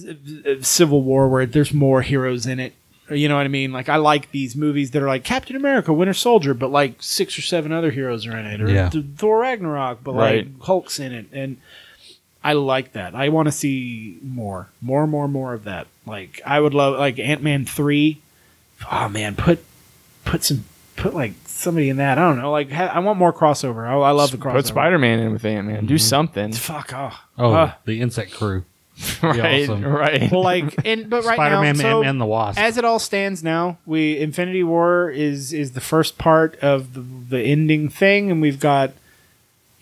uh, Civil War, where there's more heroes in it. You know what I mean? Like I like these movies that are like Captain America, Winter Soldier, but like six or seven other heroes are in it, or Yeah. Thor Ragnarok, but Right. like Hulk's in it, and I like that. I want to see more, more, more, more of that. Like I would love like Ant Man three. Oh man, put put some put like somebody in that. I don't know. Like ha- I want more crossover. I, I love the crossover. Put Spider Man in with Ant Man. Do something. Fuck off. Oh, Uh, the insect crew. *laughs* right. awesome. Right. well, like, and but right Spider-Man now, so and, and the Wasp. as it all stands now, we Infinity War is is the first part of the, the ending thing, and we've got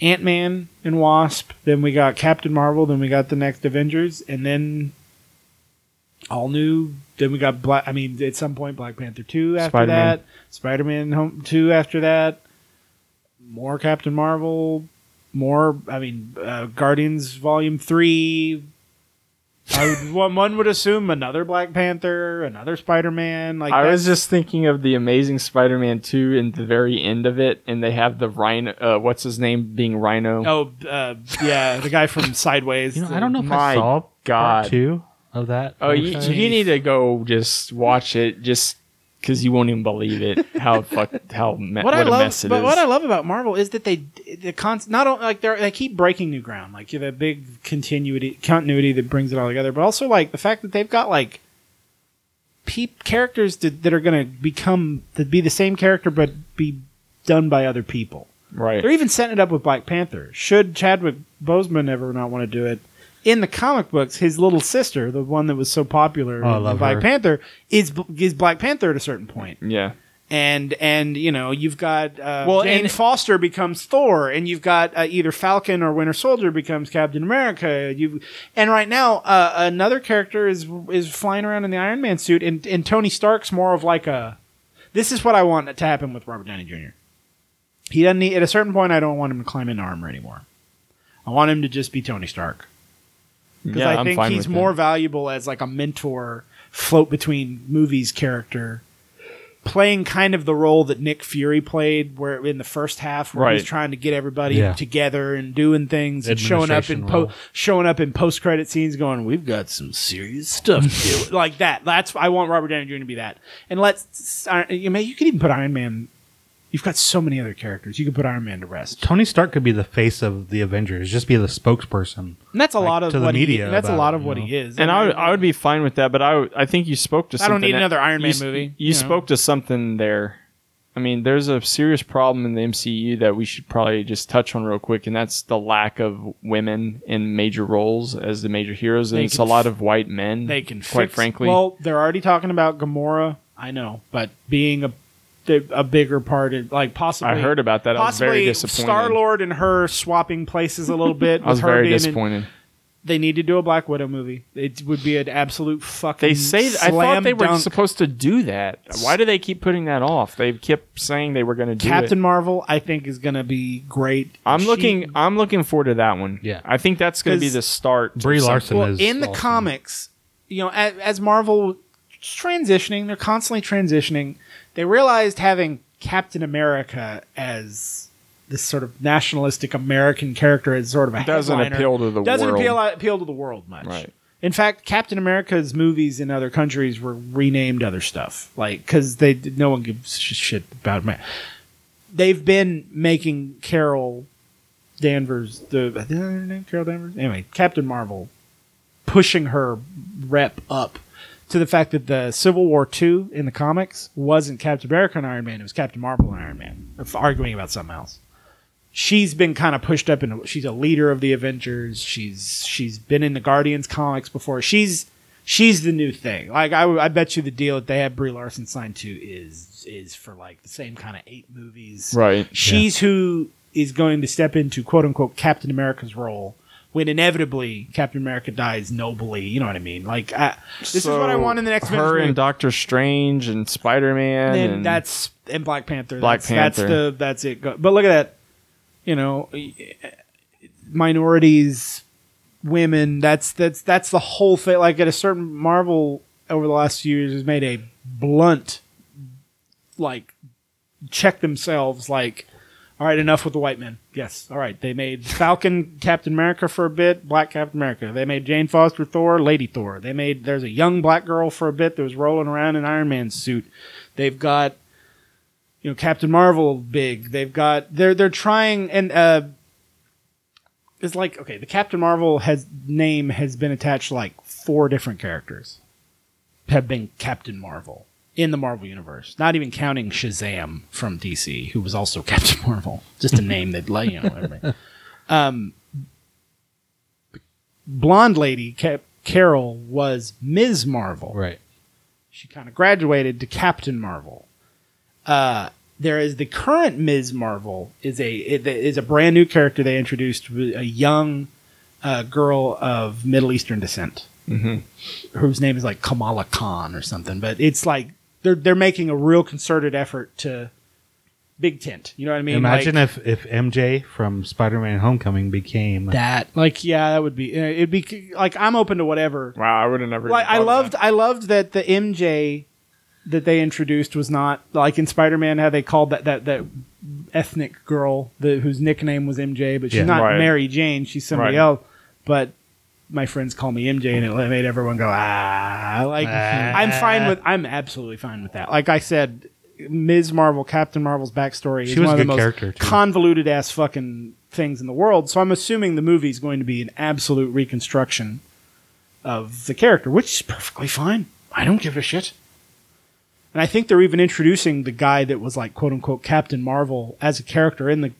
Ant Man and Wasp. Then we got Captain Marvel. Then we got the next Avengers, and then all new. Then we got Black. I mean, at some point, Black Panther two. After Spider-Man. that, Spider Man Home two. After that, more Captain Marvel. More. I mean, uh, Guardians Volume three. I would, *laughs* one, one would assume another Black Panther, another Spider Man. Like I was just thinking of the Amazing Spider-Man two in the very end of it, and they have the Rhino. Uh, what's his name? Being Rhino. Oh, uh, yeah, the guy from Sideways. you know, I don't know if My I saw God. part two of that. Oh, you, you need to go just watch it, just because you won't even believe it. How *laughs* fuck how me- what, what, I a love, mess it but is. what I love about Marvel is that they the con not only like they they keep breaking new ground, like you have a big continuity continuity that brings it all together, but also like the fact that they've got like peep characters that, that are going to become to be the same character but be done by other people. right. They're even setting it up with Black Panther. Should Chadwick Boseman ever not want to do it, in the comic books, his little sister, the one that was so popular Oh, I love Black her. Panther, is is Black Panther at a certain point. Yeah. And and you know you've got uh, Well, Jane and- Foster becomes Thor, and you've got uh, either Falcon or Winter Soldier becomes Captain America. You and right now uh, another character is is flying around in the Iron Man suit, and and Tony Stark's more of like a. This is what I want to happen with Robert Downey Jr. He doesn't need at a certain point. I don't want him to climb into armor anymore. I want him to just be Tony Stark because Yeah, I I'm think he's more that. valuable as like a mentor, float between movies character, playing kind of the role that Nick Fury played, where in the first half, where he's Right. trying to get everybody Yeah. together and doing things and showing up in po- showing up in post credit scenes, going, "We've got some serious stuff to do," *laughs* like that. That's I want Robert Downey Jr. to be that, and let's. I you mean you could even put Iron Man. You've got so many other characters. You could put Iron Man to rest. Tony Stark could be the face of the Avengers, just be the spokesperson. And that's a Like, lot of to the what media he. That's a lot it, of you what know? he is. And I would, mean, I would be fine with that, but I, would- I think you spoke to I something. don't need that- another Iron Man s- movie, You, you know? spoke to something there. I mean, there's a serious problem in the MCU that we should probably just touch on real quick, and that's the lack of women in major roles as the major heroes. And it's a lot of white men. they can quite fix- frankly. Well, they're already talking about Gamora. I know, but being a a bigger part of like possibly. I heard about that. I was very disappointed. Star Lord and her swapping places a little bit. *laughs* I was with her very being in- disappointed. they need to do a Black Widow movie. It would be an absolute fucking. They say I thought slam they were dunk. supposed to do that. Why do they keep putting that off? They kept saying they were going to do Captain it. Marvel. I think is going to be great. I'm She- looking. I'm looking forward to that one. Yeah. I think that's going to be the start. Brie. Larson well, is in the comics, you know, as, as Marvel transitioning, they're constantly transitioning. They realized having Captain America as this sort of nationalistic American character as sort of a Doesn't appeal to the doesn't world. appeal appeal to the world much. Right. In fact, Captain America's movies in other countries were renamed other stuff, like because they no one gives shit about America. They've been making Carol Danvers the I think her name Carol Danvers anyway Captain Marvel pushing her rep up to the fact that the Civil War two in the comics wasn't Captain America and Iron Man it was Captain Marvel and Iron Man arguing about something else. She's been kind of pushed up and she's a leader of the Avengers. She's she's been in the Guardians comics before. She's she's the new thing. Like I, I bet you the deal that they have Brie Larson signed to is is for like the same kind of eight movies. Right. She's who is going to step into quote unquote Captain America's role when inevitably Captain America dies nobly. You know what I mean? Like I, this is what I want in the next Her and. Doctor Strange and Spider Man. and and that's and Black Panther. Black that's, That's the that's it. But look at that. You know, minorities, women. That's that's that's the whole thing. Like at a certain Marvel over the last few years has made a blunt, like, check themselves. Like, all right, enough with the white men. Yes, all right. They made Falcon Captain America for a bit, Black Captain America. They made Jane Foster Thor, Lady Thor. They made there's a young black girl for a bit that was rolling around in Iron Man's suit. They've got you know Captain Marvel big. They've got they're they're trying and uh it's like okay, the Captain Marvel has name has been attached to like four different characters have been Captain Marvel in the Marvel universe. Not even counting Shazam from DC, who was also *laughs* Captain Marvel. Just a name that like you know everybody. *laughs* Um, blonde lady Ca- Carol was Ms. Marvel Right. she kind of graduated to Captain Marvel. Uh, there is the current Ms. Marvel is a is a brand new character they introduced, a young uh, girl of Middle Eastern descent, mm-hmm. whose name is like Kamala Khan or something. But it's like they're they're making a real concerted effort to big tent. You know what I mean? Imagine Like- if, if MJ from Spider Man Homecoming became. that like yeah that would be uh, it'd be like i'm open to whatever wow, I would have never. like I loved that. I loved that the MJ that they introduced was not like in Spider-Man how they called that that that ethnic girl the, whose nickname was MJ but she's Yeah. not Right. Mary Jane she's somebody Right. else but my friends call me MJ and it made everyone go ah like I'm fine with I'm absolutely fine with that like I said Ms. Marvel Captain Marvel's backstory She is was one a of the good most too. convoluted ass fucking things in the world so I'm assuming the movie is going to be an absolute reconstruction of the character, which is perfectly fine. I don't give a shit. And I think they're even introducing the guy that was like quote unquote Captain Marvel as a character in the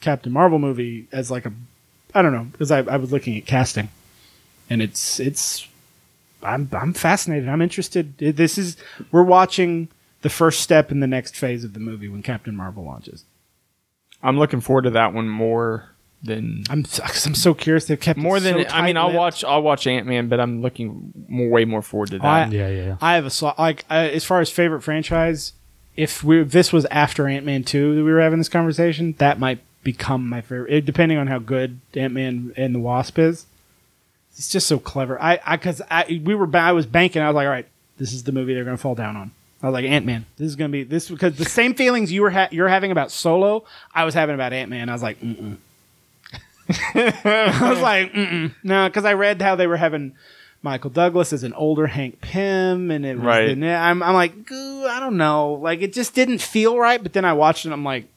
Captain Marvel movie as like a I don't know because I, I was looking at casting, and it's it's I'm I'm fascinated. I'm interested. This is we're watching the first step in the next phase of the movie when Captain Marvel launches. I'm looking forward to that one more than I'm 'cause I'm so curious. They've kept it more than so I mean. I'll watch. I'll watch Ant Man, but I'm looking more, way more forward to that. I- Yeah, yeah, yeah. I have a slot. Like uh, as far as favorite franchise, if we if this was after Ant Man two that we were having this conversation, that might become my favorite. It, depending on how good Ant Man and the Wasp is, it's just so clever. I I because I we were I was banking. I was like, all right, this is the movie they're going to fall down on. I was like Ant Man. This is going to be this because the same feelings you were ha- you're having about Solo, I was having about Ant Man. I was like, mm *laughs* I was like, Mm-mm. no, because I read how they were having Michael Douglas as an older Hank Pym, and it was Right. and I'm, I'm like, I don't know, like it just didn't feel right. But then I watched it, and I'm like,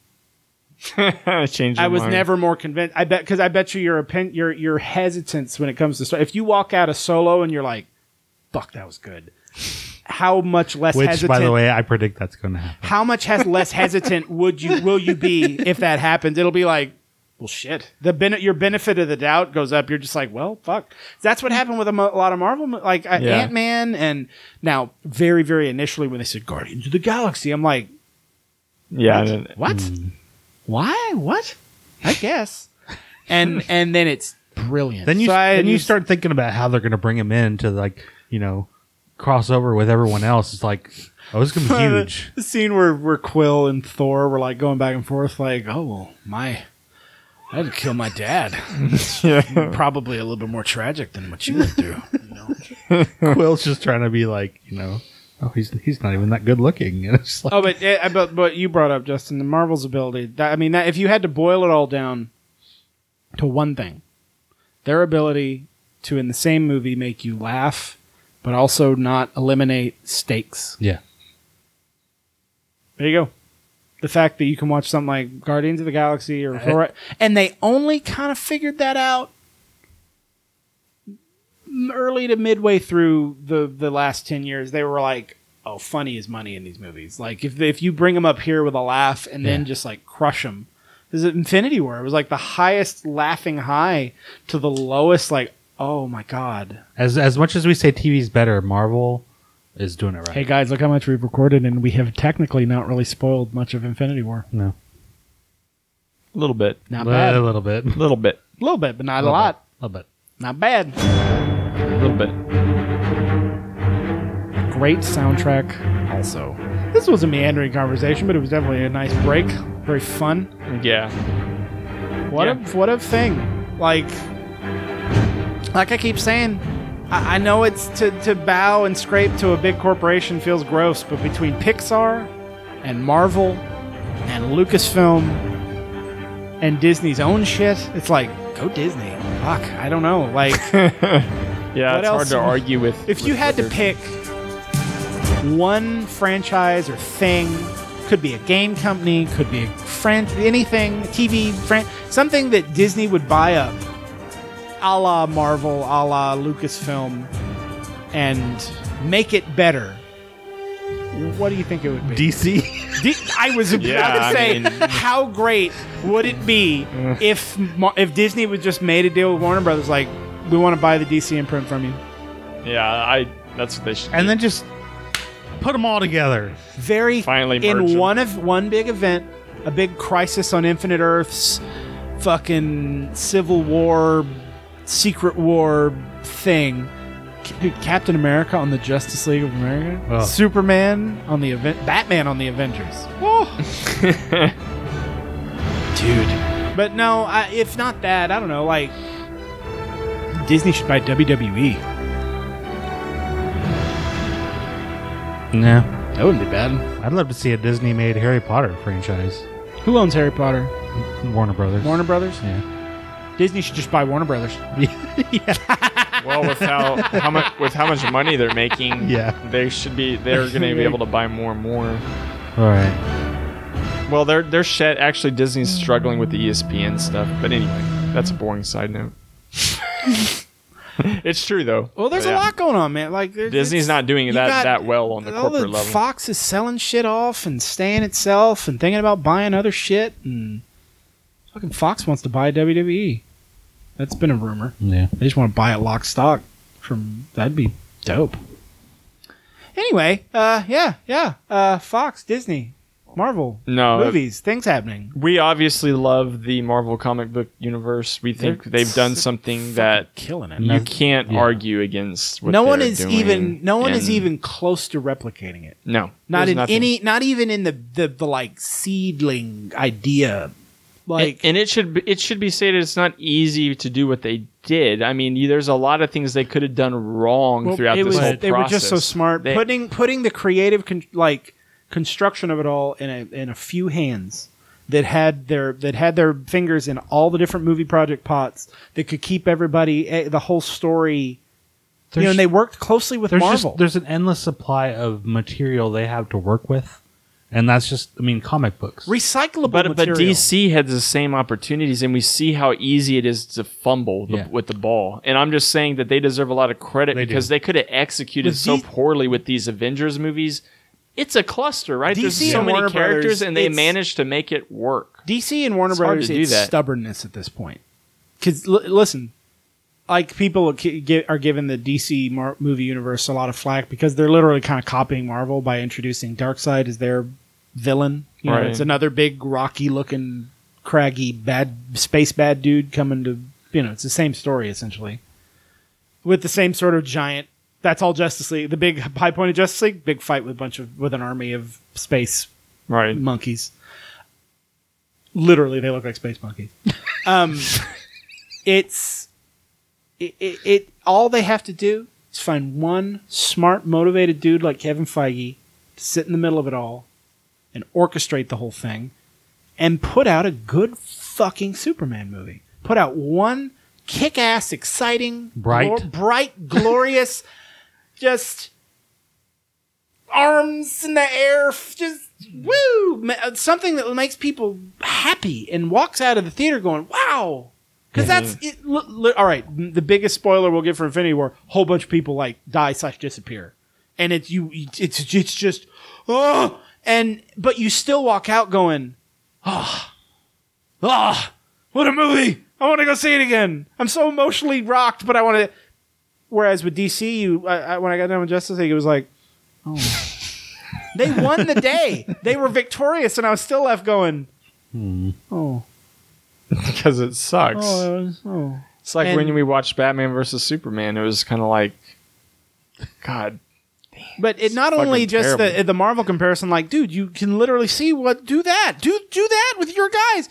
*laughs* Change. I was mind. never more convinced. I bet because I bet you your opin- your your hesitance when it comes to so- if you walk out a Solo and you're like, fuck, that was good. How much less Which, hesitant? by the way, I predict that's going to happen. how much has less hesitant would you will you be if that happens? It'll be like, well, shit. The ben- your benefit of the doubt goes up. You're just like, well, fuck. That's what happened with a, mo- a lot of Marvel, mo- like uh, Yeah. Ant Man, and now very very initially when they said Guardians of the Galaxy, I'm like, Yeah. I didn't- what? Why? What? I guess. and *laughs* and then it's brilliant. Then you So I then you start thinking about how they're going to bring him in to like you know cross over with everyone else. It's like oh, it's going to be *laughs* huge. The scene where, where Quill and Thor were like going back and forth, like, oh, well, my. I had to kill my dad. *laughs* yeah. Probably a little bit more tragic than what you went through. You know? Quill's just trying to be like you know oh he's he's not even that good looking *laughs* and it's like Oh, but, but but you brought up Justin the Marvel's ability. That, I mean, that if you had to boil it all down to one thing, their ability to in the same movie make you laugh, but also not eliminate stakes. yeah There you go. The fact that you can watch something like Guardians of the Galaxy or uh, Hori- and they only kind of figured that out early to midway through the the last 10 years. They were like, "Oh, funny is money in these movies." Like if if you bring them up here with a laugh and then Yeah. just like crush them. this Is Infinity War? It was like the highest laughing high to the lowest like, "Oh my god." as as much as we say TV's better, Marvel is doing it right. Hey guys, look how much we've recorded and we have technically not really spoiled much of Infinity War. no, A little bit. Not a bad. little bit. A little bit. A little bit, but not a Little lot. little bit. Not bad. A little bit. Great soundtrack. Also, this was a meandering conversation, but it was definitely a nice break. Very fun. Yeah. What Yeah. a what a thing! Like, like I keep saying, I, I know it's to to bow and scrape to a big corporation feels gross, but between Pixar and Marvel and Lucasfilm and Disney's own shit, it's like go Disney. Fuck, I don't know. Like, *laughs* Yeah, What it's hard to argue with. *laughs* if you with had to pick one franchise or thing, could be a game company, could be a friend, anything, TV, friend, something that Disney would buy up, a la Marvel, a la Lucasfilm, and make it better. What do you think it would be? DC. D- I was *laughs* about Yeah, to I say, mean- *laughs* how great would it be if if Disney was just made a deal with Warner Brothers, like we want to buy the DC imprint from you. Yeah, I. That's what they should. and then just put them all together. very Finally merge in them. one of one big event, a big crisis on Infinite Earths, fucking Civil War, Secret War thing. Dude, Captain America on the Justice League of America, Ugh. Superman on the event, Batman on the Avengers. Oh. *laughs* *laughs* Dude, but no, I, if not that, I don't know. Like Disney should buy. WWE. No. That wouldn't be bad. I'd love to see a Disney made Harry Potter franchise. Who owns Harry Potter? Warner Brothers. Warner Brothers. Yeah. Disney should just buy Warner Brothers. *laughs* well, with how how much with how much money they're making, Yeah. they should be. They're going to be able to buy more and more. All right. Well, they're they're shed. Actually, Disney's struggling with the ESPN stuff. But anyway, that's a boring side note. It's true though. Well, there's Yeah. a lot going on, man. Like there's, Disney's it's- not doing you that got that well on the all corporate the level. Fox is selling shit off and staying itself and thinking about buying other shit. And fucking Fox wants to buy WWE. That's been a rumor. Yeah. They just want to buy it lock stock from. That'd be dope. Anyway, uh, yeah, yeah. Uh, Fox, Disney, Marvel, no, uh, movies, things happening. we obviously love the Marvel comic book universe. We think They're they've done something that Killing it. you can't yeah. argue against. What no one is doing, even. No one is even close to replicating it. No, Not in nothing. any. Not even in the the, the like seedling idea. Like and, and it should be, it should be stated it's not easy to do what they did. I mean, there's a lot of things they could have done wrong Well, throughout it this was, whole they were just so smart They- putting putting the creative con- like construction of it all in a in a few hands that had their that had their fingers in all the different movie project pots that could keep everybody eh, the whole story you know and they worked closely with There's Marvel just there's an endless supply of material they have to work with, and that's just I mean comic books. recyclable but but. DC had the same opportunities, and we see how easy it is to fumble the, Yeah. with the ball. And I'm just saying that they deserve a lot of credit They because do. they could have executed With so D- poorly with these Avengers movies. It's a cluster, right? There's DC so and many Warner characters, Brothers, and they it's- managed to make it work. DC and Warner It's hard Brothers do it's that. stubbornness at this point. Because l- listen, like people ki- gi- are giving the DC mar- movie universe a lot of flack because they're literally kind of copying Marvel by introducing Darkseid as their villain. You know, Right. it's another big rocky looking, craggy bad space bad dude coming to you know it's the same story essentially with the same sort of giant. That's all Justice League. The big high point of Justice League, big fight with a bunch of with an army of space Right. monkeys. Literally, they look like space monkeys. *laughs* Um, it's it, it, it. All they have to do is find one smart, motivated dude like Kevin Feige to sit in the middle of it all and orchestrate the whole thing, and put out a good fucking Superman movie. Put out one kick-ass, exciting, Bright. glor- bright, glorious, *laughs* just arms in the air, just woo, something that makes people happy and walks out of the theater going, "Wow." Because that's it, li- li- all right. The biggest spoiler we'll get for Infinity War: a whole bunch of people like die slash disappear, and it's you. It's it's just oh, and but you still walk out going, ah, ah, what a movie! I want to go see it again. I'm so emotionally rocked, but I want to. Whereas with DC, you I, I, when I got done with Justice League, it was like, oh, they won the day. They were victorious, and I was still left going, hmm. oh, Because it sucks. oh, it was- oh. It's like And- when we watched Batman versus Superman. It was kind of like, God, But it not fucking only just the terrible. the Marvel comparison, like, dude, you can literally see what do that, do do that with your guys.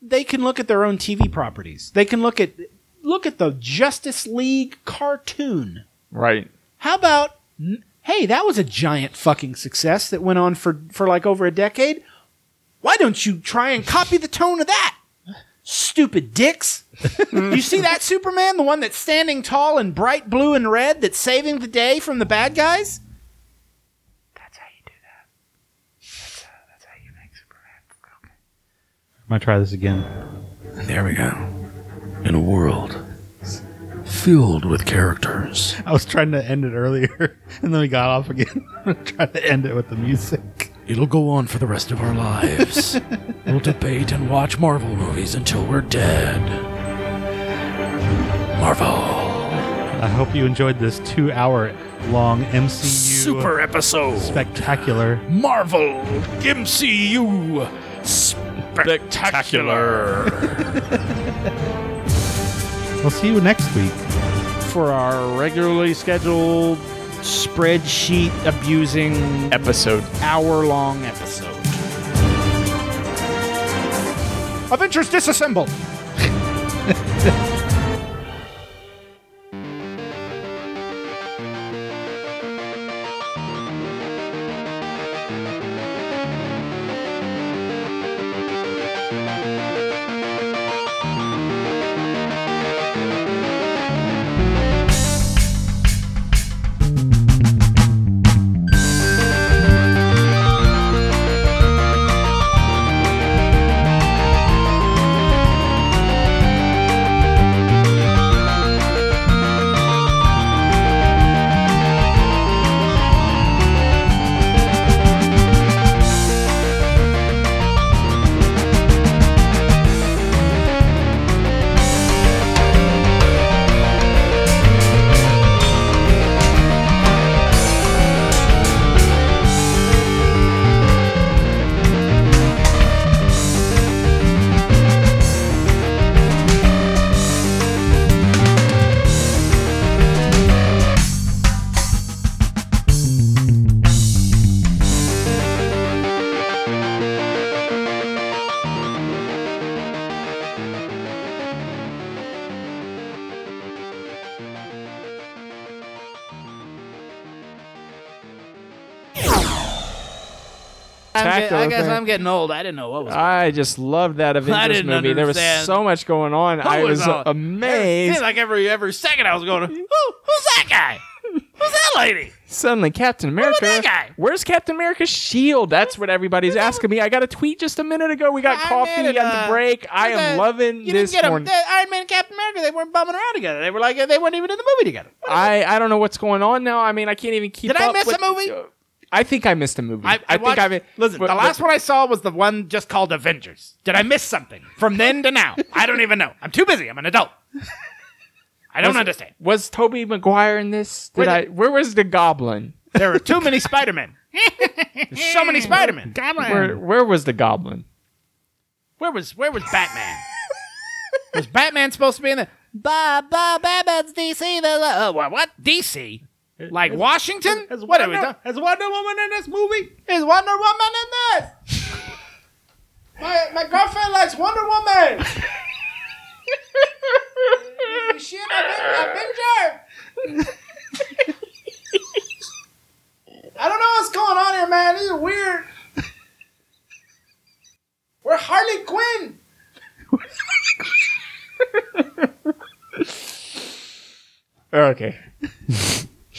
They can look at their own TV properties. They can look at look at the Justice League cartoon. right? How about hey, that was a giant fucking success that went on for for like over a decade. Why don't you try and copy the tone of that? Stupid dicks. you see that Superman, the one that's standing tall in bright blue and red that's saving the day from the bad guys? That's how you do that. That's, uh, that's how you make Superman. Okay. I'm gonna try this again. There we go. In a world filled with characters. *laughs* I was trying to end it earlier, *laughs* and then we got off again. *laughs* trying to end it with the music. It'll go on for the rest of our lives. we'll debate and watch Marvel movies until we're dead. Marvel. I hope you enjoyed this two-hour-long MCU Super episode. spectacular. Marvel MCU Spectacular. We'll see you next week. For our regularly scheduled spreadsheet abusing Episode. hour long episode. Avengers disassembled. *laughs* get- I guess thing. I'm getting old. I didn't know what was. I just loved that *laughs* Avengers movie. There was so much going on. I was all- amazed. Seemed like every every second I was going, Who, who's that guy? Who's that lady? Suddenly, Captain America. that guy? Where's Captain America's shield? That's what everybody's asking me. I got a tweet just a minute ago. We got Iron coffee and, at uh, the break. I am loving You this didn't get morning. them. Iron Man and Captain America. They weren't bumming around together. They were like they weren't even in the movie together. I I don't know what's going on now. I mean, I can't even keep. Did I miss with- a movie? I think I missed a movie. I, I, think watched- I've listen. but- the last but- one I saw was the one just called Avengers. Did I miss something from then to now? I don't even know. I'm too busy. I'm an adult. I don't Was- understand. Was Tobey Maguire in this? Did Where I? Where was the Goblin? There are too many Spider Men. So many Spider Men. Where Where was the Goblin? Where was Where was Batman? was Batman supposed to be in the? Bah, bah, Batman's DC. The, uh, what, what? DC? Like Washington? What are we talking? Has Wonder Woman in this movie? Is Wonder Woman in this? my my girlfriend likes Wonder Woman. *laughs* Is she an Aven- Avenger? I don't know what's going on here, man. This is weird. We're Harley Quinn. *laughs* Okay. *laughs*